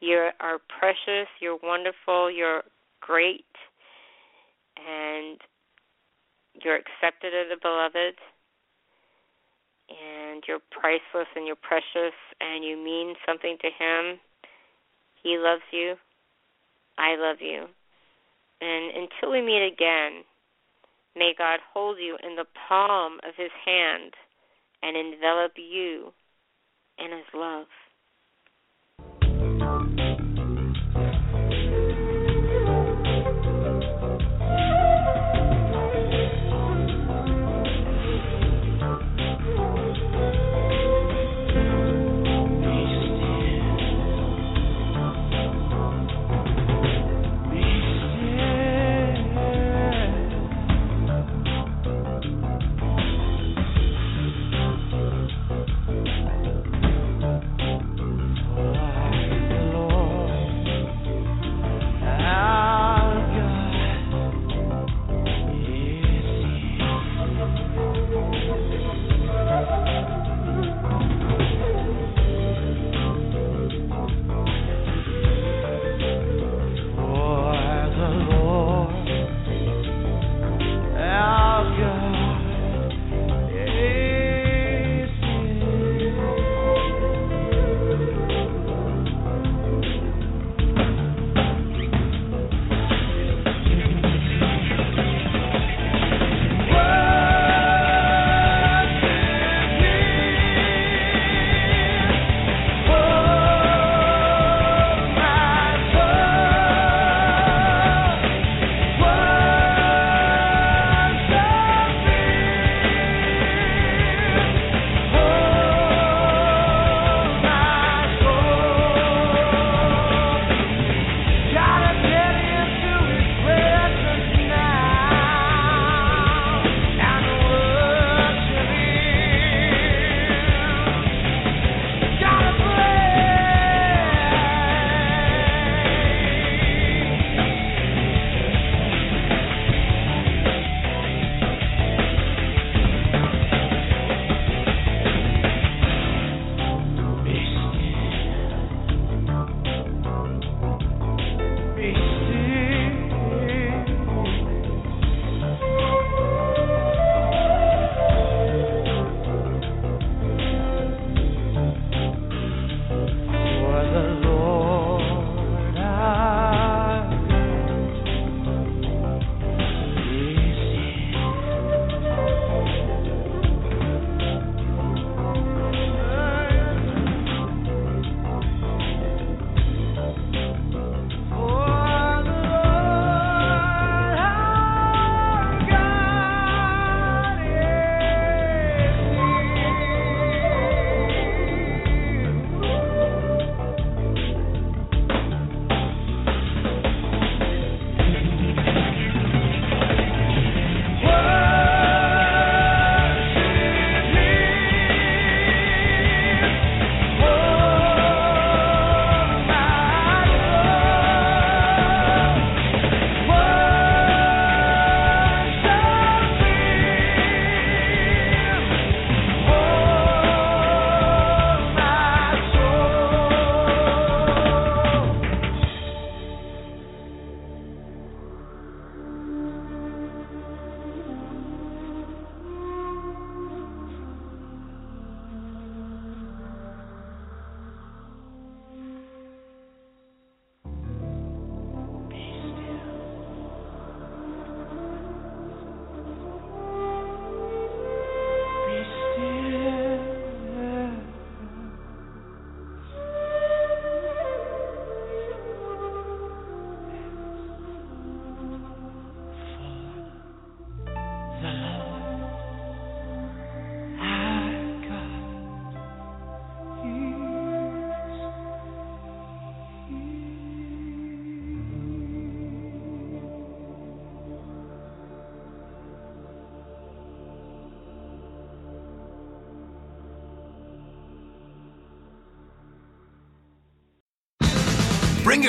Speaker 3: You are precious, you're wonderful, you're great, and you're accepted of the beloved, and you're priceless and you're precious, and you mean something to Him. He loves you. I love you. And until we meet again, may God hold you in the palm of His hand and envelop you in His love.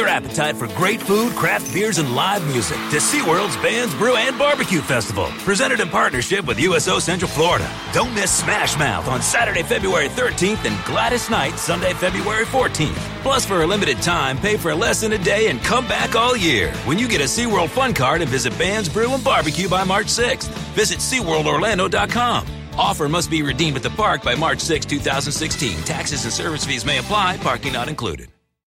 Speaker 11: Your appetite for great food, craft beers, and live music to SeaWorld's Bands, Brew, and Barbecue Festival, presented in partnership with USO Central Florida. Don't miss Smash Mouth on Saturday, February 13th and Gladys Knight Sunday, February 14th. Plus, for a limited time, pay for less than a day and come back all year when you get a SeaWorld Fun Card and visit Bands, Brew, and Barbecue by March 6th. Visit SeaWorldOrlando.com. Offer must be redeemed at the park by March 6, 2016. Taxes and service fees may apply, parking not included.